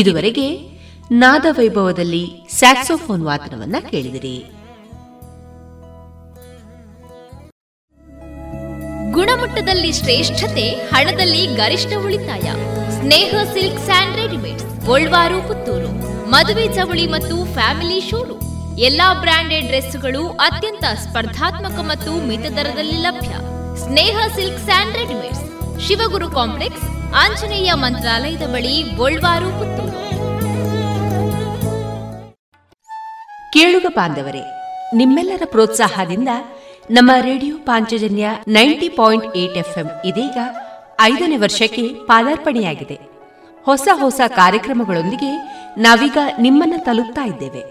ಇದುವರೆಗೆ ನಾದ ವೈಭವದಲ್ಲಿ ಸ್ಯಾಕ್ಸೋಫೋನ್ ವಾದನವನ್ನ ಕೇಳಿದಿರಿ. ಗುಣಮಟ್ಟದಲ್ಲಿ ಶ್ರೇಷ್ಠತೆ, ಹಣದಲ್ಲಿ ಗರಿಷ್ಠ ಉಳಿತಾಯ. Sneha silk and readymades, Golwaru, Puttur. ಮದುವೆ ಚವಳಿ ಮತ್ತು ಫ್ಯಾಮಿಲಿ ಶೋರೂಮ್. ಎಲ್ಲಾ ಬ್ರಾಂಡೆಡ್ ಡ್ರೆಸ್ಗಳು ಅತ್ಯಂತ ಸ್ಪರ್ಧಾತ್ಮಕ ಮತ್ತು ಮಿತ ದರದಲ್ಲಿ ಲಭ್ಯ. Sneha silk and readymades. Shivaguru complex, Anjaneya ಮಂತ್ರಾಲಯದ ಬಳಿ ಗೋಲ್ವಾರು, ಪುತ್ತೂರು. ಕೇಳುಗ ಬಾಂಧವರೇ, ನಿಮ್ಮೆಲ್ಲರ ಪ್ರೋತ್ಸಾಹದಿಂದ ನಮ್ಮ radio Panchajanya ninety point eight FM ಇದೀಗ ಐದನೇ ವರ್ಷಕ್ಕೆ ಪಾದಾರ್ಪಣೆಯಾಗಿದೆ. ಹೊಸ ಹೊಸ ಕಾರ್ಯಕ್ರಮಗಳೊಂದಿಗೆ ನಾವೀಗ ನಿಮ್ಮನ್ನ ತಲುಪ್ತಾ ಇದ್ದೇವೆ.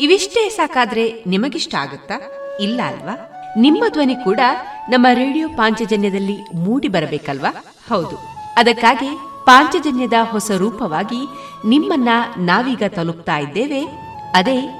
ಇವಿಷ್ಟೇ ಸಾಕಾದ್ರೆ ನಿಮಗಿಷ್ಟ ಆಗುತ್ತಾ? ಇಲ್ಲ ಅಲ್ವಾ? ನಿಮ್ಮ ಧ್ವನಿ ಕೂಡ ನಮ್ಮ ರೇಡಿಯೋ ಪಾಂಚಜನ್ಯದಲ್ಲಿ ಮೂಡಿ ಬರಬೇಕಲ್ವಾ? ಹೌದು. ಅದಕ್ಕಾಗಿ ಪಾಂಚಜನ್ಯದ ಹೊಸ ರೂಪವಾಗಿ ನಿಮ್ಮನ್ನ ನಾವೀಗ ತಲುಪ್ತಾ ಇದ್ದೇವೆ. ಅದೇ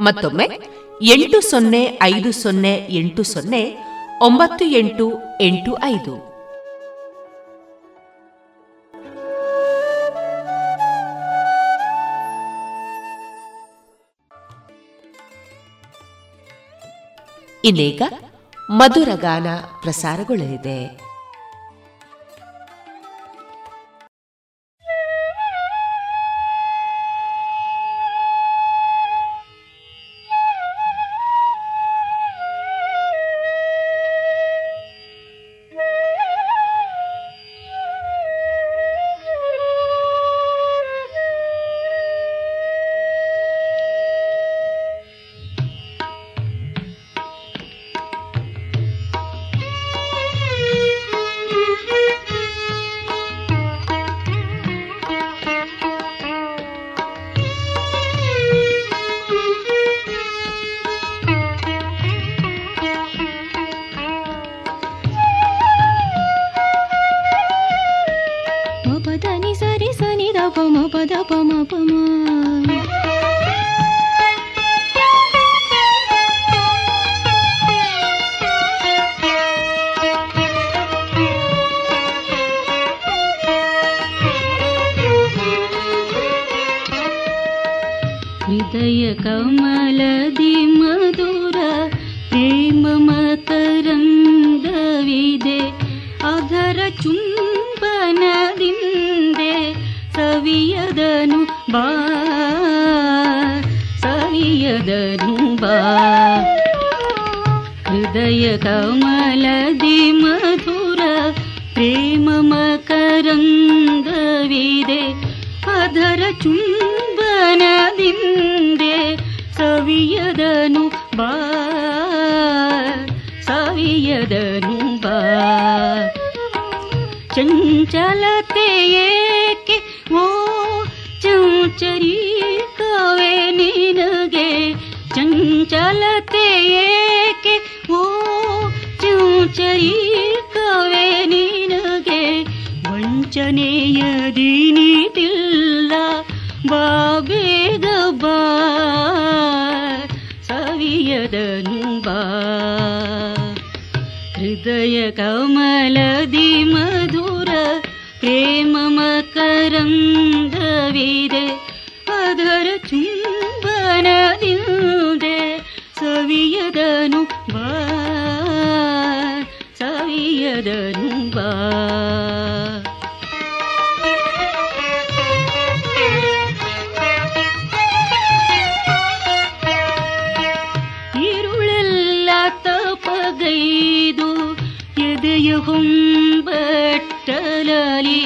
ಮತ್ತೊಮ್ಮೆ ಎಂಟು ಸೊನ್ನೆ ಐದು ಸೊನ್ನೆ ಎಂಟು ಸೊನ್ನೆ ಒಂಬತ್ತು ಎಂಟು ಎಂಟು ಐದು. ಇನ್ನೀಗ ಮಧುರಗಾನ ಪ್ರಸಾರಗೊಳ್ಳಲಿದೆ. ಬಟ್ಟಲಲಿ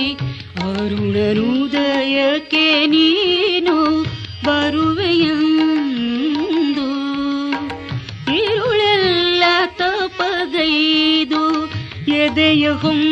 ಅರುಣನುದಯಕ್ಕೆ ನೀನು ಬರುವೆಯಂದು ഇരുളെല്ലാത്ത പകൈതു എതയഹും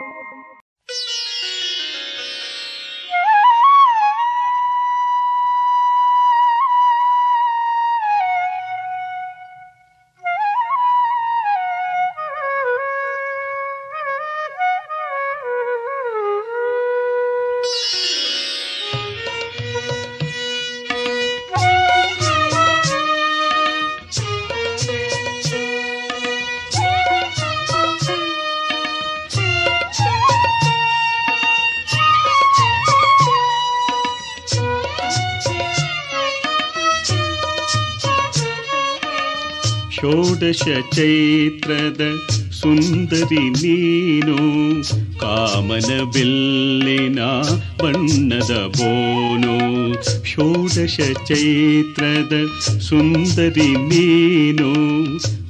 ಷೋಡಶ ಚೈತ್ರದ ಸುಂದರಿ ನೀನು, ಕಾಮನ ಬಿಲ್ಲಿನ ಬಣ್ಣದ ಬೋನು. ಷೋಡಶ ಚೈತ್ರದ ಸುಂದರಿ ನೀನು,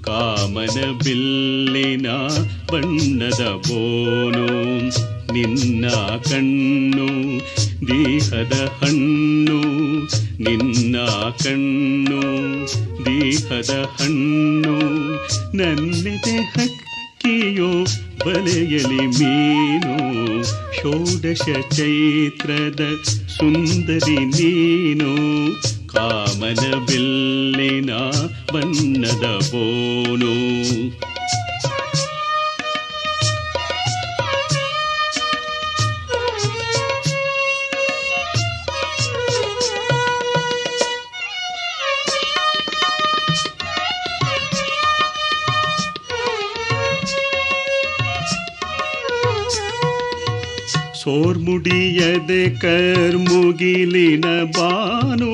ಕಾಮನ ಬಿಲ್ಲಿನ ಬಣ್ಣದ ಬೋನು. ನಿನ್ನ ಕಣ್ಣು, ದೇಹದ ಹಣ್ಣು. ನಿನ್ನ ಕಣ್ಣು, ದೇಹದ ಹಣ್ಣು. ನನ್ನೆದೆ ಹಕ್ಕಿಯೋ ಬಲೆಯಲಿ ಮೀನು. ಷೋಡಶ ಚೈತ್ರದ ಸುಂದರಿ ನೀನು. ಕಾಮನ ಬಿಲ್ಲಿನ ಬಣ್ಣದ ಬೋನು ಸೋರ್ಮುಡಿಯದೆ ಕರ್ಮುಗಿಲಿನ ಬಾನು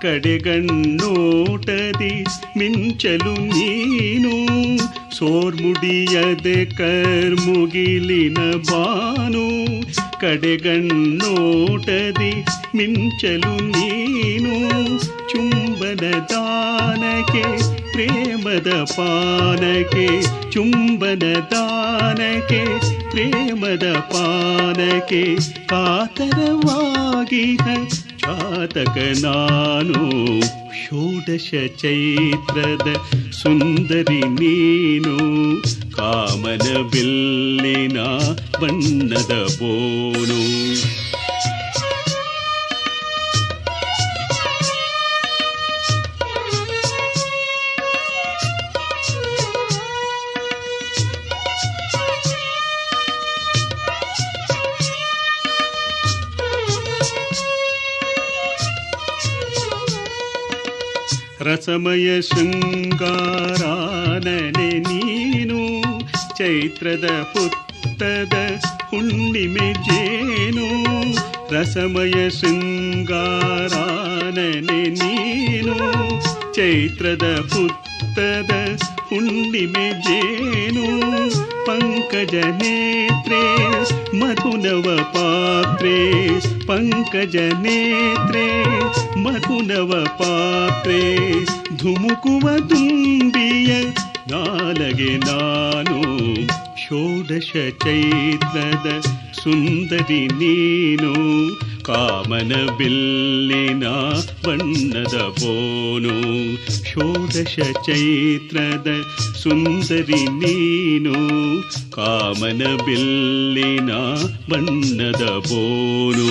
ಕಡೆಗಣ್ಣೋಟದಿ ಮಿಂಚಲು ನೀನು. ಸೋರ್ಮುಡಿಯದೆ ಕರ್ಮುಗಿಲಿನ ಬಾನು ಕಡೆಗಣ್ಣೋಟದಿ ಮಿಂಚಲು ನೀನು. ಚುಂಬನ ದಾನಕ್ಕೆ ಪ್ರೇಮದ ಪಾನಕ್ಕೆ, ಚುಂಬನ ದಾನಕ್ಕೆ, ಪ್ರೇಮದ ಪಾನಕ್ಕೆ ಕಾತರವಾಗಿಹ ಚಾತಕ ನಾನು. ಷೋಡಶ ಚೈತ್ರದ ಸುಂದರಿ ನೀನು, ಕಾಮನ ಬಿಲ್ಲಿನ ಬಣ್ಣದ ಬೋನು ರಸಮಯ ಶೃಂಗಾರಾನನೆ ನೀನು ಚೈತ್ರದ ಪುತ್ತದ ಹುಣ್ಣಿಮೆ ಜೇನು ರಸಮಯ ಶೃಂಗಾರಾನನೆ ನೀನು ಚೈತ್ರದ ಪುತ್ತದ ಹುಣ್ಣಿಮೆ ಜೇನು ಪಂಕಜ ನೇತ್ರೇ ಮಧುನವ ಪಾತ್ರೆ ಪಂಕಜ ನೇತ್ರೇ ಮಧುನವ ಪಾತ್ರೆ ಧುಮುಕುವ ತುಂಬಿಯ ನಾಲಗೆ ನಾನು ಷೋಡಶ ಚೈತ್ರದ ಸುಂದರಿ ನೀನು, ಕಾಮನ ಬಿಲ್ಲಿನ ಬಣ್ಣದ ಬೋನು ಷೋಡಶ ಚೈತ್ರದ ಸುಂದರಿ ನೀನು, ಕಾಮನ ಬಿಲ್ಲಿನ ಬಣ್ಣದ ಬೋನು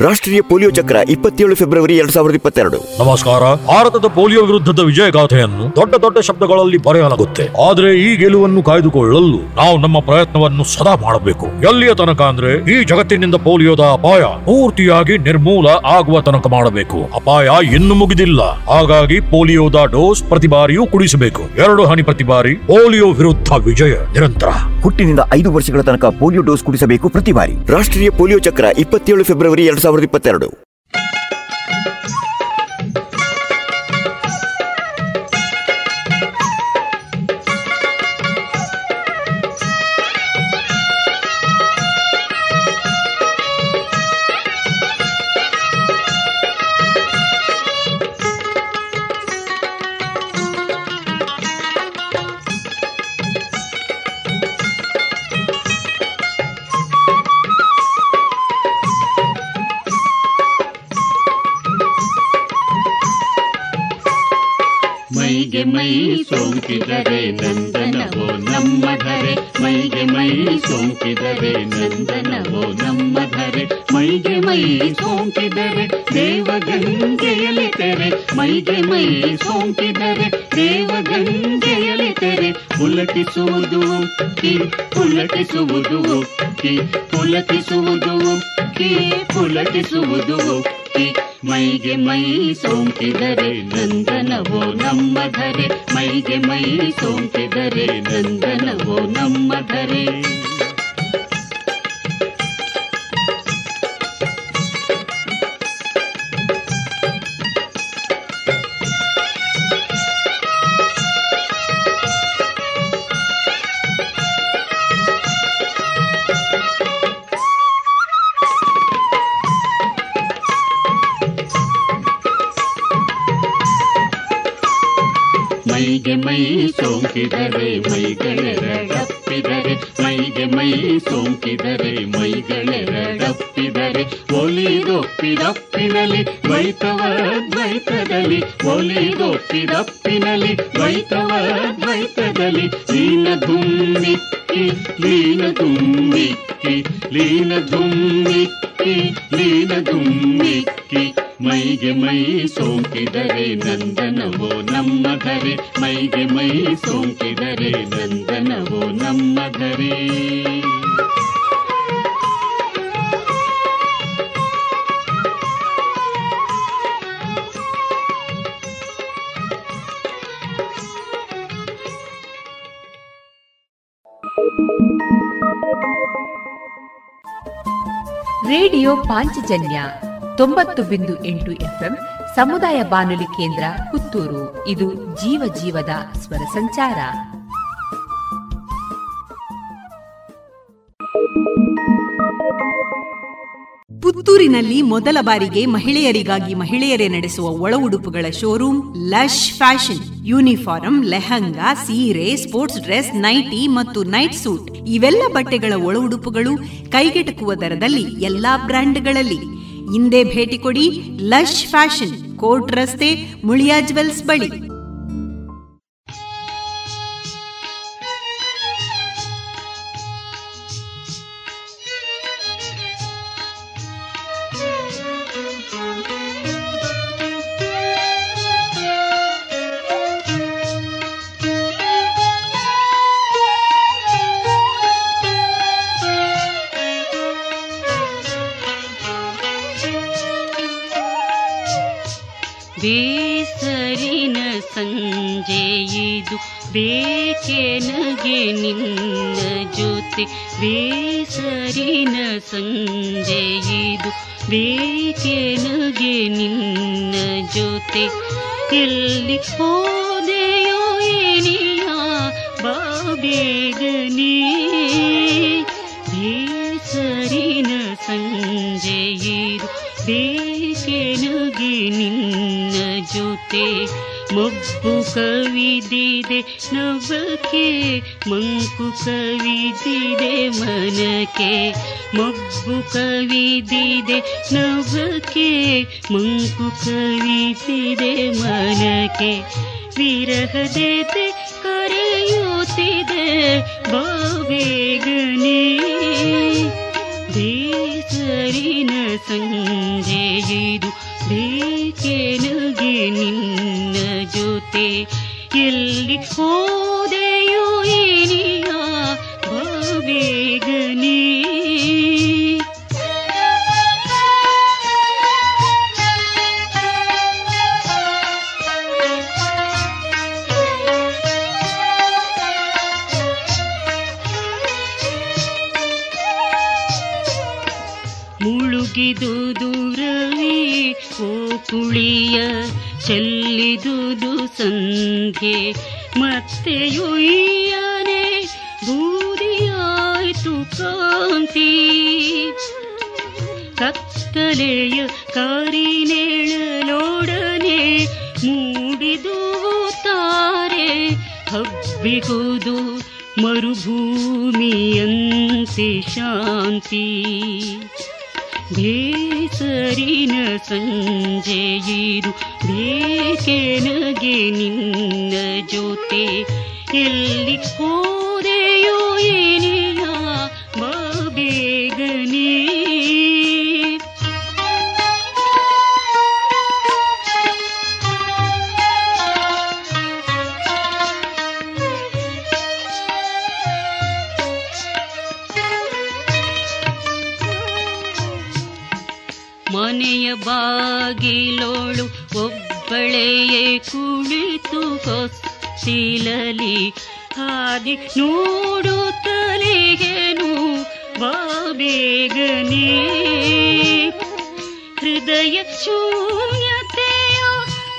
ರಾಷ್ಟ್ರೀಯ ಪೋಲಿಯೋ ಚಕ್ರ ಇಪ್ಪತ್ತೇಳು ಫೆಬ್ರವರಿ ಎರಡ್ ಸಾವಿರದ ಇಪ್ಪತ್ತೆರಡು. ನಮಸ್ಕಾರ. ಭಾರತದ ಪೋಲಿಯೋ ವಿರುದ್ಧದ ವಿಜಯ ಗಾಥೆಯನ್ನು ದೊಡ್ಡ ದೊಡ್ಡ ಶಬ್ದಗಳಲ್ಲಿ ಬರೆಯಲಾಗುತ್ತೆ. ಆದ್ರೆ ಈ ಗೆಲುವನ್ನು ಕಾಯ್ದುಕೊಳ್ಳಲು ನಾವು ನಮ್ಮ ಪ್ರಯತ್ನವನ್ನು ಸದಾ ಮಾಡಬೇಕು. ಎಲ್ಲಿಯ ತನಕ ಅಂದ್ರೆ ಈ ಜಗತ್ತಿನಿಂದ ಪೋಲಿಯೋದ ಅಪಾಯ ಪೂರ್ತಿಯಾಗಿ ನಿರ್ಮೂಲ ಆಗುವ ತನಕ ಮಾಡಬೇಕು. ಅಪಾಯ ಇನ್ನು ಮುಗಿದಿಲ್ಲ. ಹಾಗಾಗಿ ಪೋಲಿಯೋದ ಡೋಸ್ ಪ್ರತಿ ಬಾರಿಯೂ ಕುಡಿಸಬೇಕು. ಎರಡು ಹನಿ ಪ್ರತಿ ಬಾರಿ ಪೋಲಿಯೋ ವಿರುದ್ಧ ವಿಜಯ ನಿರಂತರ. ಹುಟ್ಟಿನಿಂದ ಐದು ವರ್ಷಗಳ ತನಕ ಪೋಲಿಯೋ ಡೋಸ್ ಕುಡಿಸಬೇಕು ಪ್ರತಿ ಬಾರಿ. ರಾಷ್ಟ್ರೀಯ ಪೋಲಿಯೋ ಚಕ್ರ ಇಪ್ಪತ್ತೇಳು ಫೆಬ್ರವರಿ ಎರಡ್ ಸಾವಿರದ ಇಪ್ಪತ್ತೆರಡು. ಸೋಂಕಿದರೆ ನಂದನವೋ ನಮ್ಮ ಧರೆ ಮೈಗೆ ಮೈ ಸೋಂಕಿದರೆ ದೇವಗಂಗೆಯಲಿ ತೆರೆ. ಮೈಗೆ ಮೈ ಸೋಂಕಿದರೆ ದೇವಗಂಗೆಯಲಿ ತೆರೆ. ಪುಲಕಿಸುವುದು ಕಿ ಪುಲಕಿಸುವುದು ಕಿ ಪುಲಕಿಸುವುದು ಕಿ ಪುಲಕಿಸುವುದು ಕಿ ಮೈಗೆ ಮೈ ಸೋಂಕಿದರೆ ನಂದನವೋ ನಮ್ಮ ಧರೆ ಮೈಗೆ ಮೈ ಸೋಂಕಿದರೆ ನಂದನವೋ ನಮ್ಮ ಧರೆ ಸೋಂಕಿದರೆ ಮೈಗಳೆರಡಪ್ಪಿದರೆ ಮೈಗೆ ಮೈ ಸೋಂಕಿದರೆ ಮೈಗಳೆರಡಪ್ಪಿದರೆ ಒಲಿದೊಪ್ಪಿದಪ್ಪಿನಲ್ಲಿ ದ್ವೈತವ ದ್ವೈತದಲ್ಲಿ ಒಲಿದೊಪ್ಪಿದಪ್ಪಿನಲ್ಲಿ ದ್ವೈತವ ದ್ವೈತದಲ್ಲಿ ಲೀನ ಧುಮ್ಮಿಕ್ಕಿ ಲೀನ ಧುಮ್ಮಿಕ್ಕಿ ಲೀನ ಧುಮ್ಮಿಕ್ಕಿ ಲೀನ ಧುಮ್ಮಿಕ್ಕಿ. ಮೈಗೆ ಮೈ ಸೋಂಕಿದರೆ ಪಾಂಚಜನ್ಯ ತೊಂಬತ್ತು ಬಿಂದು ಎಂಟು ಎಫ್ಎಂ ಸಮುದಾಯ ಬಾನುಲಿ ಕೇಂದ್ರ ಪುತ್ತೂರು. ಇದು ಜೀವ ಜೀವದ ಸ್ವರ ಸಂಚಾರ. ಪುತ್ತೂರಿನಲ್ಲಿ ಮೊದಲ ಬಾರಿಗೆ ಮಹಿಳೆಯರಿಗಾಗಿ ಮಹಿಳೆಯರೇ ನಡೆಸುವ ಒಳ ಉಡುಪುಗಳ showroom lush fashion. Uniform lehenga, ಸೀರೆ, ಸ್ಪೋರ್ಟ್ಸ್ ಡ್ರೆಸ್, ನೈಟಿ ಮತ್ತು ನೈಟ್ ಸೂಟ್. ಇವೆಲ್ಲ ಬಟ್ಟೆಗಳ ಒಳ ಉಡುಪುಗಳು ಕೈಗೆಟಕುವ ದರದಲ್ಲಿ ಎಲ್ಲಾ ಬ್ರ್ಯಾಂಡ್ಗಳಲ್ಲಿ. ಹಿಂದೆ ಭೇಟಿ ಕೊಡಿ ಲಶ್ ಫ್ಯಾಷನ್, ಕೋರ್ಟ್ ರಸ್ತೆ, ಮುಳಿಯಾ ಜುವೆಲ್ಸ್ ಬಳಿ. ಮಂಕು ಕವಿದಿದೆ ಮನಕ್ಕೆ ಮಬ್ಬು ಕವಿದಿದೆ ನವಕ್ಕೆ, ಮಂಕು ಕವಿದಿದೆ ಮನಕ್ಕೆ. ವಿರಹದೆ ಕರೆಯುತ್ತಿದೆ ಬಾವೇಗನೆ ಬೇಸ ಬೇಸರಿನ ಸಂಜೆಯಿದು ಬೇಕೆನಗೆ ನಿನ್ನ ಜೊತೆ. ಎಲ್ಲಿ ಬೇಗನೇ ಮುಳುಗಿದು ದೂರವೇ ಓ ಚೆಲ್ಲಿದುದು ಸಂಧ್ಯೆ. ಮತ್ತೆ ಒಯ್ಯನೆ ಬೂದಿಯಾಯ್ತು ಕಾಂತಿ ಕತ್ತಲೆಯ ಕಾರಿನೇಳಲೋಡನೆ ಮೂಡಿದುವು ತಾರೆ ಹಬ್ಬಿಗುವುದು ಮರುಭೂಮಿಯಂತೆ ಶಾಂತಿ ಬೇಸರಿನ ಸಂಜೆಯಿದು ಬೇಕೆನಗೆ ನಿನ್ನ ಜೊತೆ ಎಲ್ಲಿ ಹೋದೆಯೋ ಹಾದಿ ನೋಡುತ್ತಲೇನು ಬಾಬೇಗನೇ. ಹೃದಯ ಶೂನ್ಯತೆಯ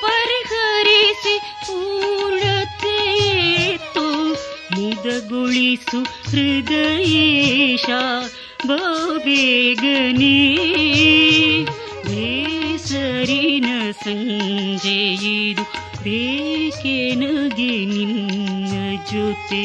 ಪರಿಹರಿಸಿ ಪೂರ್ಣತೆಯೇತು. ಮುದಗೊಳಿಸು ಹೃದಯೇಶ ಬಾಬೇಗನೇ. ಬೇಸರಿನ ಸಂಜೆಯಿದು ಬೇಕೆನಗೆ ನಿನ್ನ ಜೊತೆ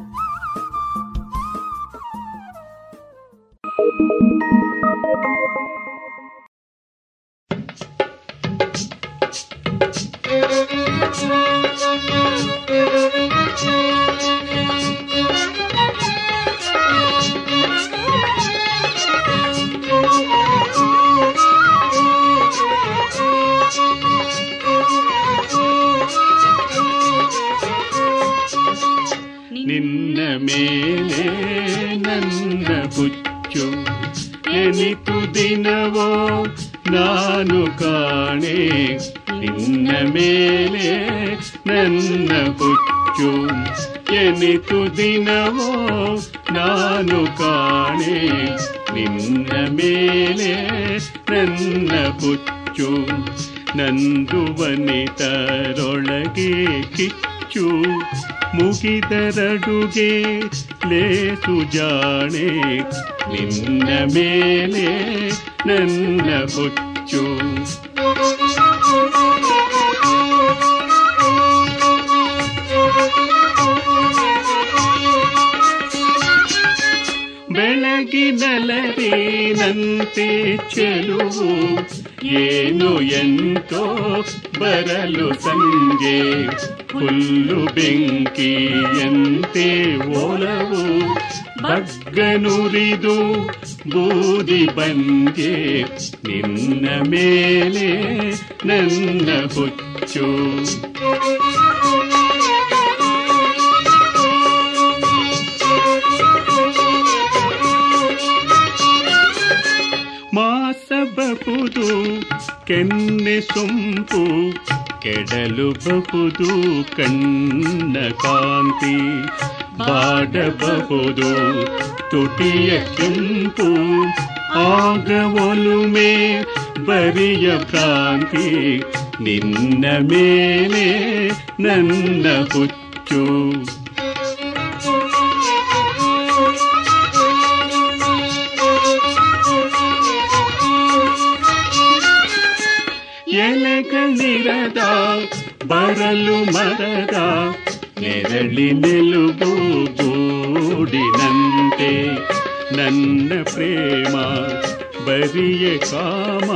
ದಿನವೋ ನಾನು ಕಾಣೆ ನಿನ್ನ ಮೇಲೆ ನನ್ನ ಹುಚ್ಚು ಎನಿತು ದಿನವೋ ನಾನು ಕಾಣೆ ನಿನ್ನ ಮೇಲೆ ನನ್ನ ಹುಚ್ಚು ನಂದು ವನಿತರೊಳಗೆ ಕಿಚ್ಚು ಮುಗಿದರಡುಗೆ ಲೇಸು ಜಾಣೆ ನಿನ್ನ ಮೇಲೆ ನನ್ನ ಹುಚ್ಚು. ಬೆಳಗಿನಲರಿನಂತೆ ಚೆಲುವು ಏನು ಎಂತೋ ಬರಲು ಸಂಜೆ. ಹುಲ್ಲು ಬೆಂಕಿಯಂತೆ ಒಲವು. ಬಗ್ಗನುರಿದು ಬೂದಿ ಬಂದೆ ನಿನ್ನ ಮೇಲೆ ನನ್ನ ಹುಚ್ಚು. ಮಾಸಬಹುದು ಕೆನ್ನೆ ಸೊಂಪು. ಕೆಡಲುಬಹುದು ಕಣ್ಣ ಕಾಂತಿ ಬಾಡಬಹುದು ತುಟಿಯ ಕೆಂಪು ಆಗ ಒಲುಮೆ ಬರಿಯ ಭ್ರಾಂತಿ ನಿನ್ನ ಮೇಲೆ ನನ್ನ ಹುಚ್ಚು. ಎಲೆಗಳಿರದ ಬರಲು ಮರದ ನೆರಳಿ ನೆಲುಬು ಗೂಡಿನಂತೆ. ನನ್ನ ಪ್ರೇಮ ಬರಿಯ ಕಾಮ,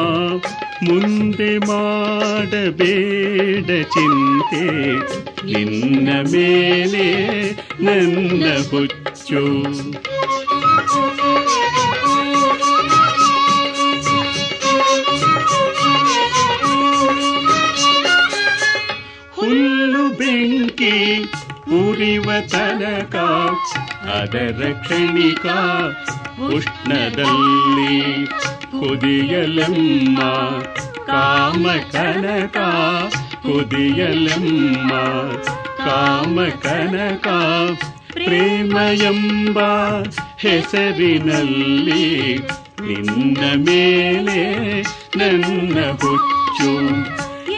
ಮುಂದೆ ಮಾಡಬೇಡ ಚಿಂತೆ. ನಿನ್ನ ಮೇಲೆ ನನ್ನ ಹುಚ್ಚು. ಬೆಂಕಿ, ಉರಿವ ತನಕ, ಅದರ ಕ್ಷಣಿಕ ಉಷ್ಣದಲ್ಲಿ ಕುದಿಯಲಮ್ಮ, ಕಾಮ ಕನಕ, ಕುದಿಯಲಮ್ಮ, ಕಾಮ ಕನಕ ಪ್ರೇಮ ಎಂಬ ಹೆಸರಿನಲ್ಲಿ ನಿನ್ನ ಮೇಲೆ ನನ್ನ ಹುಚ್ಚು.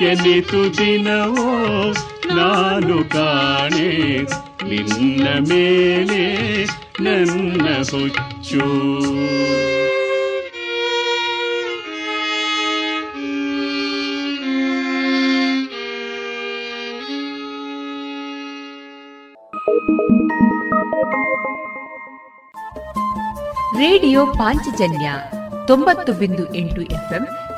ಎನಿತು ದಿನವೋ ನಾನು ಕಾಣೆ ನಿನ್ನ ಮೇಲೆ ನನ್ನ ಹುಚ್ಚು ರೇಡಿಯೋ ಪಾಂಚಜನ್ಯ ತೊಂಬತ್ತು ಬಿಂದು ಎಂಟು ಎಫ್ಎಂ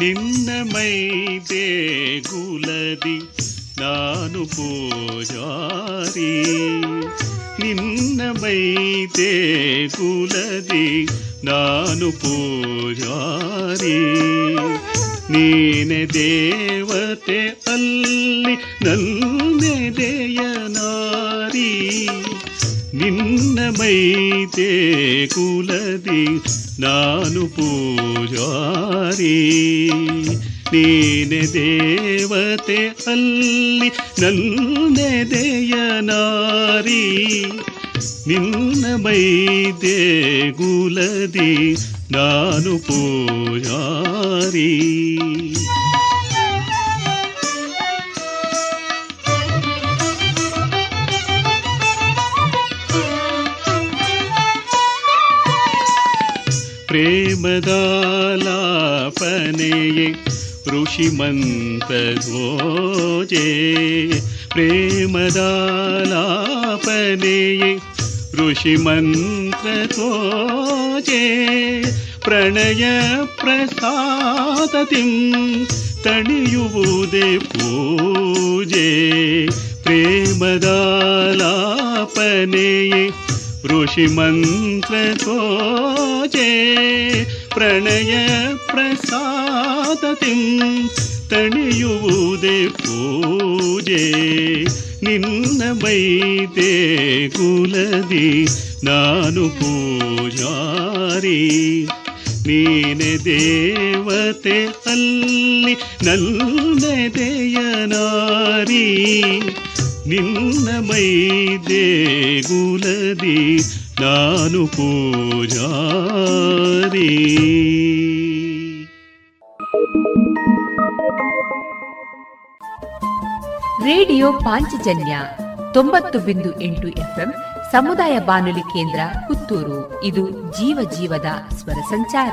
ನಿನ್ನ ಮೈ ದೇಗುಲದಿ ನಾನು ಪೂಜಾರಿ. ನಿನ್ನ ಮೈ ದೇಗುಲದಿ ನಾನು ಪೂಜಾರಿ. ನೀನೆ ದೇವತೆ ಅಲ್ಲಿ ನನ್ನೆದೆಯ ನಾರಿ ನಿನ್ನ ಮೈ ದೇಗುಲದಿ ನಾನು ಪೂಜಾರಿ ನೀನೆ ದೇವತೆ ಅಲ್ಲಿ ನನ್ನೆದೆಯ ನಾರಿ ನಿನ್ನ ಮೈ ಗುಲದಿ ನಾನು ಪೂಜಾರಿ. प्रेमदालापनये ऋषिमन्तध्वोजे प्रेमदालापनये प्रसाद प्रणयप्रसादतिं तणियुदे पूजे प्रेमदालापनये ಪ್ರೇಮದಾಲಾಪನೆಯೇ ಪ್ರಣಯ ಪ್ರಸಾದ ಪ್ರಸಾದತಿಂ ತಣಿಯುವುದೇ ಪೂಜೆ. ನಿನ್ನ ಮೈತೆ ಕುಲದಿ, ನಾನು ಪೂಜಾರಿ. ನೀನೆ ದೇವತೆ ಅಲ್ಲಿ ನನ್ನೆದೆಯ ನಾರಿ ನಿನ್ನ ಮೈ ದೇಗುಲದಿ ನಾನು ಪೂಜಾರಿ. ರೇಡಿಯೋ ಪಾಂಚಜನ್ಯ ತೊಂಬತ್ತು ಬಿಂದು ಎಂಟು ಎಫ್ಎಂ ಸಮುದಾಯ ಬಾನುಲಿ ಕೇಂದ್ರ ಪುತ್ತೂರು. ಇದು ಜೀವ ಜೀವದ ಸ್ವರ ಸಂಚಾರ.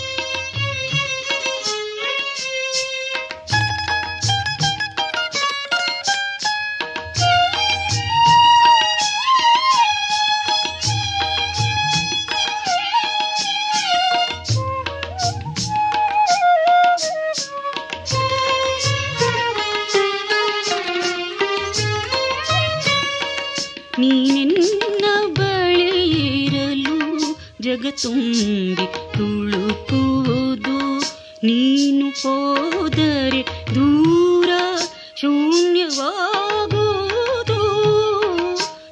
ತುಂಬಿ ತುಳುಕುವುದು. ನೀನು ಹೋದರೆ ದೂರ ಶೂನ್ಯವಾಗುವುದು.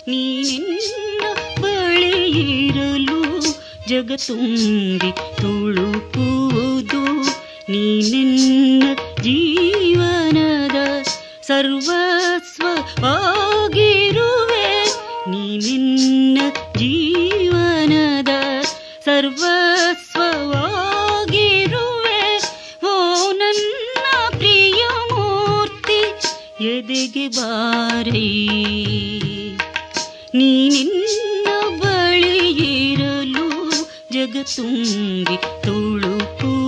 ನೀನಿನ್ನ ಬಳಿಯಿರಲು ಜಗತ್ತುಂಬಿ ತುಳುಕುವುದು. ನೀನೆನ್ನ ಜೀವನದ ಸರ್ವಸ್ವವಾಗಿರುವೆ ಸರ್ವಸ್ವವಾಗಿರುವೆ. ಓ ನನ್ನ ಪ್ರಿಯ ಮೂರ್ತಿ ಎದೆಗೆ ಬಾರೈ. ನೀನಿನ್ನ ಬಳಿಯಿರಲು ಜಗತ್ತುಂಬಿ ತುಳುಕುವುದು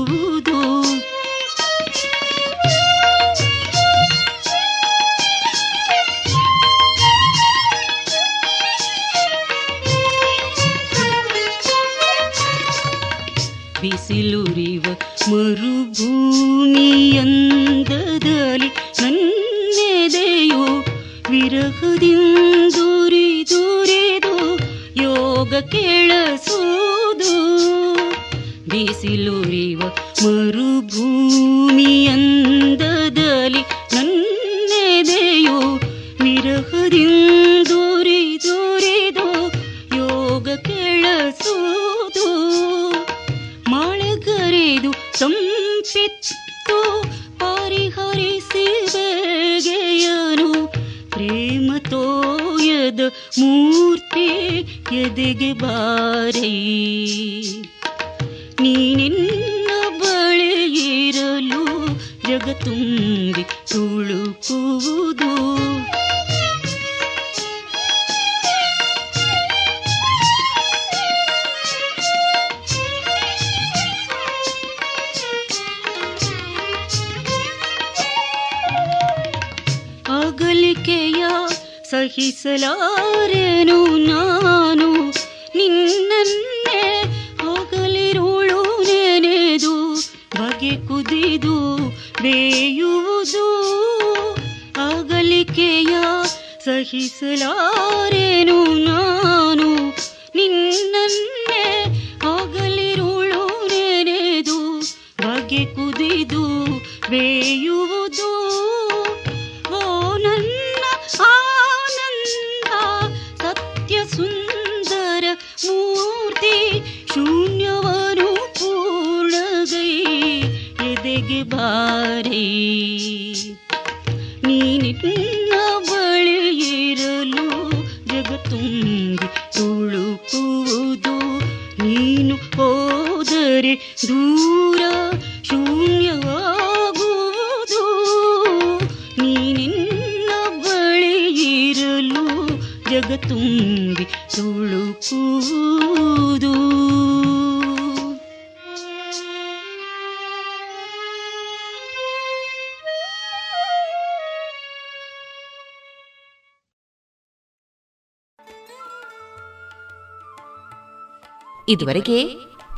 ಇದುವರೆಗೆ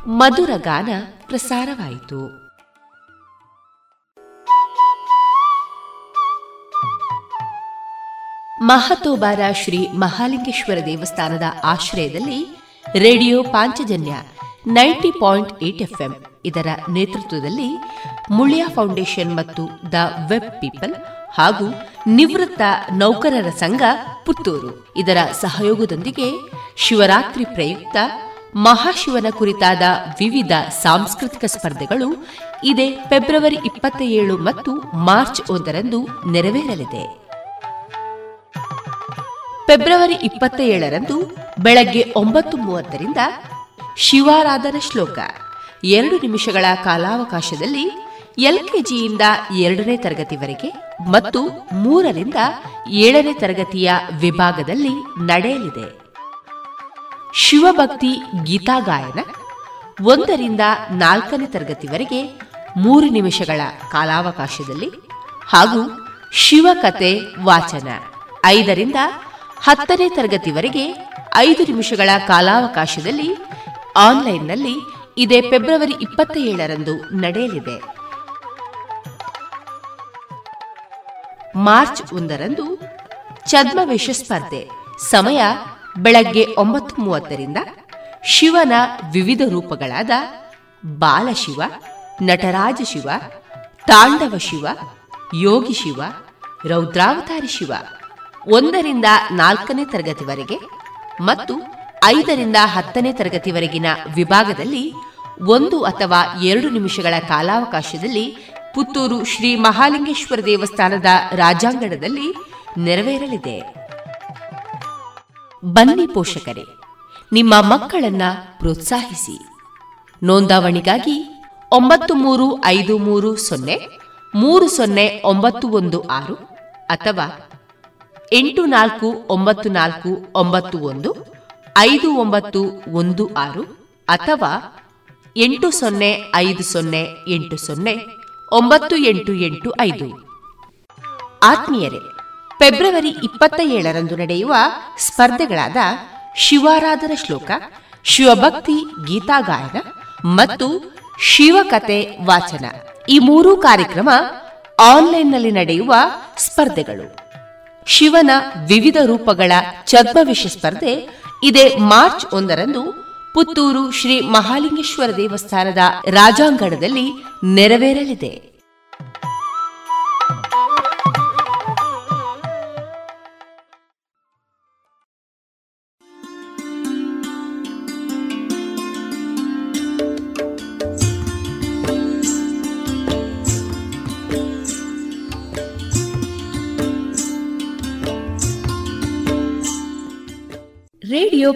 ಮಧುರ ಗಾನ ಪ್ರಸಾರವಾಯಿತು. ಮಹತೋಬಾರ ಶ್ರೀ ಮಹಾಲಿಂಗೇಶ್ವರ ದೇವಸ್ಥಾನದ ಆಶ್ರಯದಲ್ಲಿ radio Panchajanya ninety point eight FM ಇದರ ನೇತೃತ್ವದಲ್ಲಿ ಮುಳಿಯ ಫೌಂಡೇಶನ್ ಮತ್ತು ದ ವೆಬ್ ಪೀಪಲ್ ಹಾಗೂ ನಿವೃತ್ತ ನೌಕರರ ಸಂಘ ಪುತ್ತೂರು ಇದರ ಸಹಯೋಗದೊಂದಿಗೆ ಶಿವರಾತ್ರಿ ಪ್ರಯುಕ್ತ ಮಹಾಶಿವನ ಕುರಿತಾದ ವಿವಿಧ ಸಾಂಸ್ಕೃತಿಕ ಸ್ಪರ್ಧೆಗಳು ಇದೇ ಫೆಬ್ರವರಿ ಇಪ್ಪತ್ತ ಏಳು ಮತ್ತು ಮಾರ್ಚ್ ಒಂದರಂದು ನೆರವೇರಲಿದೆ. ಫೆಬ್ರವರಿ ಇಪ್ಪತ್ತ ಏಳರಂದು ಬೆಳಗ್ಗೆ ಒಂಬತ್ತು ಮೂವತ್ತರಿಂದ ಶಿವಾರಾಧನ ಶ್ಲೋಕ ಎರಡು ನಿಮಿಷಗಳ ಕಾಲಾವಕಾಶದಲ್ಲಿ ಎಲ್ಕೆಜಿಯಿಂದ ಎರಡನೇ ತರಗತಿವರೆಗೆ ಮತ್ತು ಮೂರರಿಂದ ಏಳನೇ ತರಗತಿಯ ವಿಭಾಗದಲ್ಲಿ ನಡೆಯಲಿದೆ. ಶಿವಭಕ್ತಿ ಗೀತಾ ಗಾಯನ, ಒಂದರಿಂದ ನಾಲ್ಕನೇ ತರಗತಿವರೆಗೆ ಮೂರು ನಿಮಿಷಗಳ ಕಾಲಾವಕಾಶದಲ್ಲಿ ಹಾಗೂ ಶಿವಕತೆ ವಾಚನ ಐದರಿಂದ ಹತ್ತನೇ ತರಗತಿವರೆಗೆ ಐದು ನಿಮಿಷಗಳ ಕಾಲಾವಕಾಶದಲ್ಲಿ ಆನ್ಲೈನ್ನಲ್ಲಿ ಇದೇ ಫೆಬ್ರವರಿ ಇಪ್ಪತ್ತ ಏಳರಂದು ನಡೆಯಲಿದೆ. ಮಾರ್ಚ್ ಒಂದರಂದು ಛದ್ಮವೇಷ ಸ್ಪರ್ಧೆ, ಸಮಯ ಬೆಳಗ್ಗೆ ಒಂಬತ್ತು ಮೂವತ್ತರಿಂದ ಶಿವನ ವಿವಿಧ ರೂಪಗಳಾದ ಬಾಲಶಿವ, ನಟರಾಜ ಶಿವ, ತಾಂಡವ ಶಿವ, ಯೋಗಿ ಶಿವ, ರೌದ್ರಾವತಾರಿ ಶಿವ. ಒಂದರಿಂದ ನಾಲ್ಕನೇ ತರಗತಿವರೆಗೆ ಮತ್ತು ಐದರಿಂದ ಹತ್ತನೇ ತರಗತಿವರೆಗಿನ ವಿಭಾಗದಲ್ಲಿ ಒಂದು ಅಥವಾ ಎರಡು ನಿಮಿಷಗಳ ಕಾಲಾವಕಾಶದಲ್ಲಿ ಪುತ್ತೂರು ಶ್ರೀ ಮಹಾಲಿಂಗೇಶ್ವರ ದೇವಸ್ಥಾನದ ರಾಜಾಂಗಣದಲ್ಲಿ ನೆರವೇರಲಿದೆ. ಬನ್ನಿ ಪೋಷಕರೇ, ನಿಮ್ಮ ಮಕ್ಕಳನ್ನ ಪ್ರೋತ್ಸಾಹಿಸಿ. ನೋಂದಾವಣಿಗಾಗಿ ಒಂಬತ್ತು ಮೂರು ಐದು ಮೂರು ಸೊನ್ನೆ ಮೂರು ಸೊನ್ನೆ ಒಂಬತ್ತು ಒಂದು ಆರು ಅಥವಾ ಎಂಟು ನಾಲ್ಕು ಒಂಬತ್ತು ನಾಲ್ಕು ಒಂಬತ್ತು ಒಂದು ಐದು ಒಂಬತ್ತು ಒಂದು ಆರು ಅಥವಾ ಎಂಟು ಸೊನ್ನೆ ಐದು ಸೊನ್ನೆ ಎಂಟು ಸೊನ್ನೆ ಒಂಬತ್ತು ಎಂಟು ಎಂಟು ಐದು. ಆತ್ಮೀಯರೇ ಫೆಬ್ರವರಿ ಇಪ್ಪತ್ತ ಏಳರಂದು ನಡೆಯುವ ಸ್ಪರ್ಧೆಗಳಾದ ಶಿವಾರಾಧನ ಶ್ಲೋಕ, ಶಿವಭಕ್ತಿ ಗೀತಾಗಾಯನ ಮತ್ತು ಶಿವಕತೆ ವಾಚನ. ಈ ಮೂರೂ ಕಾರ್ಯಕ್ರಮ ಆನ್ಲೈನ್ನಲ್ಲಿ ನಡೆಯುವ ಸ್ಪರ್ಧೆಗಳು. ಶಿವನ ವಿವಿಧ ರೂಪಗಳ ಚದ್ಮವಿಷ ಸ್ಪರ್ಧೆ ಇದೇ ಮಾರ್ಚ್ ಒಂದರಂದು ಪುತ್ತೂರು ಶ್ರೀ ಮಹಾಲಿಂಗೇಶ್ವರ ದೇವಸ್ಥಾನದ ರಾಜಾಂಗಣದಲ್ಲಿ ನೆರವೇರಲಿದೆ.